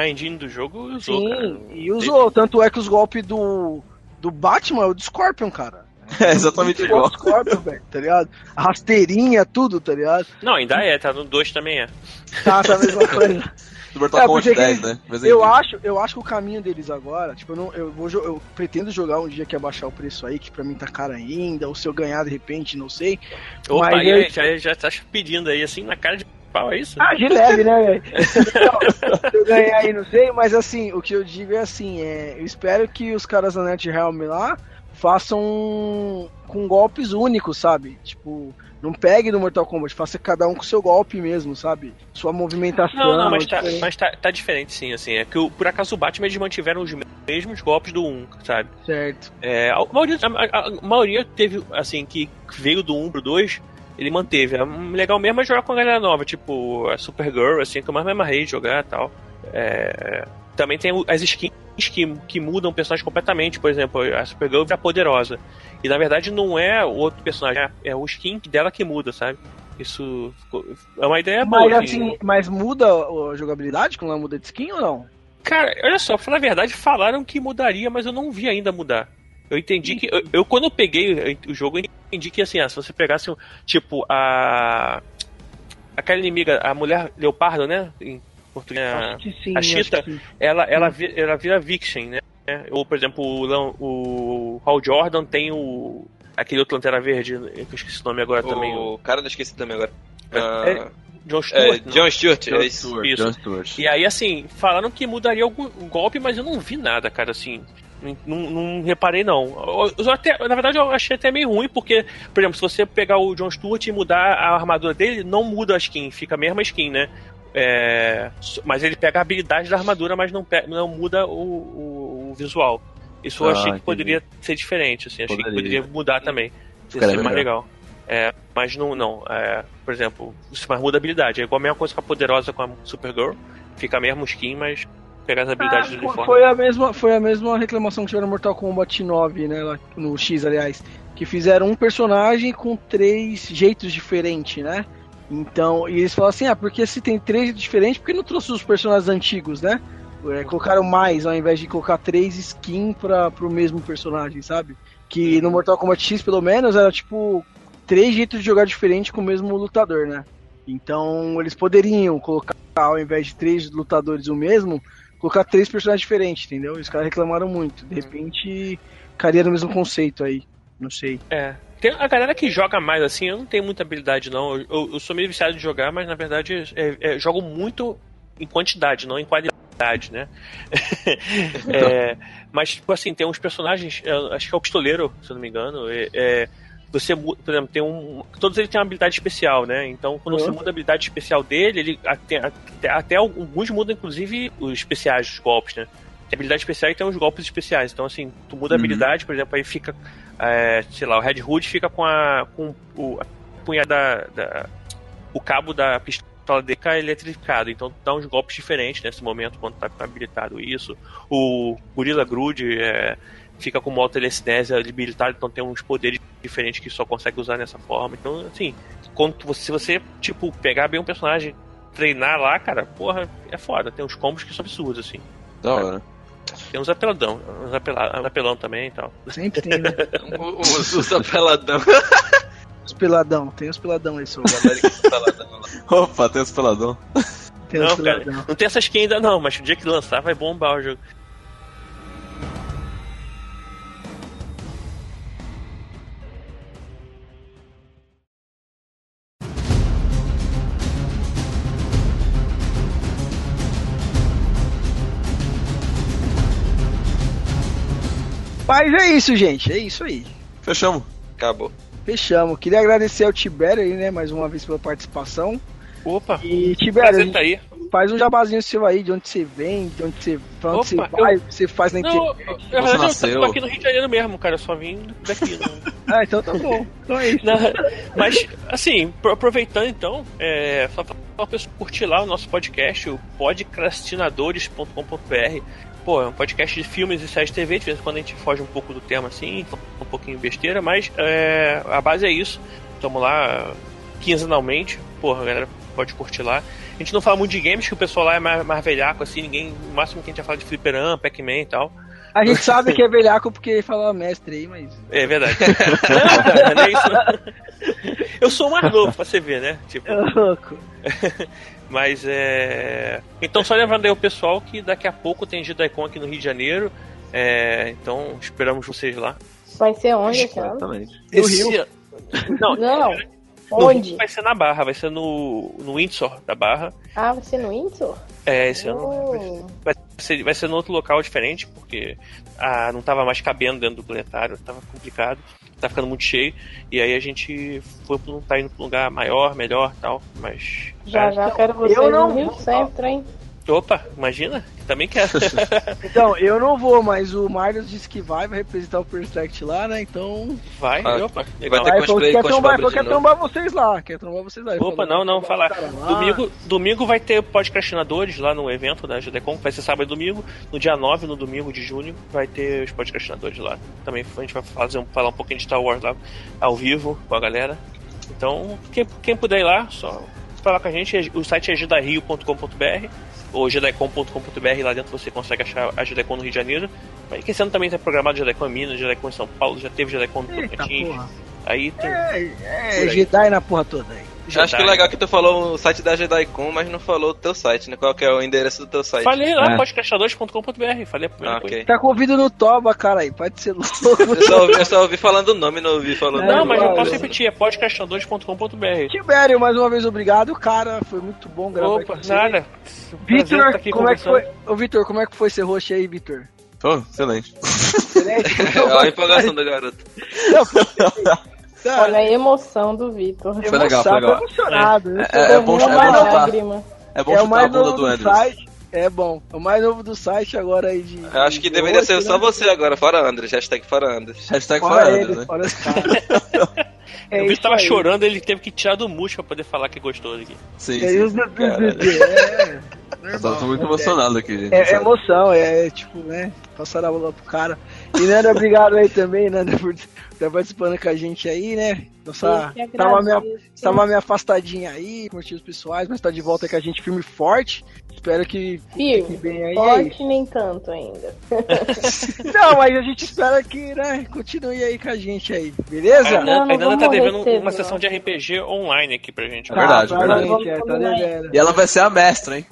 a engine do jogo e usou, cara. Sim, e usou. Tanto é que os golpes do, do Batman é o do Scorpion, cara. É exatamente Igual igual. o Scorpion, velho, tá ligado? A rasteirinha, tudo, tá ligado? Não, ainda é, tá no 2 também é. Tá, tá a mesma coisa. É, Kombat porque 10, que- né? Mas Eu acho, eu acho que o caminho deles agora, tipo, eu, não, eu, vou, eu pretendo jogar um dia que abaixar o preço aí, que pra mim tá caro ainda, ou se eu ganhar de repente, não sei. Opa, Mas aí, eu- já, já tá pedindo aí assim na cara de pau, é isso? Ah, de leve, né, velho? Então, se eu ganhar aí, não sei, mas assim, o que eu digo é assim, é, eu espero que os caras da NetHelm lá façam com golpes únicos, sabe? Tipo, não pegue do Mortal Kombat, faça cada um com seu golpe mesmo, sabe? Sua movimentação. Não, não, mas, tá, diferente. mas tá, tá diferente sim, assim. É que o- por acaso o Batman eles mantiveram os mesmos golpes do 1, sabe? Certo. É, a, maioria, a- a- a maioria teve, assim, que veio do 1 pro 2, ele manteve. O legal mesmo é jogar com a galera nova, tipo a Supergirl, assim, que eu mais me amarrei de jogar e tal. É, também tem as skins que, que mudam o personagem completamente, por exemplo, a Supergirl vira poderosa. E na verdade não é o outro personagem, é, é o skin dela que muda, sabe? Isso ficou- é uma ideia boa. Mas assim, mas muda a jogabilidade quando ela muda de skin ou não? Cara, olha só, pra falar a verdade, falaram que mudaria, mas eu não vi ainda mudar. Eu entendi que. Eu, eu, quando eu peguei o jogo, eu entendi que assim, ah, se você pegasse, tipo, a. Aquela inimiga, a mulher leopardo, né? Em português. a- Acho que sim, a Cheetah, sim. ela, ela, vi- ela vira Vixen, né? Ou, por exemplo, o, o Hal Jordan tem o. Aquele outro Lanterna Verde, que eu esqueci o nome agora também. O O cara não esqueci também agora. É, Ah, John é, Stewart. não? John Stewart, John é isso. Stewart, Isso. John Stewart. E aí, assim, falaram que mudaria algum golpe, mas eu não vi nada, cara, assim. Não, não- reparei, não. Eu até, na verdade, eu achei até meio ruim, porque, por exemplo, se você pegar o John Stewart e mudar a armadura dele, não muda a skin, fica a mesma skin, né? É, mas ele pega a habilidade da armadura, mas não, não muda o, o- o visual. Isso eu Ah, achei que entendi. poderia ser diferente, assim. Achei que Poderia. poderia mudar também. Ia Ficaria ser mais legal. É, mas não, não. É, por exemplo, isso mais muda a habilidade. É igual a mesma coisa com a poderosa com a Supergirl. Fica a mesma skin, mas pegar as habilidades do Ah, uniforme. foi a mesma foi a mesma reclamação que tiveram no Mortal Kombat 9, né, lá no X, aliás, que fizeram um personagem com três jeitos diferentes, né? Então, e eles falam assim: "Ah, porque se tem três jeitos diferentes, por que não trouxe os personagens antigos, né?" É, colocaram mais ao invés de colocar três skins para pro mesmo personagem, sabe? Que no Mortal Kombat X, pelo menos, era tipo três jeitos de jogar diferente com o mesmo lutador, né? Então, eles poderiam colocar ao invés de três lutadores o mesmo, colocar três personagens diferentes, entendeu? Os caras reclamaram muito. De repente, caria no mesmo conceito aí. Não sei. É. Tem a galera que joga mais assim, eu não tenho muita habilidade, não. Eu, eu- sou meio viciado de jogar, mas na verdade é, é, jogo muito em quantidade, não em qualidade, né? É, mas, tipo assim, tem uns personagens, acho que é o pistoleiro, se eu não me engano. é- você, por exemplo, tem um. Todos eles têm uma habilidade especial, né? Então, quando você Uhum. muda a habilidade especial dele, ele até, até, até alguns mudam, inclusive, os especiais, os golpes, né? Tem habilidade especial e tem os golpes especiais. Então, assim, tu muda a Uhum. habilidade, por exemplo, aí fica. É, sei lá, o Red Hood fica com a. com o a punhada da, da- o cabo da pistola dele fica eletrificado. Então dá uns golpes diferentes nesse momento quando tá habilitado isso. O Gorilla Grodd é, fica com uma telecinese habilitado, então tem uns poderes diferentes que só consegue usar nessa forma. Então, assim, quando você, se você, tipo, pegar bem um personagem, treinar lá, cara, porra, é foda. Tem uns combos que são absurdos, assim. Da hora. Tem uns apeladão, uns, apela, apelão também e tal. Sempre tem, né? Os, os apeladão. os peladão. Tem os peladão aí, apeladão lá. Opa, tem os peladão. Tem os Não, cara, peladão. não tem essa skin ainda não, mas o dia que lançar vai bombar o jogo. Mas é isso, gente. É isso aí. Fechamos. Acabou. Fechamos. Queria agradecer ao Tibério aí, né, mais uma vez pela participação. Opa, E Tibério, tá aí. faz um jabazinho seu aí, de onde você vem, de onde você, pra onde Opa, você vai, o que você faz na Não, internet. na verdade eu nasceu. tô aqui no Rio de Janeiro mesmo, cara. Eu só vim daqui. Não... Ah, então tá bom. Então é isso. Não, mas, assim, pro- aproveitando então, é, só pra pra pessoa curtir lá o nosso podcast, o podcastinadores.com.br. Pô, é um podcast de filmes e séries de TV, de vez em quando a gente foge um pouco do tema assim, fala um pouquinho besteira, mas é, a base é isso. Estamos lá quinzenalmente, porra, a galera pode curtir lá. A gente não fala muito de games, que o pessoal lá é mais, mais velhaco, assim, ninguém. O máximo que a gente vai falar de fliperama, Pac-Man e tal. A gente sabe que é velhaco porque fala mestre aí, mas. É verdade. não, não é isso. Eu sou o mais novo, pra você ver, né? Tipo, É louco. Mas é. Então, só lembrando aí o pessoal que daqui a pouco tem Gidaicon aqui no Rio de Janeiro. É, Então, esperamos vocês lá. Vai ser onde, cara? Exatamente. No Rio. Não, Não. No Onde? Rio vai ser na Barra, vai ser no, no Windsor da Barra. Ah, vai ser no Windsor? É, esse ano. Oh. Vai ser, vai ser num outro local diferente, porque ah, não tava mais cabendo dentro do planetário, tava complicado, tá ficando muito cheio. E aí a gente foi pra um- tá indo pra um lugar maior, melhor tal. Mas. Já, é. já quero vocês eu não no Rio. Centro, hein? Opa, imagina? Também quero. Então, eu não vou, mas o Marius disse que vai, vai representar o Perfect lá, né? Então. Vai, Ah, opa, vai ter que cosplay quer trombar, quer trombar vocês lá, quer trombar vocês lá. Opa, falou, não, não, "Vamos falar. cara lá." Domingo, domingo vai ter podcastinadores lá no evento da Judecom, vai ser sábado e domingo. No dia 9, no domingo de junho, vai ter os podcastinadores lá. Também a gente vai fazer um, falar um pouquinho de Star Wars lá ao vivo com a galera. Então, quem, quem puder ir lá, só falar com a gente. O site é judario.com.br ou judaicom.com.br. Lá dentro você consegue achar a Judecom no Rio de Janeiro. Mas que esse ano também tem programado Judecom em Minas, Judecom em São Paulo, já teve Judecom no Tocantins. Aí tem. É, é. Jedi na porra toda aí. Eu Acho que é legal que tu falou o site da JediCon, mas não falou o teu site, né? Qual que é o endereço do teu site? Falei lá, É. podcastadores.com.br. Falei a primeira Ah, coisa. ok. Tá com o ouvido no toba, cara aí, pode ser louco. Eu só, ouvi, eu só ouvi falando o nome, não ouvi falando É, Não, mas eu posso repetir, é podcastadores.com.br. Tibério, mais uma vez, obrigado, cara. Foi muito bom gravar Opa, com você. nada. Vitor, tá aqui como é que foi? Ô, Vitor, como é que foi ser host aí, Vitor? Pô, excelente. Excelente. Olha a empolgação do garoto. Cara, Olha a emoção do Vitor. Foi legal, foi emoção, legal. emocionado. É, é, é bom, é bom chutar. É bom É chutar a mais bunda novo do do Andrews. É bom. É o mais novo do site agora aí de. Eu acho que de deveria hoje, ser só né? você agora, fora Andres. Hashtag fora Andres. Hashtag Fora fora ele, Andrews, né? fora. É o Vitor isso tava aí. chorando, ele teve que tirar do mute pra poder falar que gostou daqui. Sim, É sim. isso, Cara, é. eu tô muito emocionado aqui, gente. É, é emoção, é, tipo, né? Passar a bola pro cara. E Nanda, obrigado aí também, Nanda, por estar participando com a gente aí, né? Nossa, tava meio, agradeço. tava meio afastadinha aí, com motivos pessoais, mas tá de volta com a gente firme e forte. Espero que fique Firme. bem aí. é Forte nem tanto ainda. Não, mas a gente espera que, né, continue aí com a gente aí, beleza? A Nanda não a Nanda tá devendo receber, uma não. sessão de RPG online aqui pra gente. É verdade, tá, verdade. Gente, é, tá devendo. E ela vai ser a mestra, hein?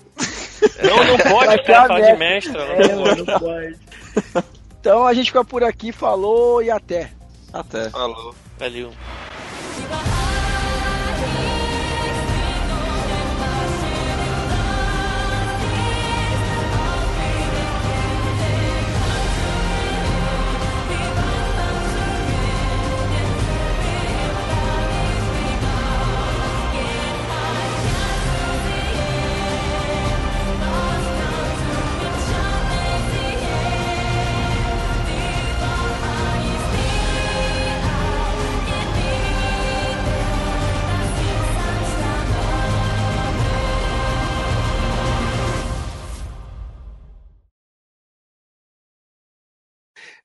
Não, não pode, ser cara, a falar de mestra. É, Não mano, pode. não pode. Então a gente fica por aqui, falou e até. Até. Falou. Valeu.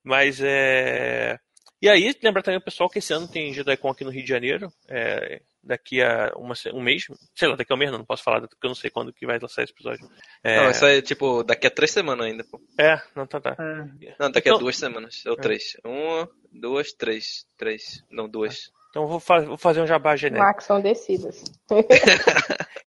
Mas é. E aí, lembrar também o pessoal que esse ano tem JediCon aqui no Rio de Janeiro. é, daqui a uma um mês. Sei lá, daqui a um mês não, não posso falar, porque eu não sei quando que vai lançar esse episódio. É, Não, isso aí, tipo, daqui a três semanas ainda, pô. é não, tá, tá. Não, daqui Então- a duas semanas. Ou três. Uma, duas, três. Três. Não, duas. Então eu vou, fa- vou fazer um jabá genérico. Max são descidas.